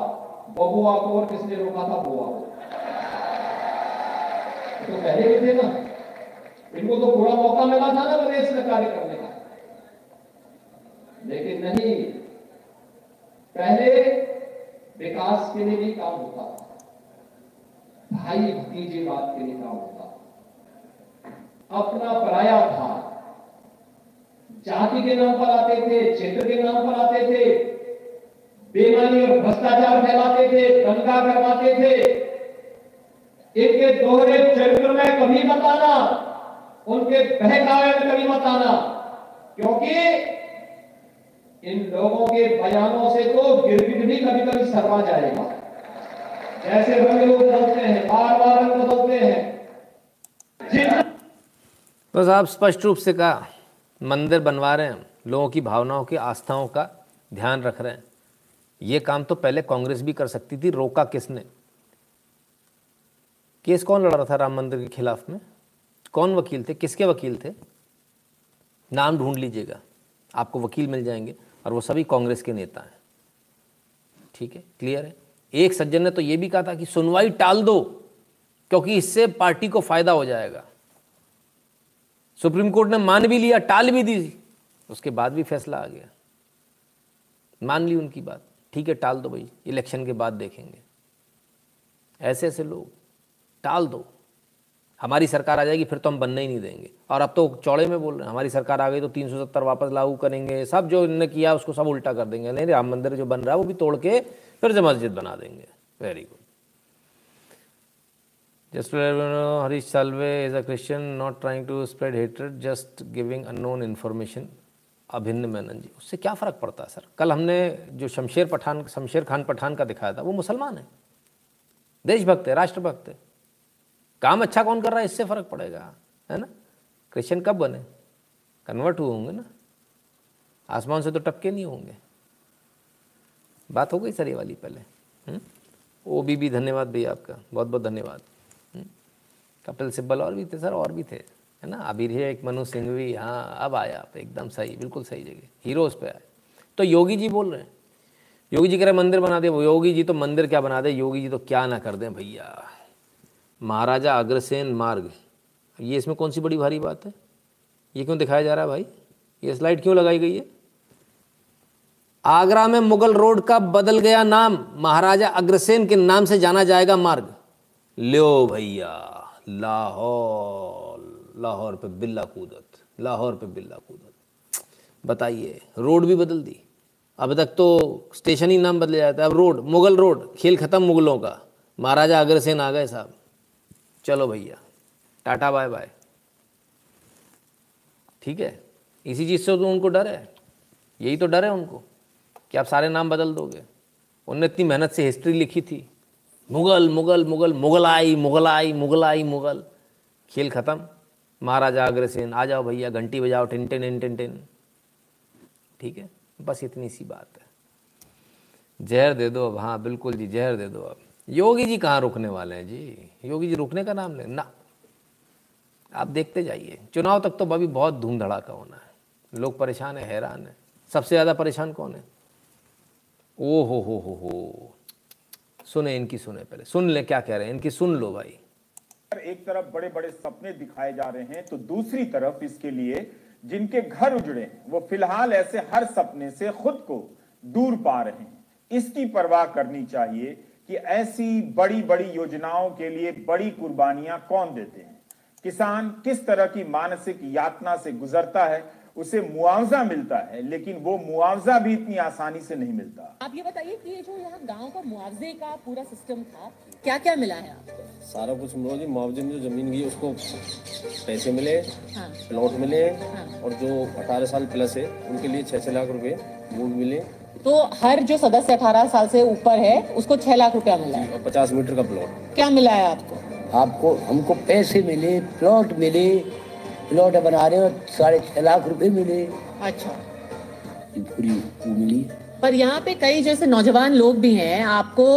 बबुआ को, और किसने रोका था बुआ को? तो पहले भी थे ना। इनको तो पूरा मौका मिला था ना प्रदेश में कार्य करने का। लेकिन नहीं पहले विकास के लिए भी काम होता भाई भतीजे बात के लिए काम होता अपना पराया था जाति के नाम पर आते थे, क्षेत्र के नाम पर आते थे, बेमानी और भ्रष्टाचार फैलाते थे, दंगा करवाते थे। इनके दोहरे चरित्र में कभी मत आना, उनके बहकावे में कभी मत आना, क्योंकि इन लोगों के बयानों से तो गिरगिट भी कभी कभी शर्मा जाएगा। जैसे रंग लोग बदलते हैं बार बार रंग बदलते हैं बस आप स्पष्ट रूप से कहा, मंदिर बनवा रहे हैं, लोगों की भावनाओं की आस्थाओं का ध्यान रख रहे हैं। ये काम तो पहले कांग्रेस भी कर सकती थी, रोका किसने? केस कौन लड़ रहा था राम मंदिर के खिलाफ में? कौन वकील थे? किसके वकील थे? नाम ढूंढ लीजिएगा, आपको वकील मिल जाएँगे। और वो सभी कांग्रेस के नेता हैं। ठीक है? क्लियर है? एक सज्जन ने तो ये भी कहा था कि सुनवाई टाल दो, क्योंकि इससे पार्टी को फ़ायदा हो जाएगा। सुप्रीम कोर्ट ने मान भी लिया, टाल भी दी। उसके बाद भी फैसला आ गया। मान ली उनकी बात। ठीक है, टाल दो भाई। इलेक्शन के बाद देखेंगे। ऐसे ऐसे लोग। टाल दो। हमारी सरकार आ जाएगी फिर तो हम बनने ही नहीं देंगे। और अब तो चौड़े में बोल रहे हैं हमारी सरकार आ गई तो तीन सौ सत्तर वापस लागू करेंगे। सब जो इन्होंने किया उसको सब उल्टा कर देंगे। नहीं राम मंदिर जो बन रहा है वो भी तोड़ के फिर से मस्जिद बना देंगे। Very good know, Harish Salve is a Christian not trying to spread hatred, just giving unknown information. अभिन्न मैनन जी उससे क्या फ़र्क पड़ता है सर? कल हमने जो शमशेर पठान शमशेर खान पठान का दिखाया था वो मुसलमान है। देशभक्त है राष्ट्रभक्त है। काम अच्छा कौन कर रहा है? इससे फ़र्क पड़ेगा, है ना? क्रिश्चियन कब बने? कन्वर्ट हुए होंगे ना? आसमान से तो टपके नहीं होंगे। बात हो गई सर ये वाली पहले। हम्म? ओ बी भी धन्यवाद भैया आपका। बहुत बहुत धन्यवाद कपिल सिब्बल और भी थे सर, और भी थे, है ना? अभी एक मनु सिंह भी हाँ अब आए आप, एकदम सही, बिल्कुल सही जगह। हीरोज पे आए। तो योगी जी बोल रहे हैं। योगी जी कह रहे मंदिर बना दे। वो योगी जी तो मंदिर क्या बना दे? योगी जी तो क्या ना कर दें भैया। महाराजा अग्रसेन मार्ग। ये इसमें कौन सी बड़ी भारी बात है? ये क्यों दिखाया जा रहा है भाई? ये स्लाइड क्यों लगाई गई है? आगरा में मुगल रोड का बदल गया नाम। महाराजा अग्रसेन के नाम से जाना जाएगा मार्ग। लो भैया, लाहौर लाहौर पे बिल्ला कूदत, लाहौर पे बिल्ला कूदत। बताइए, रोड भी बदल दी। अब तक तो स्टेशन ही नाम बदले जाता है। अब रोड, मुगल रोड, खेल ख़त्म मुगलों का। महाराजा अग्रसेन आ गए साहब। चलो भैया, टाटा, बाय बाय। ठीक है? इसी चीज़ से तो उनको डर है। यही तो डर है उनको कि आप सारे नाम बदल दोगे। उनने इतनी मेहनत से हिस्ट्री लिखी थी। मुगल मुगल मुगल, मुगलाई मुगलाई मुगलाई, मुगल। खेल ख़त्म। महाराजा अग्रसेन, आ जाओ भैया, घंटी बजाओ, टिन टिन इन टिन टिन। ठीक है? बस इतनी सी बात है। जहर दे दो अब। हाँ बिल्कुल जी, जहर दे दो अब। योगी जी कहाँ रुकने वाले हैं? जी, योगी जी रुकने का नाम ले ना। आप देखते जाइए। चुनाव तक तो अभी बहुत धूम धड़ाका होना है। लोग परेशान है, हैरान है। सबसे ज़्यादा परेशान कौन है? ओ हो हो हो। हो सुने, इनकी सुने पहले। सुन ले क्या कह रहे हैं। इनकी सुन लो भाई। एक तरफ़ बड़े बड़े सपने दिखाए जा रहे हैं तो दूसरी तरफ़ इसके लिए जिनके घर उजड़े वो फ़िलहाल ऐसे हर सपने से खुद को दूर पा रहे हैं। इसकी परवाह करनी चाहिए कि ऐसी बड़ी बड़ी योजनाओं के लिए बड़ी कुर्बानियाँ कौन देते हैं? किसान किस तरह की मानसिक यातना से गुजरता है उसे मुआवजा मिलता है लेकिन वो मुआवजा भी इतनी आसानी से नहीं मिलता। आप ये बताइए कि ये जो यहाँ गाँव का मुआवजे का पूरा सिस्टम था क्या क्या मिला है आपको? सारा कुछ मिलो जी मुआवजे में जो ज़मीन गई उसको पैसे मिले हाँ। प्लॉट मिले और जो अठारह साल प्लस है उनके लिए छह छह लाख रुपए भी मिले तो हर जो सदस्य अठारह साल से ऊपर है उसको छह लाख रुपया मिला है। पचास मीटर का प्लॉट क्या मिला है आपको? आपको हमको पैसे मिले प्लॉट मिले प्लॉट बना रहे हो साढ़े छह लाख रुपए मिले। अच्छा। पूरी मिली। पर यहाँ पे कई जैसे नौजवान लोग भी हैं आपको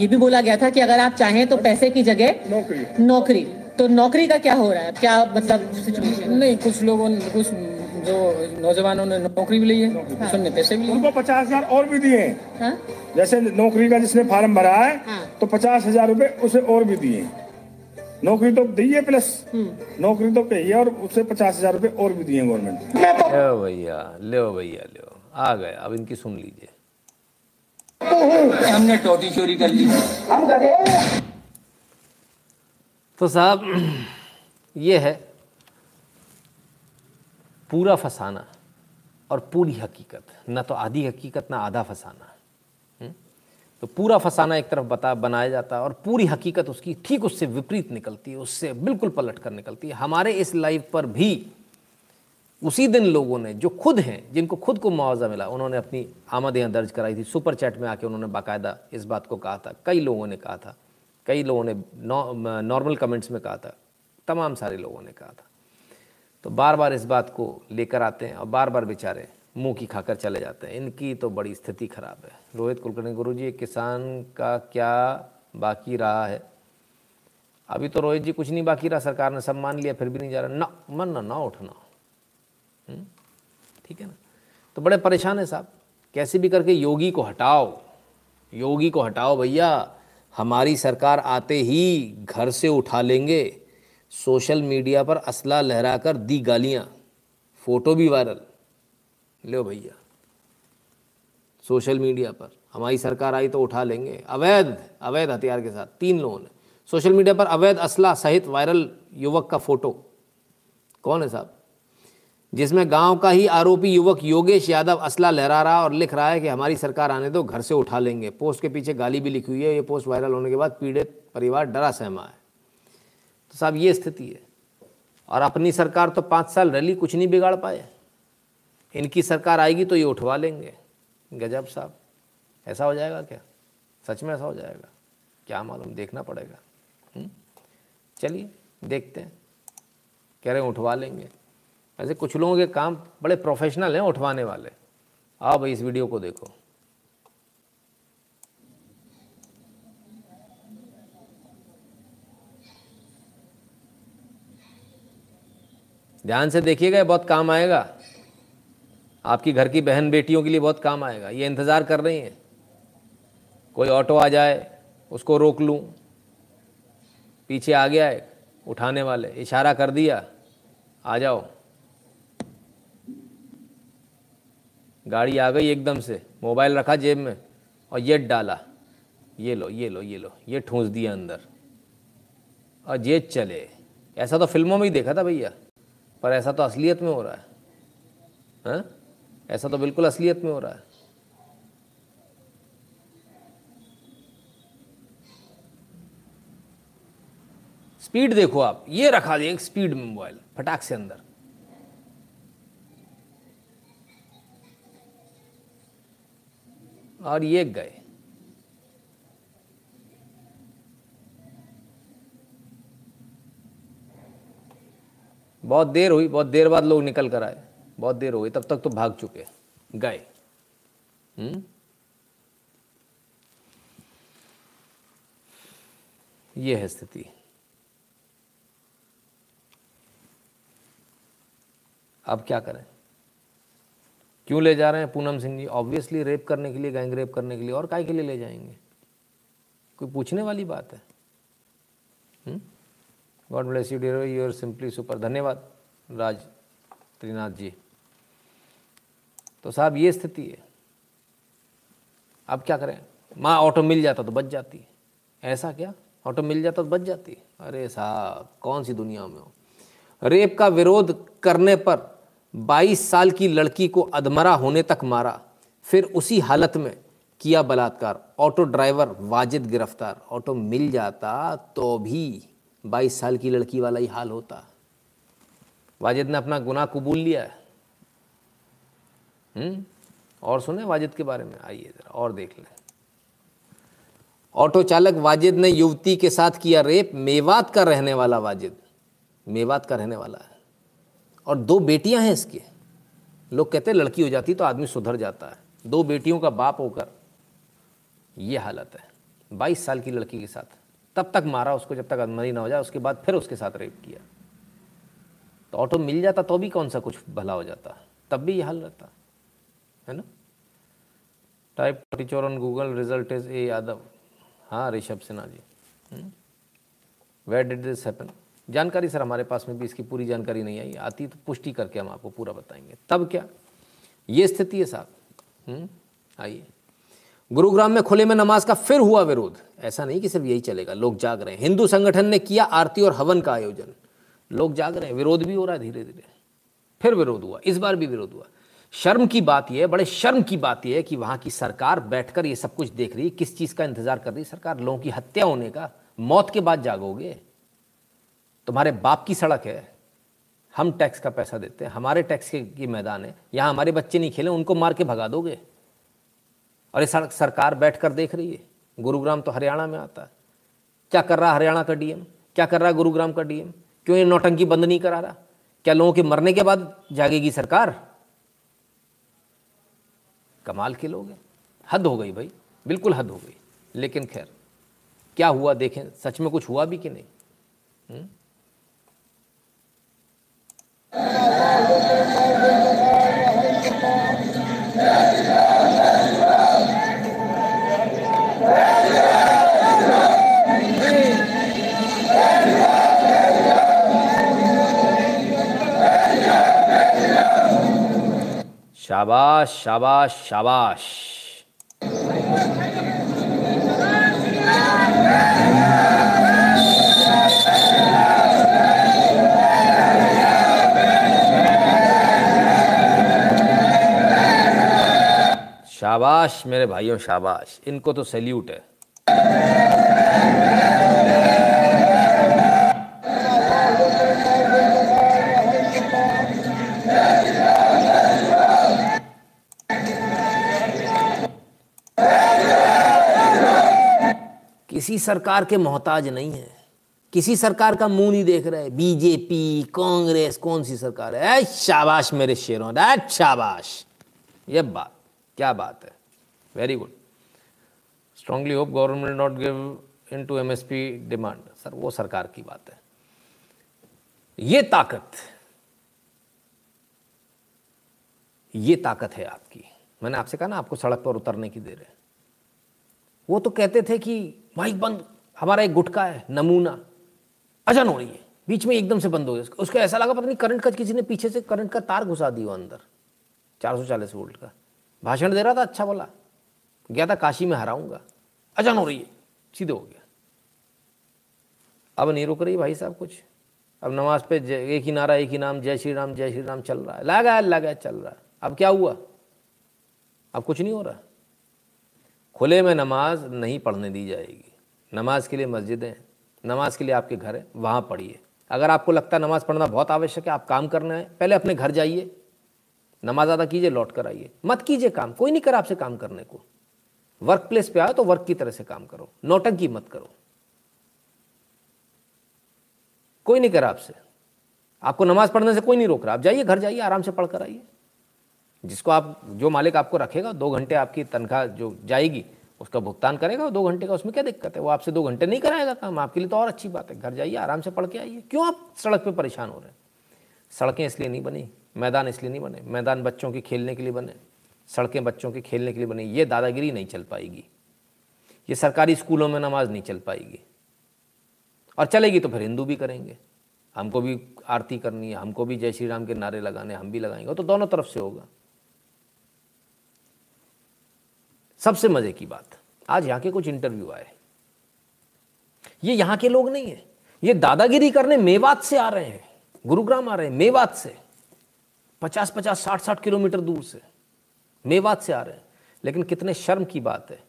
ये भी बोला गया था कि अगर आप चाहें तो पैसे की जगह नौकरी। नौकरी। तो नौकरी का क्या हो रहा है? क्या मतलब सिचुएशन नहीं कुछ लोगों ने कुछ जो नौजवानों ने नौकरी भी ली है कुछ ने पैसे भी उनको पचास हज़ार और भी दिए। हाँ? जैसे नौकरी का जिसने फार्म भरा है हाँ? तो पचास हज़ार रूपए उसे और भी दिए। नौकरी तो दी है प्लस। नौकरी तो कही है और उसे पचास हज़ार रूपए और भी दिए गवर्नमेंट ने। भैया लो भैया लो। आ गए अब इनकी सुन लीजिए। हमने टोटी चोरी कर ली। तो साहब ये है पूरा फसाना और पूरी हकीकत, न तो आधी हकीकत, ना आधा फसाना। हम्म? तो पूरा फसाना एक तरफ़ बता, बनाया जाता है और पूरी हकीकत उसकी ठीक उससे विपरीत निकलती है, उससे बिल्कुल पलट कर निकलती है। हमारे इस लाइव पर भी उसी दिन लोगों ने जो खुद हैं, जिनको खुद को मुआवजा मिला, उन्होंने अपनी आमद यहाँ दर्ज कराई थी। सुपर चैट में आके उन्होंने बाकायदा इस बात को कहा था। कई लोगों ने कहा था। कई लोगों ने नॉर्मल कमेंट्स में कहा था। तमाम सारे लोगों ने कहा था। तो बार बार इस बात को लेकर आते हैं और बार बार बेचारे मुँह की खाकर चले जाते हैं। इनकी तो बड़ी स्थिति खराब है। रोहित कुलकर्णी गुरु जी किसान का क्या बाकी रहा है? अभी तो रोहित जी कुछ नहीं बाकी रहा, सरकार ने सब मान लिया, फिर भी नहीं जा रहा। ना, मन ना ना उठना। हम्म? ठीक है ना? तो बड़े परेशान है साहब। कैसे भी करके योगी को हटाओ। योगी को हटाओ भैया। हमारी सरकार आते ही घर से उठा लेंगे। सोशल मीडिया पर असला लहरा कर दी गालियाँ। फ़ोटो भी वायरल। लो भैया। सोशल मीडिया पर। हमारी सरकार आई तो उठा लेंगे। अवैध अवैध हथियार के साथ। तीन लोगों ने। सोशल मीडिया पर अवैध असला सहित वायरल युवक का फ़ोटो। कौन है साहब? जिसमें गाँव का ही आरोपी युवक योगेश यादव असला लहरा रहा और लिख रहा है कि हमारी सरकार आने दो, घर से उठा लेंगे। पोस्ट के पीछे गाली भी लिखी हुई है। ये पोस्ट वायरल होने के बाद पीड़ित परिवार डरा सहमा है। तो साहब, ये स्थिति है। और अपनी सरकार तो पाँच साल रैली, कुछ नहीं बिगाड़ पाए। इनकी सरकार आएगी तो ये उठवा लेंगे। गजब साहब, ऐसा हो जाएगा क्या? सच में ऐसा हो जाएगा? क्या मालूम, देखना पड़ेगा। हम्म? चलिए, देखते हैं। कह रहे हैं, उठवा लेंगे। ऐसे कुछ लोगों के काम बड़े प्रोफेशनल हैं, उठवाने वाले। भाई, इस वीडियो को देखो। ध्यान से देखिएगा, ये बहुत काम आएगा। आपकी घर की बहन बेटियों के लिए बहुत काम आएगा। ये इंतज़ार कर रही हैं। कोई ऑटो आ जाए, उसको रोक लूँ। पीछे आ गया है उठाने वाले, इशारा कर दिया, आ जाओ। गाड़ी आ गई एकदम से, मोबाइल रखा जेब में, और ये डाला। ये लो ये लो ये लो, ये ठूंस दिया अंदर। और ये चले। ऐसा तो फ़िल्मों में ही देखा था भैया। पर ऐसा तो असलियत में हो रहा है। हाँ? ऐसा तो बिल्कुल असलियत में हो रहा है। स्पीड देखो आप, ये रखा दिया एक स्पीड में मोबाइल, फटाक से अंदर। और ये गए। बहुत देर हुई, बहुत देर बाद लोग निकल कर आए। बहुत देर हो गई, तब तक तो भाग चुके गए। हम्म? ये है स्थिति। अब क्या करें? क्यों ले जा रहे हैं पूनम सिंह जी? ऑब्वियसली रेप करने के लिए गैंग रेप करने के लिए और काय के लिए ले जाएँगे? कोई पूछने वाली बात है? God bless you dear you are simply super धन्यवाद, राज त्रिनाथ जी। तो साहब, ये स्थिति है। अब क्या करें? माँ, ऑटो मिल जाता तो बच जाती ऐसा क्या? ऑटो मिल जाता तो बच जाती अरे साहब, कौन सी दुनिया में हो? रेप का विरोध करने पर 22 साल की लड़की को अधमरा होने तक मारा। फिर उसी हालत में किया बलात्कार। ऑटो ड्राइवर वाजिद गिरफ़्तार। ऑटो मिल जाता तो भी 22 साल की लड़की वाला ही हाल होता। वाजिद ने अपना गुनाह कबूल लिया है। हम्म? और सुने वाजिद के बारे में? आइए जरा और देख लें। ऑटो चालक वाजिद ने युवती के साथ किया रेप। मेवात का रहने वाला वाजिद। मेवात का रहने वाला है। और दो बेटियाँ हैं इसके। लोग कहते हैं, लड़की हो जाती तो आदमी सुधर जाता है। दो बेटियों का बाप होकर ये हालत है। बाईस साल की लड़की के साथ। तब तक मारा उसको जब तक अदमरी ना हो जाए, उसके बाद फिर उसके साथ रेप किया। तो ऑटो मिल जाता तो भी कौन सा कुछ भला हो जाता? तब भी ये हाल रहता, है ना? Type teacher on Google result is a Yadav हाँ Rishabh Sinha ji. Where did this happen जानकारी सर हमारे पास में भी इसकी पूरी जानकारी नहीं आई। आती तो पुष्टि करके हम आपको पूरा बताएँगे। तब क्या? ये स्थिति है साहब। आइए। गुरुग्राम में खुले में नमाज़ का फिर हुआ विरोध। ऐसा नहीं कि सिर्फ़ यही चलेगा लोग जाग रहे हैं। हिंदू संगठन ने किया आरती और हवन का आयोजन। लोग जाग रहे हैं विरोध भी हो रहा है धीरे धीरे। फिर विरोध हुआ इस बार भी विरोध हुआ। शर्म की बात यह बड़े शर्म की बात यह है कि वहाँ की सरकार बैठकर ये सब कुछ देख रही है। किस चीज़ का इंतज़ार कर रही है सरकार? लोगों की हत्या होने का। मौत के बाद जागोगे? तुम्हारे बाप की सड़क है। हम टैक्स का पैसा देते हैं। हमारे टैक्स के, मैदान है। यहाँ हमारे बच्चे नहीं खेले उनको मार के भगा दोगे? और ये सड़क सरकार बैठ कर देख रही है। गुरुग्राम तो हरियाणा में आता है। क्या कर रहा हरियाणा का डीएम? क्या कर रहा है गुरुग्राम का डीएम? क्यों ये नौटंकी बंद नहीं करा रहा? क्या लोगों के मरने के बाद जागेगी सरकार? कमाल के लोग हैं। हद हो गई भाई, बिल्कुल हद हो गई। लेकिन खैर, क्या हुआ देखें, सच में कुछ हुआ भी कि नहीं? हुँ? हम्म? शाबाश शाबाश शाबाश शाबाश मेरे भाइयों, शाबाश। इनको तो सैल्यूट है। किसी सरकार के मोहताज नहीं है। किसी सरकार का मुँह नहीं देख रहे। बीजेपी, कांग्रेस, कौन सी सरकार है? शाबाश मेरे शेरों शाबाश। ये बात। क्या बात है? Very good strongly hope government not give in to M S P demand sir वो सरकार की बात है। ये ताकत ये ताकत है आपकी। मैंने आपसे कहा ना, आपको सड़क पर उतरने की दे रहे वो तो कहते थे कि माइक बंद, हमारा एक गुटका है, नमूना। अजन हो रही है बीच में एकदम से बंद हो गया। उसको ऐसा लगा पता नहीं, करंट का किसी ने पीछे से करंट का तार घुसा दिया अंदर। 440 वोल्ट का। भाषण दे रहा था अच्छा बोला। गया था काशी में, हराऊँगा। अजन हो रही है। सीधे हो गया। अब नहीं रुक रही भाई साहब कुछ। अब नमाज़ पे एक ही नारा, एक ही नाम, जय श्री राम, जय श्री राम चल रहा है। लगा लगा, चल रहा है। अब क्या हुआ? अब कुछ नहीं हो रहा। खुले में नमाज़ नहीं पढ़ने दी जाएगी। नमाज़ के लिए मस्जिदें नमाज़ के लिए आपके घर है। वहाँ पढ़िए। अगर आपको लगता है नमाज़ पढ़ना बहुत आवश्यक है, आप काम करना है। पहले अपने घर जाइए। नमाज़ अदा कीजिए, लौट कर आइए। मत कीजिए काम, कोई नहीं कर आपसे काम करने को। वर्क प्लेस पे आओ तो वर्क की तरह से काम करो, नौटंकी मत करो। कोई नहीं कर आपसे। आपको नमाज़ पढ़ने से कोई नहीं रोक रहा। आप जाइए, घर जाइए, आराम से पढ़ कर आइए। जिसको आप, जो मालिक आपको रखेगा, दो घंटे आपकी तनख्वाह जो जाएगी, उसका भुगतान करेगा, दो घंटे का उसमें क्या दिक्कत है? वो आपसे दो घंटे नहीं कराएगा काम। आपके लिए तो और अच्छी बात है। घर जाइए, आराम से पढ़ के आइए। क्यों आप सड़क पे परेशान हो रहे हैं? सड़कें इसलिए नहीं बनी। मैदान इसलिए नहीं बने, मैदान बच्चों के खेलने के लिए बने, सड़कें बच्चों के खेलने के लिए बनी, ये दादागिरी नहीं चल पाएगी। ये सरकारी स्कूलों में नमाज़ नहीं चल पाएगी। और चलेगी तो फिर हिंदू भी करेंगे। हमको भी आरती करनी है, हमको भी जय श्री राम के नारे लगाने, हम भी लगाएँगे। तो दोनों तरफ़ से होगा। सबसे मज़े की बात, आज यहाँ के कुछ इंटरव्यू आए। ये यहाँ के लोग नहीं है। ये दादागिरी करने मेवात से आ रहे हैं, गुरुग्राम आ रहे हैं, मेवात से। पचास पचास, साठ साठ किलोमीटर दूर से। मेवात से आ रहे हैं। लेकिन कितने शर्म की बात है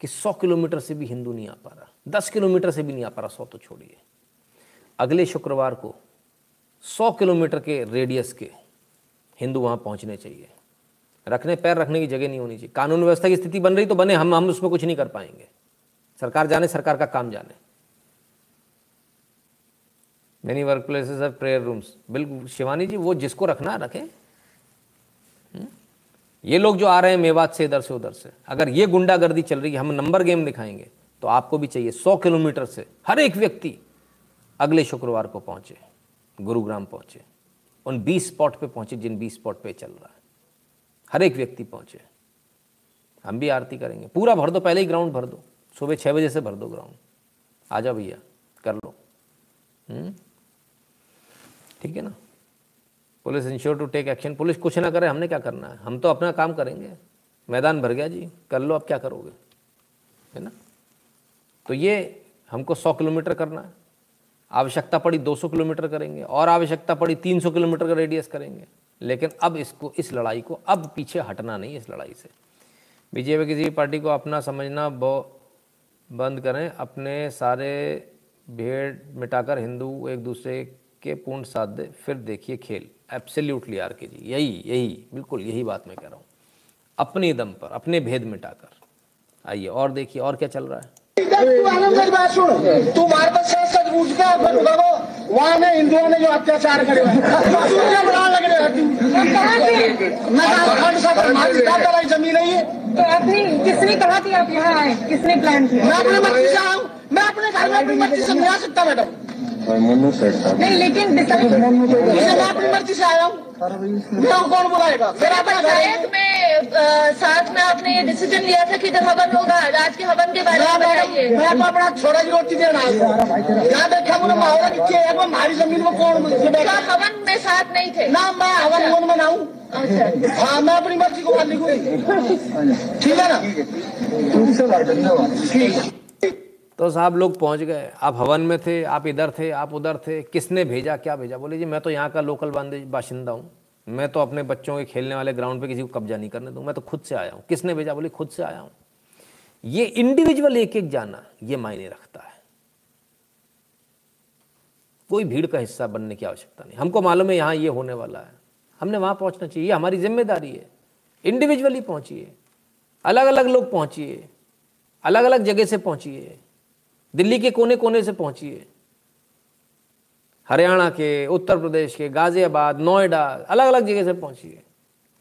कि सौ किलोमीटर से भी हिंदू नहीं आ पा रहा। दस किलोमीटर से भी नहीं आ पा रहा, सौ तो छोड़िए। अगले शुक्रवार को सौ किलोमीटर के रेडियस के हिंदू वहाँ पहुँचने चाहिए। रखने पैर रखने की जगह नहीं होनी चाहिए। कानून व्यवस्था की स्थिति बन रही तो बने, हम हम उसमें कुछ नहीं कर पाएँगे। सरकार जाने, सरकार का काम जाने। मेनी वर्क प्लेसेस है प्रेयर रूम्स बिल्कुल, शिवानी जी, वो जिसको रखना रखे। हम्म? ये लोग जो आ रहे हैं मेवात से इधर से उधर से, अगर ये गुंडागर्दी चल रही है, हम नंबर गेम दिखाएँगे तो आपको भी चाहिए सौ किलोमीटर से हर एक व्यक्ति अगले शुक्रवार को पहुँचे, गुरुग्राम पहुँचे, उन बीस स्पॉट पे पहुँचे जिन बीस स्पॉट पे चल रहा है। हर एक व्यक्ति पहुँचे। हम भी आरती करेंगे। पूरा भर दो, पहले ही ग्राउंड भर दो। सुबह छः बजे से भर दो ग्राउंड आ जाओ भैया, कर लो। हम्म? ठीक है ना? Police ensure to take action police कुछ ना करे, हमने क्या करना है? हम तो अपना काम करेंगे। मैदान भर गया जी। कर लो, अब क्या करोगे? है ना? तो ये हमको सौ किलोमीटर करना है। आवश्यकता पड़ी 200 किलोमीटर करेंगे और आवश्यकता पड़ी 300 किलोमीटर का रेडियस करेंगे। लेकिन अब इसको, इस लड़ाई को अब पीछे हटना नहीं इस लड़ाई से। बीजेपी किसी भी पार्टी को अपना समझना बंद करें। अपने सारे भेड़ मिटाकर हिंदू एक दूसरे के पूर्ण दे फिर देखिए खेल। एब्सोल्युटली आर के जी यही यही बिल्कुल यही बात मैं कह रहा हूँ। अपने दम पर अपने भेद मिटाकर। आइए और देखिए और क्या चल रहा है? तू सच वहाँ में हिंदुओं ने जो अत्याचार करे ज़मीन नहीं है तो आपने किसने कहा थी आप यहाँ आए? किसने प्लान किया? मैं अपने मर्ज़ी से आऊँ मैं अपने घर में अपनी मर्ज़ी से नहीं आ सकता मैडम। नहीं लेकिन मैं अपनी मर्ज़ी से आया हूँ। कौन बुलाएगा? मेरा पंचायत में साथ में आपने ये डिसीज़न लिया था कि जब हवन होगा आज के हवन के बारे में बताइए। मैं तो अपना छोटा जी रोटी देना यहाँ देखा मुझे माहौल नीचे है वो हमारी ज़मीन में कौन हवन में साथ नहीं थे? ना मैं हवन वन में ना हूँ। हाँ मैं अपनी मर्ज़ी को लिखूँगी ठीक है ना? ठीक है। तो साहब लोग पहुँच गए। आप हवन में थे, आप इधर थे, आप उधर थे। किसने भेजा, क्या भेजा? बोले, जी, मैं तो यहाँ का लोकल बाशिंदा हूँ। मैं तो अपने बच्चों के खेलने वाले ग्राउंड पे किसी को कब्जा नहीं करने दूँ मैं तो खुद से आया हूँ। किसने भेजा? बोले, खुद से आया हूँ। ये इंडिविजुअल एक एक जाना, ये मायने रखता है। कोई भीड़ का हिस्सा बनने की आवश्यकता नहीं। हमको मालूम है यहाँ ये होने वाला है। हमने वहाँ पहुँचना चाहिए। हमारी ज़िम्मेदारी है। इंडिविजुअली पहुँचिए। अलग अलग लोग पहुँचिए। अलग अलग जगह से पहुँचिए। दिल्ली के कोने कोने से पहुंचिए हरियाणा के, उत्तर प्रदेश के, गाजियाबाद, नोएडा अलग अलग जगह से पहुंचिए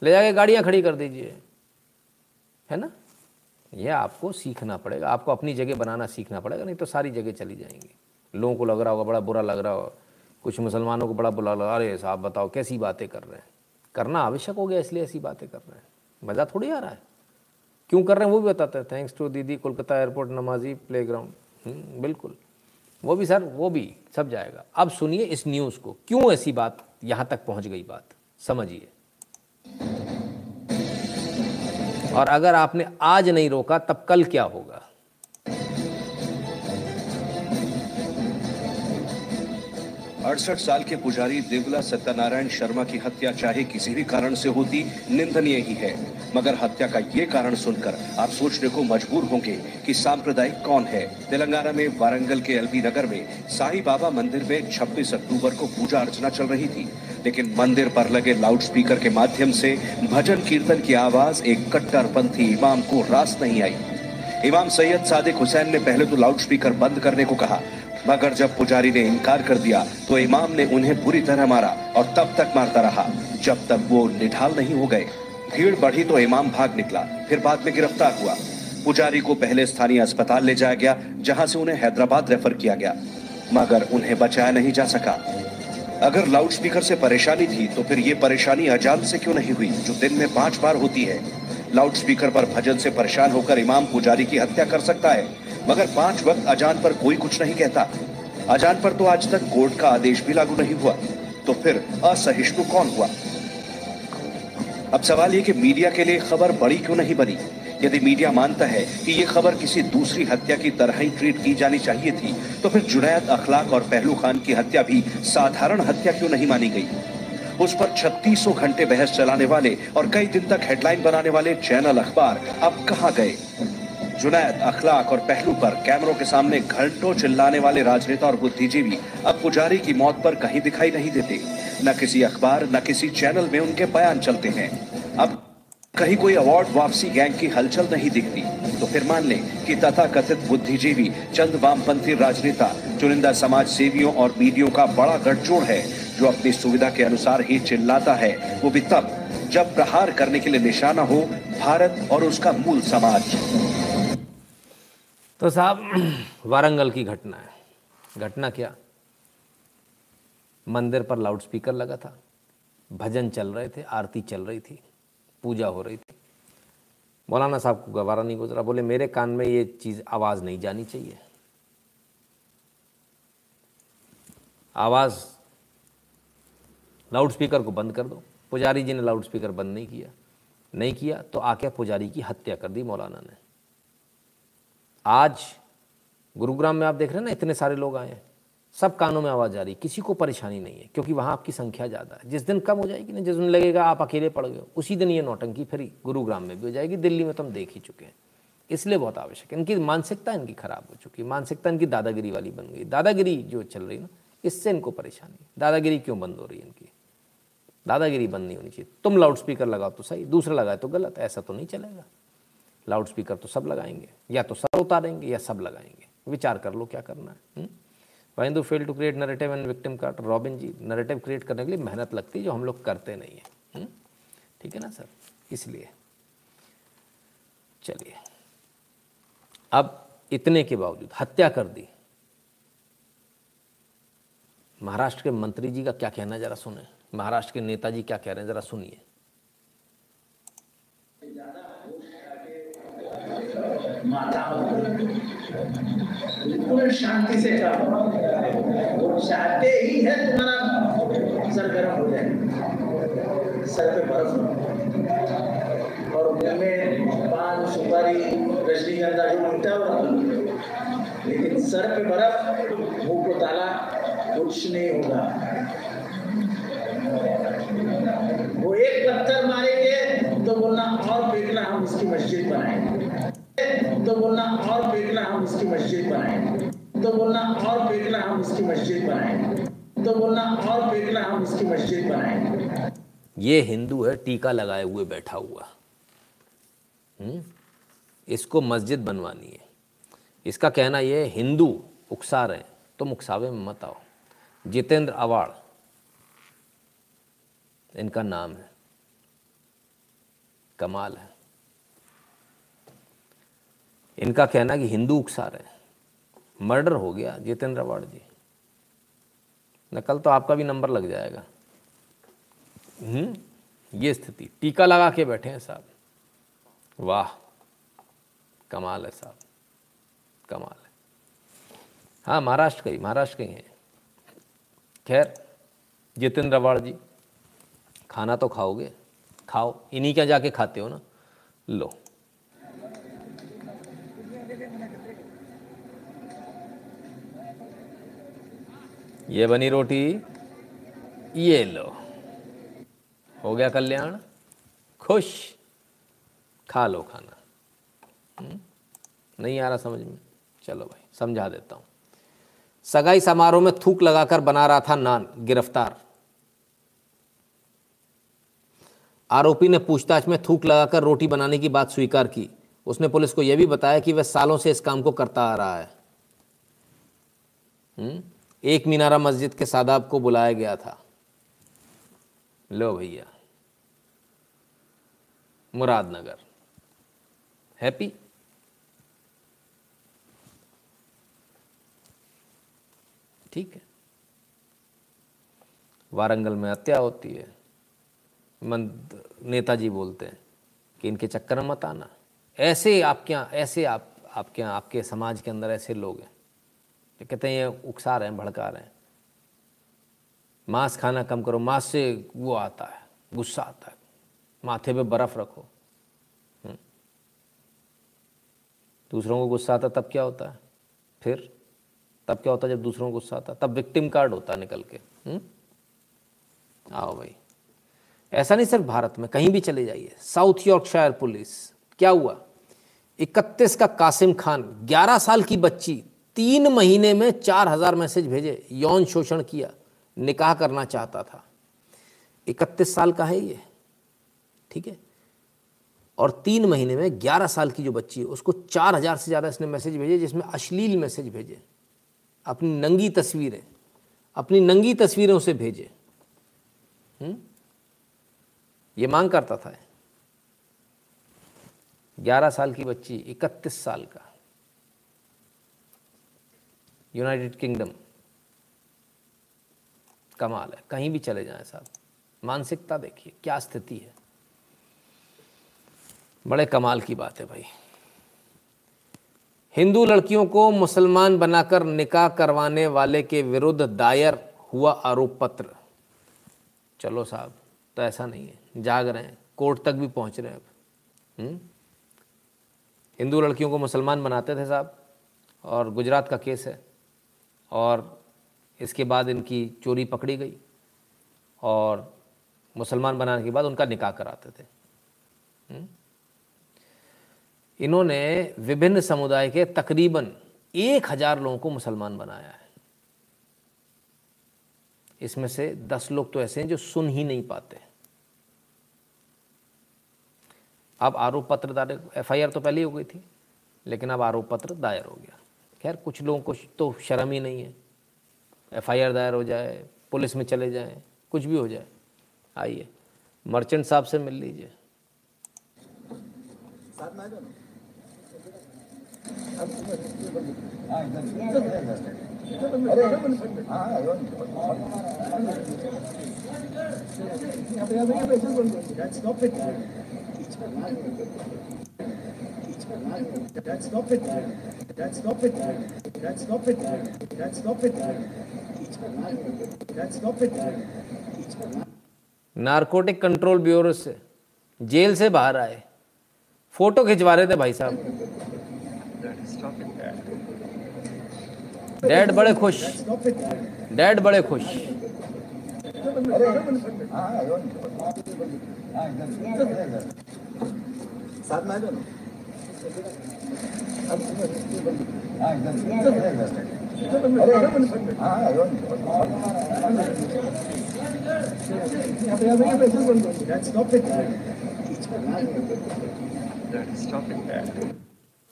ले जाके गाड़ियाँ खड़ी कर दीजिए। है ना? यह आपको सीखना पड़ेगा। आपको अपनी जगह बनाना सीखना पड़ेगा, नहीं तो सारी जगह चली जाएँगी। लोगों को लग रहा होगा, बड़ा बुरा लग रहा होगा कुछ मुसलमानों को बड़ा बुरा लगा अरे साहब, बताओ, कैसी बातें कर रहे हैं? करना आवश्यक हो गया, इसलिए ऐसी बातें कर रहे हैं। मज़ा थोड़ी आ रहा है। क्यों कर रहे हैं वो भी बताते हैं। Thanks to Didi, Kolkata airport Namazi play ground बिल्कुल। वो भी सर, वो भी सब जाएगा। अब सुनिए इस न्यूज़ को। क्यों ऐसी बात यहाँ तक पहुँच गई बात? समझिए। और अगर आपने आज नहीं रोका, तब कल क्या होगा? अड़सठ साल के पुजारी देवला सत्यनारायण शर्मा की हत्या चाहे किसी भी कारण से होती, निंदनीय ही है। मगर हत्या का ये कारण सुनकर आप सोचने को मजबूर होंगे कि सांप्रदायिक कौन है। तेलंगाना में वारंगल के एलबी नगर में साई बाबा मंदिर में 26 अक्टूबर को पूजा अर्चना चल रही थी, लेकिन मंदिर पर लगे लाउडस्पीकर के माध्यम से भजन कीर्तन की आवाज़ एक कट्टरपंथी इमाम को रास नहीं आई। इमाम सैयद सादिक हुसैन ने पहले तो लाउडस्पीकर बंद करने को कहा, मगर जब पुजारी ने इनकार कर दिया तो इमाम ने उन्हें बुरी तरह मारा और तब तक मारता रहा, जब तक वो निढाल नहीं हो गए। भीड़ बढ़ी तो इमाम भाग निकला, फिर बाद में गिरफ़्तार हुआ। पुजारी को पहले स्थानीय अस्पताल ले जाया गया, जहाँ से उन्हें हैदराबाद रेफर किया गया, मगर उन्हें बचाया नहीं जा सका। अगर लाउड स्पीकर से परेशानी थी तो फिर ये परेशानी अजान से क्यों नहीं हुई, जो दिन में पाँच बार होती है? लाउड स्पीकर पर भजन से परेशान होकर इमाम पुजारी की हत्या कर सकता है, मगर पाँच वक्त अजान पर कोई कुछ नहीं कहता। अजान पर तो आज तक कोर्ट का आदेश भी लागू नहीं हुआ तो फिर असहिष्णु कौन हुआ? अब सवाल ये कि मीडिया के लिए खबर बड़ी क्यों नहीं बनी? यदि मीडिया मानता है कि ये खबर किसी दूसरी हत्या की तरह ही ट्रीट की जानी चाहिए थी तो फिर जुनैद अखलाक और पहलू खान की हत्या भी साधारण हत्या क्यों नहीं मानी गई? उस पर छत्तीसों घंटे बहस चलाने वाले और कई दिन तक हेडलाइन बनाने वाले चैनल अखबार अब कहा गए? जुनैद, अखलाक और पहलू पर कैमरों के सामने घंटों चिल्लाने वाले राजनेता और बुद्धिजीवी अब पुजारी की मौत पर कहीं दिखाई नहीं देते। न किसी अखबार, न किसी चैनल में उनके बयान चलते हैं। अब कहीं कोई अवार्ड वापसी गैंग की हलचल नहीं दिखती। तो फिर मान लें कि तथाकथित बुद्धिजीवी, चंद वामपंथी राजनेता, चुनिंदा समाज सेवियों और बीडियों का बड़ा गठजोड़ है, जो अपनी सुविधा के अनुसार ही चिल्लाता है, वो भी तब जब प्रहार करने के लिए निशाना हो, भारत और उसका मूल समाज। तो साहब, वारंगल की घटना है। घटना क्या? मंदिर पर लाउडस्पीकर लगा था। भजन चल रहे थे, आरती चल रही थी, पूजा हो रही थी। मौलाना साहब को गवारा नहीं गुजरा। बोले, मेरे कान में ये चीज़ आवाज़ नहीं जानी चाहिए। आवाज़, लाउडस्पीकर को बंद कर दो। पुजारी जी ने लाउडस्पीकर बंद नहीं किया। नहीं किया तो आके पुजारी की हत्या कर दी मौलाना ने। आज गुरुग्राम में आप देख रहे हैं ना, इतने सारे लोग आए हैं। सब कानों में आवाज़ आ रही किसी को परेशानी नहीं है, क्योंकि वहाँ आपकी संख्या ज़्यादा है। जिस दिन कम हो जाएगी ना, जिस दिन लगेगा आप अकेले पड़ गए उसी दिन ये नौटंकी फिर गुरुग्राम में भी हो जाएगी। दिल्ली में तो हम देख ही चुके हैं। इसलिए बहुत आवश्यक है। इनकी मानसिकता इनकी खराब हो चुकी है। मानसिकता इनकी दादागिरी वाली बन गई। दादागिरी जो चल रही ना, इससे इनको परेशानी दादागिरी क्यों बंद हो रही है इनकी? दादागिरी बंद नहीं होनी चाहिए। तुम लाउड स्पीकर लगाओ तो सही, दूसरा लगाए तो गलत, ऐसा तो नहीं चलेगा। लाउड स्पीकर तो सब लगाएँगे, या तो सब उतारेंगे, या सब लगाएँगे। विचार कर लो क्या करना है वाइंदू fail to create narrative and victim card Robin ji narrative create करने के लिए मेहनत लगती है जो हम लोग करते नहीं है हम्म? ठीक है ना सर? इसलिए। चलिए। अब इतने के बावजूद हत्या कर दी। महाराष्ट्र के मंत्री जी का क्या कहना है, जरा सुने। महाराष्ट्र के नेताजी क्या कह रहे हैं, जरा सुनिए। बिल्कुल शांति से करो वो चाहते ही है तुम्हारा सर गर्म हो जाए। सर पे बर्फ़ और में पान, सुपारी रजनीगंधा जो मिलता हुआ लेकिन सर पे बर्फ़, मुँह को ताला, कुछ नहीं होगा। वो एक पत्थर मारेंगे तो बोलना, और फेंकना हम उसकी मस्जिद बनाएँगे। तो बोलना और फेंकना हम उसकी मस्जिद बनाएँगे। तो बोलना और फेंकना हम उसकी मस्जिद बनाएँगे। तो बोलना और फेंकना हम उसकी मस्जिद बनाएँगे। ये हिंदू है, टीका लगाए हुए बैठा हुआ। हुँ? इसको मस्जिद बनवानी है। इसका कहना ये हिंदू उकसा रहे तुम उकसावे में मत आओ। जितेंद्र अवाड़ इनका नाम है। कमाल है। इनका कहना कि हिंदू उकसा रहे मर्डर हो गया, जितेंद्र अवाड़ जी। न, कल तो आपका भी नंबर लग जाएगा। हम्म ये स्थिति। टीका लगा के बैठे हैं साहब। वाह, कमाल है साहब। कमाल है। हाँ महाराष्ट्र का ही, महाराष्ट्र के ही खैर, जितेंद्र अवाड़ जी, खाना तो खाओगे। खाओ, इन्हीं क्या जाके खाते हो ना। लो। ये बनी रोटी, ये लो। हो गया कल्याण? खुश? खा लो खाना। हुँ? नहीं आ रहा समझ में? चलो भाई, समझा देता हूँ। सगाई समारोह में थूक लगाकर बना रहा था नान, गिरफ़्तार। आरोपी ने पूछताछ में थूक लगाकर रोटी बनाने की बात स्वीकार की। उसने पुलिस को यह भी बताया कि वह सालों से इस काम को करता आ रहा है। हुँ? एक मीनारा मस्जिद के सादाब को बुलाया गया था। लो भैया। मुरादनगर। हैप्पी? ठीक है। वारंगल में हत्या होती है। मंद नेताजी बोलते हैं कि इनके चक्कर मत आना। ऐसे आपके यहाँ, ऐसे आप, आपके यहाँ, आपके समाज के अंदर ऐसे लोग हैं। कहते हैं, ये उकसा रहे हैं, भड़का रहे हैं। मांस खाना कम करो, मांस से वो आता है, गुस्सा आता है। माथे पे बर्फ़ रखो। हुँ? दूसरों को गुस्सा आता तब क्या होता है? फिर? तब क्या होता है जब दूसरों को गुस्सा आता तब विक्टिम कार्ड होता है निकल के। हुँ? आओ भाई। ऐसा नहीं सिर्फ़ भारत में, कहीं भी चले जाइए। साउथ यॉर्कशायर पुलिस, क्या हुआ? इकतीस का कासिम खान 11 साल की बच्ची तीन महीने में चार हज़ार मैसेज भेजे, यौन शोषण किया, निकाह करना चाहता था। इकतीस साल का है ये, ठीक है? और तीन महीने में ग्यारह साल की जो बच्ची है, उसको चार हज़ार से ज़्यादा इसने मैसेज भेजे, जिसमें अश्लील मैसेज भेजे। अपनी नंगी तस्वीरें, अपनी नंगी तस्वीरें उसे भेजे। हुँ? ये मांग करता था। ग्यारह साल की बच्ची, इकतीस साल का। यूनाइटेड किंगडम कमाल है। कहीं भी चले जाएँ साहब। मानसिकता देखिए, क्या स्थिति है। बड़े कमाल की बात है भाई। हिंदू लड़कियों को मुसलमान बनाकर निकाह करवाने वाले के विरुद्ध दायर हुआ आरोप पत्र। चलो साहब तो ऐसा नहीं है। जाग रहे हैं। कोर्ट तक भी पहुँच रहे हैं अब। हम्म? हिंदू लड़कियों को मुसलमान बनाते थे साहब, और गुजरात का केस है। और इसके बाद इनकी चोरी पकड़ी गई और मुसलमान बनाने के बाद उनका निकाह कराते थे। इन्होंने विभिन्न समुदाय के तकरीबन एक हज़ार लोगों को मुसलमान बनाया है। इसमें से दस लोग तो ऐसे हैं जो सुन ही नहीं पाते अब आरोप पत्र दायर, एफआईआर तो पहले ही हो गई थी, लेकिन अब आरोप पत्र दायर हो गया। खैर, कुछ लोगों को तो शर्म ही नहीं है। एफआईआर दायर हो जाए, पुलिस में चले जाएँ, कुछ भी हो जाए। आइए, मर्चेंट साहब से मिल लीजिए। It. That's stop it. That's stop it. That's stop it. That's stop it. Narcotic control bureau से जेल से बाहर आए फ़ोटो खिंचवा रहे थे भाई साहब डैड बड़े खुश डैड बड़े खुश साथ में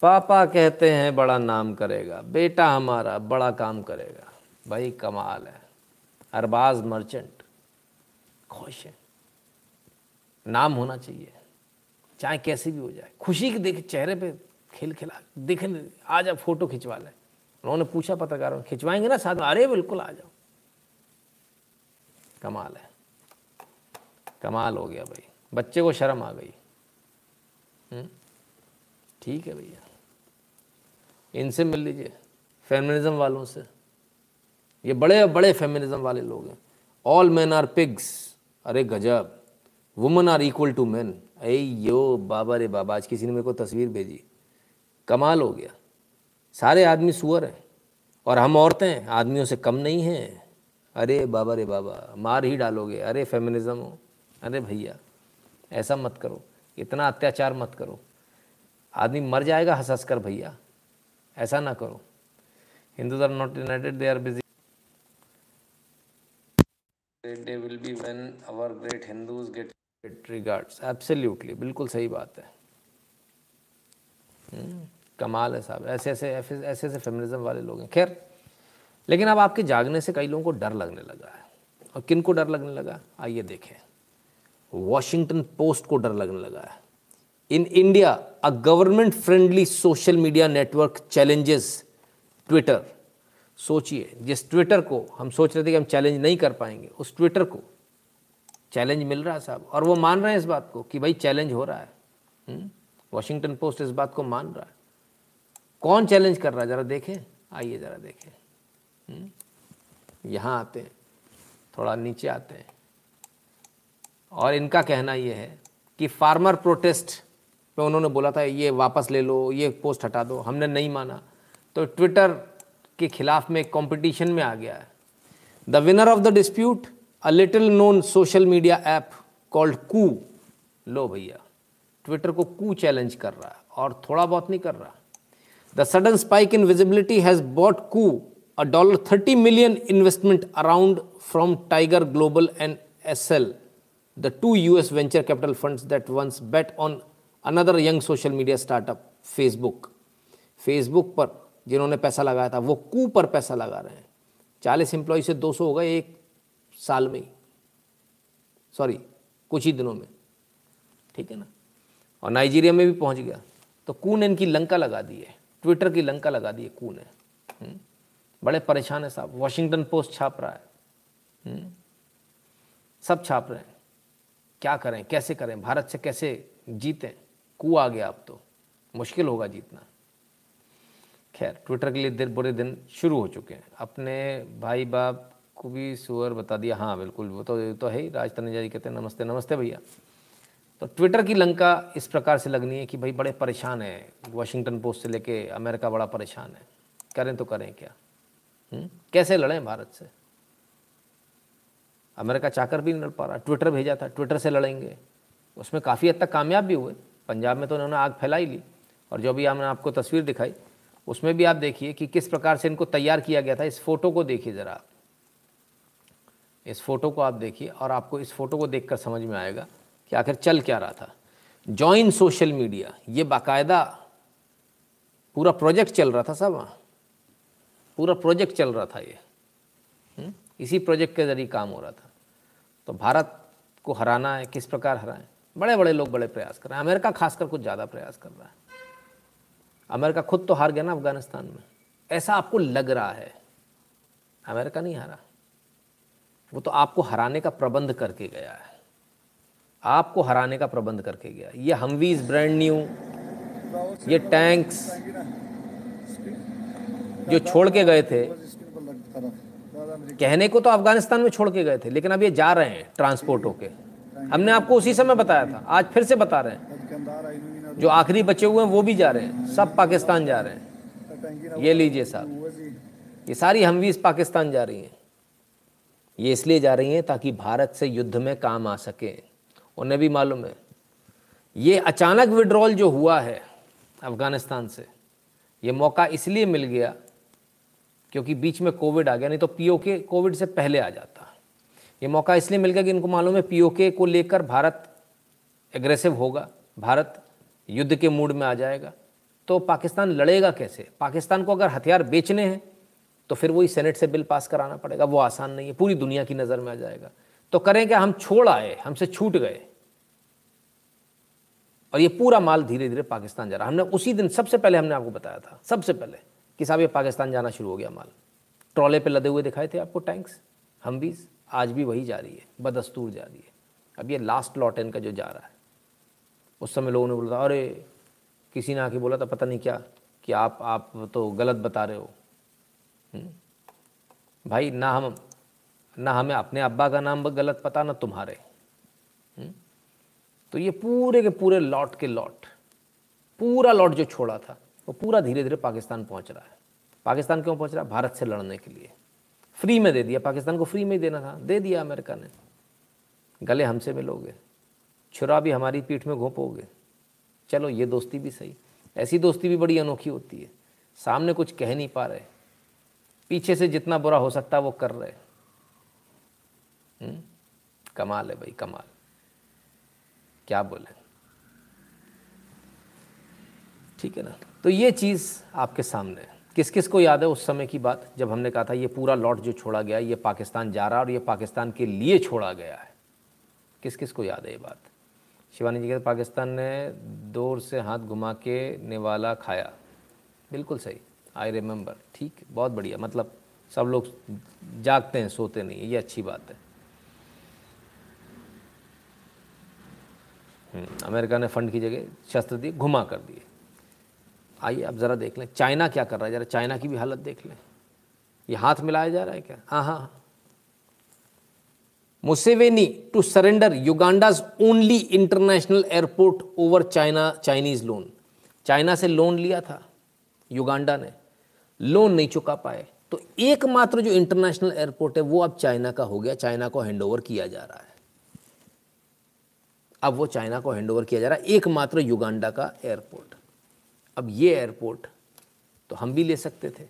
पापा कहते हैं, बड़ा नाम करेगा। बेटा हमारा बड़ा काम करेगा। भाई, कमाल है। अरबाज मर्चेंट। खुश है। नाम होना चाहिए। चाहे कैसी भी हो जाए। खुशी के देखे चेहरे पे खेल खिला, देखे आ जाओ फ़ोटो खिंचवा लें। उन्होंने पूछा पत्रकारों खिंचवाएँगे ना साथ? अरे, बिल्कुल, आ जाओ। कमाल है। कमाल हो गया भाई। बच्चे को शर्म आ गई। हम्म? ठीक है भैया। इनसे मिल लीजिए फेमिनिज्म वालों से। ये बड़े बड़े फेमिनिज्म वाले लोग हैं। ऑल मैन आर पिग्स अरे, गजब। Women are equal to man अरे यो बाबा रे बाबा, आज किसी ने मेरे को तस्वीर भेजी। कमाल हो गया। सारे आदमी सुअर हैं और हम औरतें आदमियों से कम नहीं हैं। अरे बाबा रे बाबा, मार ही डालोगे। अरे फेमिनिज्म हो। अरे भैया, ऐसा मत करो। इतना अत्याचार मत करो। आदमी मर जाएगा हंस कर भैया। ऐसा ना करो। Hindus are not united they are busy get regards absolutely बिल्कुल सही बात है। हम्म, कमाल है साहब ऐसे ऐसे ऐसे ऐसे फेमिनिज्म वाले लोग हैं। खैर लेकिन अब आपके जागने से कई लोगों को डर लगने लगा है। और किन को डर लगने लगा? आइए देखें। वॉशिंगटन पोस्ट को डर लगने लगा है। In India a government friendly social media network challenges Twitter सोचिए जिस ट्विटर को हम सोच रहे थे कि हम चैलेंज नहीं कर पाएँगे उस ट्विटर को चैलेंज मिल रहा है साहब। और वो मान रहे हैं इस बात को कि भाई चैलेंज हो रहा है। वॉशिंगटन पोस्ट इस बात को मान रहा है। कौन चैलेंज कर रहा है? ज़रा देखें। आइए ज़रा देखें। हम्म? यहाँ आते हैं। थोड़ा नीचे आते हैं। और इनका कहना ये है कि फार्मर प्रोटेस्ट पे उन्होंने बोला था, ये वापस ले लो, ये पोस्ट हटा दो। हमने नहीं माना। तो ट्विटर के खिलाफ में कंपटीशन में आ गया है। The winner of the dispute a little known social media app called Koo लो भैया ट्विटर को कू चैलेंज कर रहा है और थोड़ा बहुत नहीं कर रहा। The sudden spike in visibility has bought Koo a dollar thirty million investment around from Tiger Global and S L the two U S venture capital fund that once bet on another young social media startup Facebook Facebook पर जिन्होंने पैसा लगाया था, वो कू पर पैसा लगा रहे हैं। चालीस एम्प्लॉय से दो सौ हो गए, एक साल में ही। सॉरी कुछ ही दिनों में। ठीक है ना? और नाइजीरिया में भी पहुँच गया। तो कू ने इनकी लंका लगा दी है। ट्विटर की लंका लगा दी है कू ने बड़े परेशान है साहब। वॉशिंगटन पोस्ट छाप रहा है। सब छाप रहे हैं। क्या करें? कैसे करें? भारत से कैसे जीतें? कू आ गया अब तो। मुश्किल होगा जीतना। खैर, ट्विटर के लिए दिन बुरे दिन शुरू हो चुके हैं। अपने भाई बाप को भी सुअर बता दिया। हाँ बिल्कुल, वो तो तो है ही। राज तनेजा जी कहते हैं, नमस्ते नमस्ते भैया। तो ट्विटर की लंका इस प्रकार से लगनी है कि भाई बड़े परेशान हैं। वाशिंगटन पोस्ट से लेके अमेरिका बड़ा परेशान है। करें तो करें क्या? हुँ? कैसे लड़ें भारत से? अमेरिका चाहकर भी नहीं लड़ पा रहा। ट्विटर भेजा था, ट्विटर से लड़ेंगे। उसमें काफ़ी हद तक कामयाब भी हुए। पंजाब में तो उन्होंने आग फैलाई ली। और जो भी हमने आपको तस्वीर दिखाई, उसमें भी आप देखिए कि किस प्रकार से इनको तैयार किया गया था। इस फ़ोटो को देखिए ज़रा इस फ़ोटो को आप देखिए और आपको इस फ़ोटो को देखकर समझ में आएगा कि आखिर चल क्या रहा था। जॉइन सोशल मीडिया ये बाकायदा पूरा प्रोजेक्ट चल रहा था सब पूरा प्रोजेक्ट चल रहा था ये। हुँ? इसी प्रोजेक्ट के ज़रिए काम हो रहा था। तो भारत को हराना है, किस प्रकार हराएँ? बड़े बड़े लोग बड़े प्रयास कर रहे हैं। अमेरिका खासकर कुछ ज़्यादा प्रयास कर रहा है। अमेरिका खुद तो हार गया ना अफ़गानिस्तान में। ऐसा आपको लग रहा है। अमेरिका नहीं हारा। वो तो आपको हराने का प्रबंध करके गया है। आपको हराने का प्रबंध करके गया ये हमवीज ब्रांड न्यू ये टैंक्स जो छोड़ के गए थे। कहने को तो अफ़गानिस्तान में छोड़ के गए थे, लेकिन अब ये जा रहे हैं ट्रांसपोर्ट होके। हमने आपको उसी समय बताया था, आज फिर से बता रहे हैं। जो आखिरी बचे हुए हैं, वो भी जा रहे हैं, सब पाकिस्तान जा रहे हैं। ये लीजिए साहब, ये सारी हमवीज पाकिस्तान जा रही हैं। ये इसलिए जा रही हैं ताकि भारत से युद्ध में काम आ सके। उन्हें भी मालूम है। ये अचानक विड्रॉल जो हुआ है अफ़गानिस्तान से, ये मौका इसलिए मिल गया क्योंकि बीच में कोविड आ गया, नहीं तो पीओके कोविड से पहले आ जाता। ये मौका इसलिए मिल गया कि इनको मालूम है पीओके को लेकर भारत एग्रेसिव होगा, भारत युद्ध के मूड में आ जाएगा। तो पाकिस्तान लड़ेगा कैसे? पाकिस्तान को अगर हथियार बेचने हैं तो फिर वही सेनेट से बिल पास कराना पड़ेगा। वो आसान नहीं है। पूरी दुनिया की नज़र में आ जाएगा। तो करें क्या? हम छोड़ आए। हमसे छूट गए। और ये पूरा माल धीरे धीरे पाकिस्तान जा रहा हमने उसी दिन, सबसे पहले हमने आपको बताया था, सबसे पहले कि साहब, ये पाकिस्तान जाना शुरू हो गया माल। ट्रॉले पे लदे हुए दिखाए थे आपको टैंक्स हम भी आज भी वही जा रही है। बदस्तूर जा रही है। अब ये लास्ट लॉट इनका जो जा रहा है। उस समय लोगों ने बोला था, अरे, किसी ने आके बोला था, पता नहीं क्या, कि आप आप तो गलत बता रहे हो? भाई, ना हम, ना हमें अपने अब्बा का नाम गलत पता, ना तुम्हारे। तो ये पूरे के पूरे लॉट के लॉट, पूरा लॉट जो छोड़ा था, वो पूरा धीरे धीरे पाकिस्तान पहुँच रहा है। पाकिस्तान क्यों पहुँच रहा है? भारत से लड़ने के लिए। फ्री में दे दिया। पाकिस्तान को फ्री में ही देना था। दे दिया अमेरिका ने। गले हमसे मिलोगे छुरा भी हमारी पीठ में घोंपोगे। चलो, ये दोस्ती भी सही। ऐसी दोस्ती भी बड़ी अनोखी होती है। सामने कुछ कह नहीं पा रहे। पीछे से जितना बुरा हो सकता वो कर रहे हुँ? कमाल है भाई, कमाल। क्या बोले? ठीक है ना? तो ये चीज़ आपके सामने है। किस किस को याद है उस समय की बात, जब हमने कहा था ये पूरा लॉट जो छोड़ा गया, ये पाकिस्तान जा रहा और ये पाकिस्तान के लिए छोड़ा गया है। किस किस को याद है ये बात? शिवानी जी कहते पाकिस्तान ने दूर से हाथ घुमा के निवाला खाया। बिल्कुल सही। आई रिमेंबर ठीक? बहुत बढ़िया। मतलब सब लोग जागते हैं, सोते नहीं ये अच्छी बात है। अमेरिका ने फंड की जगह शस्त्र दिए, घुमा कर दिए। आइए अब ज़रा देख लें। चाइना क्या कर रहा है? ज़रा चाइना की भी हालत देख लें। ये हाथ मिलाया जा रहा है क्या? हाँ हाँ। Museveni to surrender Uganda's only international airport over China Chinese loan. China से लोन लिया था, युगांडा ने। लोन नहीं चुका पाए। तो एकमात्र जो इंटरनेशनल एयरपोर्ट है, वो अब चाइना का हो गया। चाइना को हैंडओवर किया जा रहा है। अब वो चाइना को हैंड ओवर किया जा रहा है, एकमात्र युगांडा का एयरपोर्ट अब ये एयरपोर्ट तो हम भी ले सकते थे।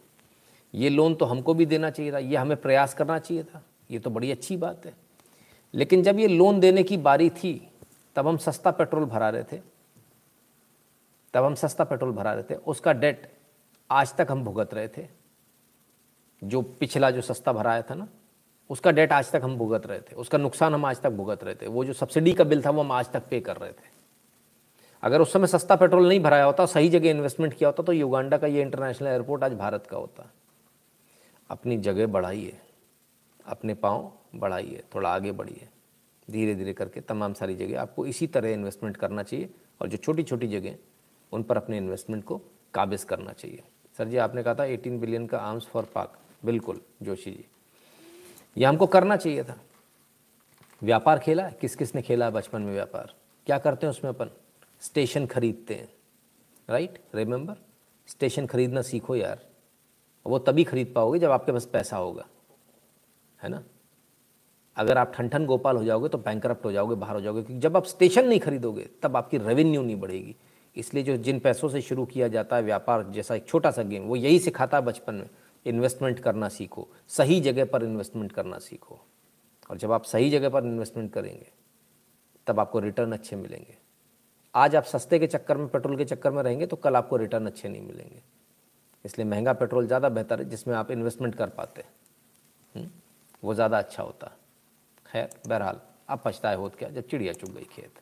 ये लोन तो हमको भी देना चाहिए था। ये हमें प्रयास करना चाहिए था। ये तो बड़ी अच्छी बात है। लेकिन जब ये लोन देने की बारी थी, तब हम सस्ता पेट्रोल भरा रहे थे। तब हम सस्ता पेट्रोल भरा रहे थे। उसका डेट आज तक हम भुगत रहे थे। जो पिछला जो सस्ता भराया था ना, उसका डेट आज तक हम भुगत रहे थे। उसका नुकसान हम आज तक भुगत रहे थे। वो जो सब्सिडी का बिल था, वो हम आज तक पे कर रहे थे। अगर उस समय सस्ता पेट्रोल नहीं भराया होता, सही जगह इन्वेस्टमेंट किया होता तो युगांडा का ये इंटरनेशनल एयरपोर्ट आज भारत का होता। अपनी जगह बढ़ाइए। अपने पाँव बढ़ाइए। थोड़ा आगे बढ़िए। धीरे धीरे करके तमाम सारी जगह आपको इसी तरह इन्वेस्टमेंट करना चाहिए और जो छोटी छोटी जगह उन पर अपने इन्वेस्टमेंट को काबिज करना चाहिए। सर जी, आपने कहा था 18 बिलियन का आर्म्स फॉर पाक बिल्कुल, जोशी जी। ये हमको करना चाहिए था। व्यापार खेला किस किस ने खेला बचपन में व्यापार? क्या करते हैं उसमें अपन? स्टेशन खरीदते हैं। राइट रिमेंबर स्टेशन खरीदना सीखो यार। वो तभी खरीद पाओगे जब आपके पास पैसा होगा। है ना? अगर आप ठन ठन गोपाल हो जाओगे तो बैंक हो जाओगे, बाहर हो जाओगे, क्योंकि जब आप स्टेशन नहीं खरीदोगे, तब आपकी रेवेन्यू नहीं बढ़ेगी। इसलिए जो जिन पैसों से शुरू किया जाता है व्यापार जैसा एक छोटा सा गेम, वो यही सिखाता है बचपन में इन्वेस्टमेंट करना सीखो, सही जगह पर इन्वेस्टमेंट करना सीखो। और जब आप सही जगह पर इन्वेस्टमेंट करेंगे, तब आपको रिटर्न अच्छे मिलेंगे। आज आप सस्ते के चक्कर में पेट्रोल के चक्कर में रहेंगे तो कल आपको रिटर्न अच्छे नहीं मिलेंगे। इसलिए महँगा पेट्रोल ज़्यादा बेहतर है, जिसमें आप इन्वेस्टमेंट कर पाते हैं। हम्म? वो ज़्यादा अच्छा होता। है खैर, बहरहाल, अब पछताए होत क्या, जब चिड़िया चुग गई खेत।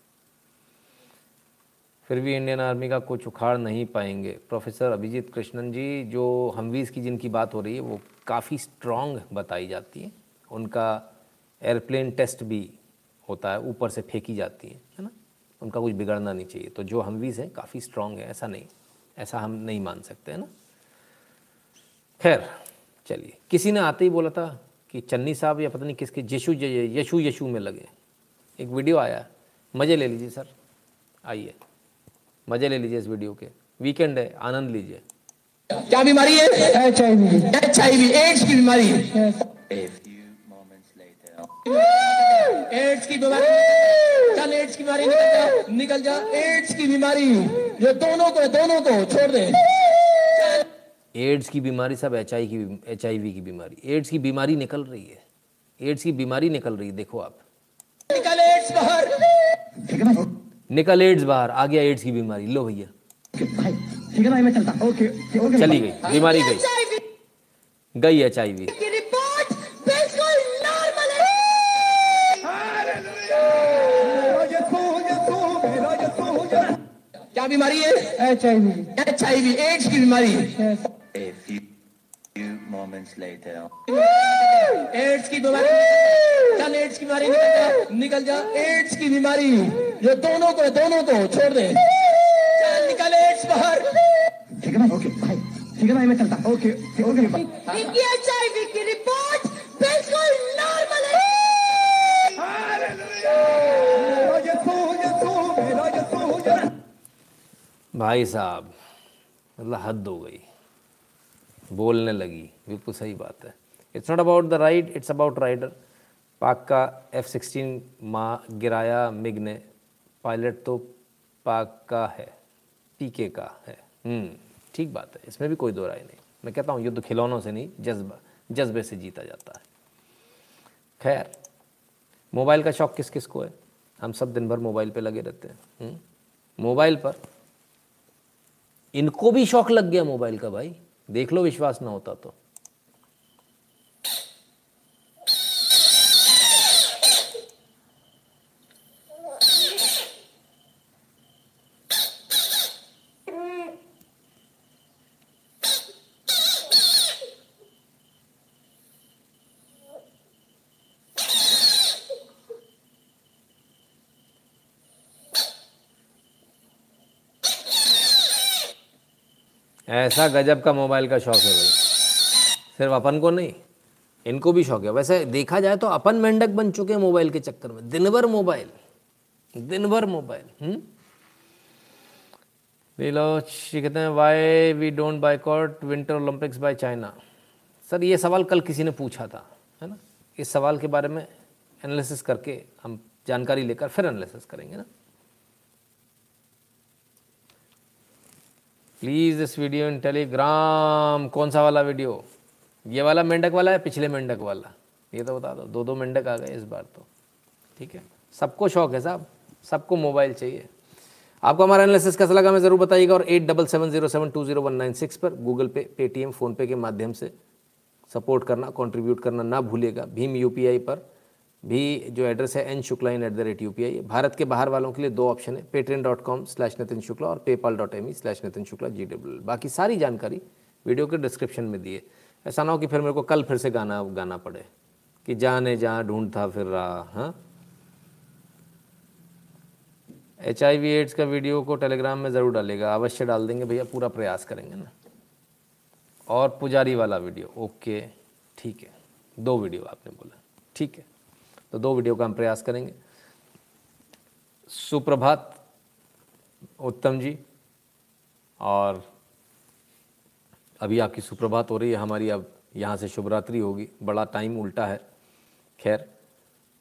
फिर भी इंडियन आर्मी का कुछ उखाड़ नहीं पाएँगे। प्रोफेसर अभिजीत कृष्णन जी, जो हमवीज़ की जिनकी बात हो रही है, वो काफ़ी स्ट्रॉन्ग बताई जाती है। उनका एयरप्लेन टेस्ट भी होता है, ऊपर से फेंकी जाती है है ना? उनका कुछ बिगड़ना नहीं चाहिए। तो जो हमवीज़ हैं, काफ़ी स्ट्रॉन्ग है, ऐसा नहीं, ऐसा हम नहीं मान सकते, है ना? खैर, चलिए। किसी ने आते ही बोला था कि चन्नी साहब या पता नहीं किसके यशु यशु यशु में लगे। एक वीडियो आया, मज़े ले लीजिए सर। आइए। मज़े ले लीजिए इस वीडियो के। वीकेंड है आनंद लीजिए। क्या बीमारी है? H I V H I V AIDS की बीमारी। एड्स की बीमारी। चल एड्स की बीमारी निकल जा निकल जा। एड्स की बीमारी। जो दोनों को दोनों को छोड़ दे। एड्स की बीमारी सब एच आई की एच आई वी की बीमारी। एड्स की बीमारी निकल रही है। एड्स की बीमारी निकल रही है देखो आप। निकल एड्स बाहर। निकल एड्स बाहर आ गया एड्स की बीमारी। लो भैया। ठीक है भाई मैं चलता। ओके ओके चली गई बीमारी गई। गई एच आई वी क्या बीमारी है? H I V H I V AIDS की बीमारी moments later. एड्स की बीमारी चल एड्स की बीमारी निकल जा। निकल जा। एड्स की बीमारी। जो दोनों को दोनों को छोड़ दे। चल निकल एड्स बाहर। ठीक है भाई ओके भाई ठीक है भाई मैं चलता। ओके ओके विकी एचआईवी की रिपोर्ट बिल्कुल नॉर्मल है। भाई साहब मतलब हद हो गई। बोलने लगी। बिल्कुल सही बात है। It's not about the ride it's about rider Pak का एफ़ सिक्सटीन माँ गिराया मिग ने पायलट तो पाक का है पीके का है। ठीक बात है। इसमें भी कोई दो राय नहीं। मैं कहता हूँ युद्ध खिलौनों से नहीं जज्बा जज्बे से जीता जाता है। खैर मोबाइल का शौक किस किस को है? हम सब दिन भर मोबाइल पे लगे रहते हैं। हम्म, मोबाइल पर इनको भी शौक लग गया मोबाइल का भाई। देख लो विश्वास ना होता तो। ऐसा गजब का मोबाइल का शौक है भाई। सिर्फ़ अपन को नहीं, इनको भी शौक है। वैसे देखा जाए तो अपन मेंढक बन चुके हैं मोबाइल के चक्कर में। दिन भर मोबाइल दिन भर मोबाइल हम्म? कहते हैं why we don't boycott Winter Olympics by China sir, ये सवाल कल किसी ने पूछा था, है ना? इस सवाल के बारे में एनालिसिस करके हम जानकारी लेकर फिर एनालिसिस करेंगे ना। प्लीज़ इस वीडियो इन टेलीग्राम कौन सा वाला वीडियो ये वाला मेंढक वाला है, पिछले मेंढक वाला? ये तो बता दो दो दो मेंढक आ गए इस बार तो। ठीक है? सबको शौक है साहब, सबको मोबाइल चाहिए। आपको हमारा एनालिसिस कैसा लगा हमें ज़रूर बताइएगा और eight double seven zero seven two zero one nine six पर गूगल पे पेटीएम फ़ोनपे के माध्यम से सपोर्ट करना कंट्रीब्यूट करना ना भूलिएगा। भीम यूपीआई पर भी जो एड्रेस है N Shukla in at the rate U P I Bharat के बाहर वालों के लिए दो ऑप्शन है Paytm dot com slash Nitin Shukla और PayPal dot M E slash Nitin Shukla G W बाकी सारी जानकारी वीडियो के डिस्क्रिप्शन में दिए ऐसा ना हो कि फिर मेरे को कल फिर से गाना गाना पड़े। कि जाने जहाँ ढूंढता फिर रहा हाँ? एच आई वी एड्स का वीडियो को टेलीग्राम में ज़रूर डालेगा अवश्य डाल देंगे भैया, पूरा प्रयास करेंगे ना। और पुजारी वाला वीडियो ओके ठीक है। दो वीडियो आपने बोला, ठीक है। तो दो वीडियो का हम प्रयास करेंगे। सुप्रभात, उत्तम जी, और अभी आपकी सुप्रभात हो रही है, हमारी अब यहाँ से शुभरात्रि होगी। बड़ा टाइम उल्टा है। खैर,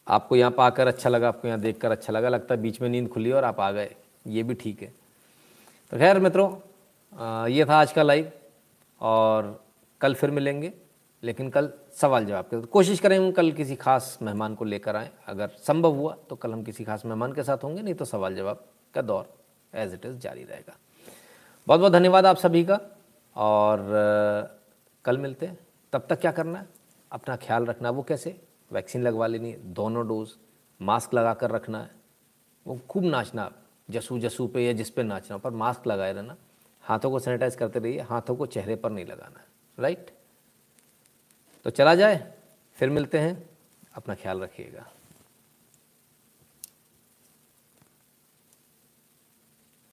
आपको यहाँ पाकर अच्छा लगा, आपको यहाँ देखकर अच्छा लगा, लगता है बीच में नींद खुली और आप आ गए। ये भी ठीक है। तो खैर मित्रों ये था आज का लाइव और कल फिर मिलेंगे। लेकिन कल सवाल जवाब के कोशिश करेंगे कल किसी खास मेहमान को लेकर आएँ। अगर संभव हुआ तो कल हम किसी खास मेहमान के साथ होंगे, नहीं तो सवाल जवाब का दौर एज इट इज़ जारी रहेगा। बहुत बहुत धन्यवाद आप सभी का, और कल मिलते हैं। तब तक क्या करना है? अपना ख्याल रखना। वो कैसे? वैक्सीन लगवा लेनी है, दोनों डोज। मास्क लगा कर रखना है। वो खूब नाचना जसू जसू पे या जिस पे नाचना पर मास्क लगाए रहना। हाथों को सैनिटाइज करते रहिए, हाथों को चेहरे पर नहीं लगाना। राइट? तो चला जाए फिर मिलते हैं। अपना ख्याल रखिएगा।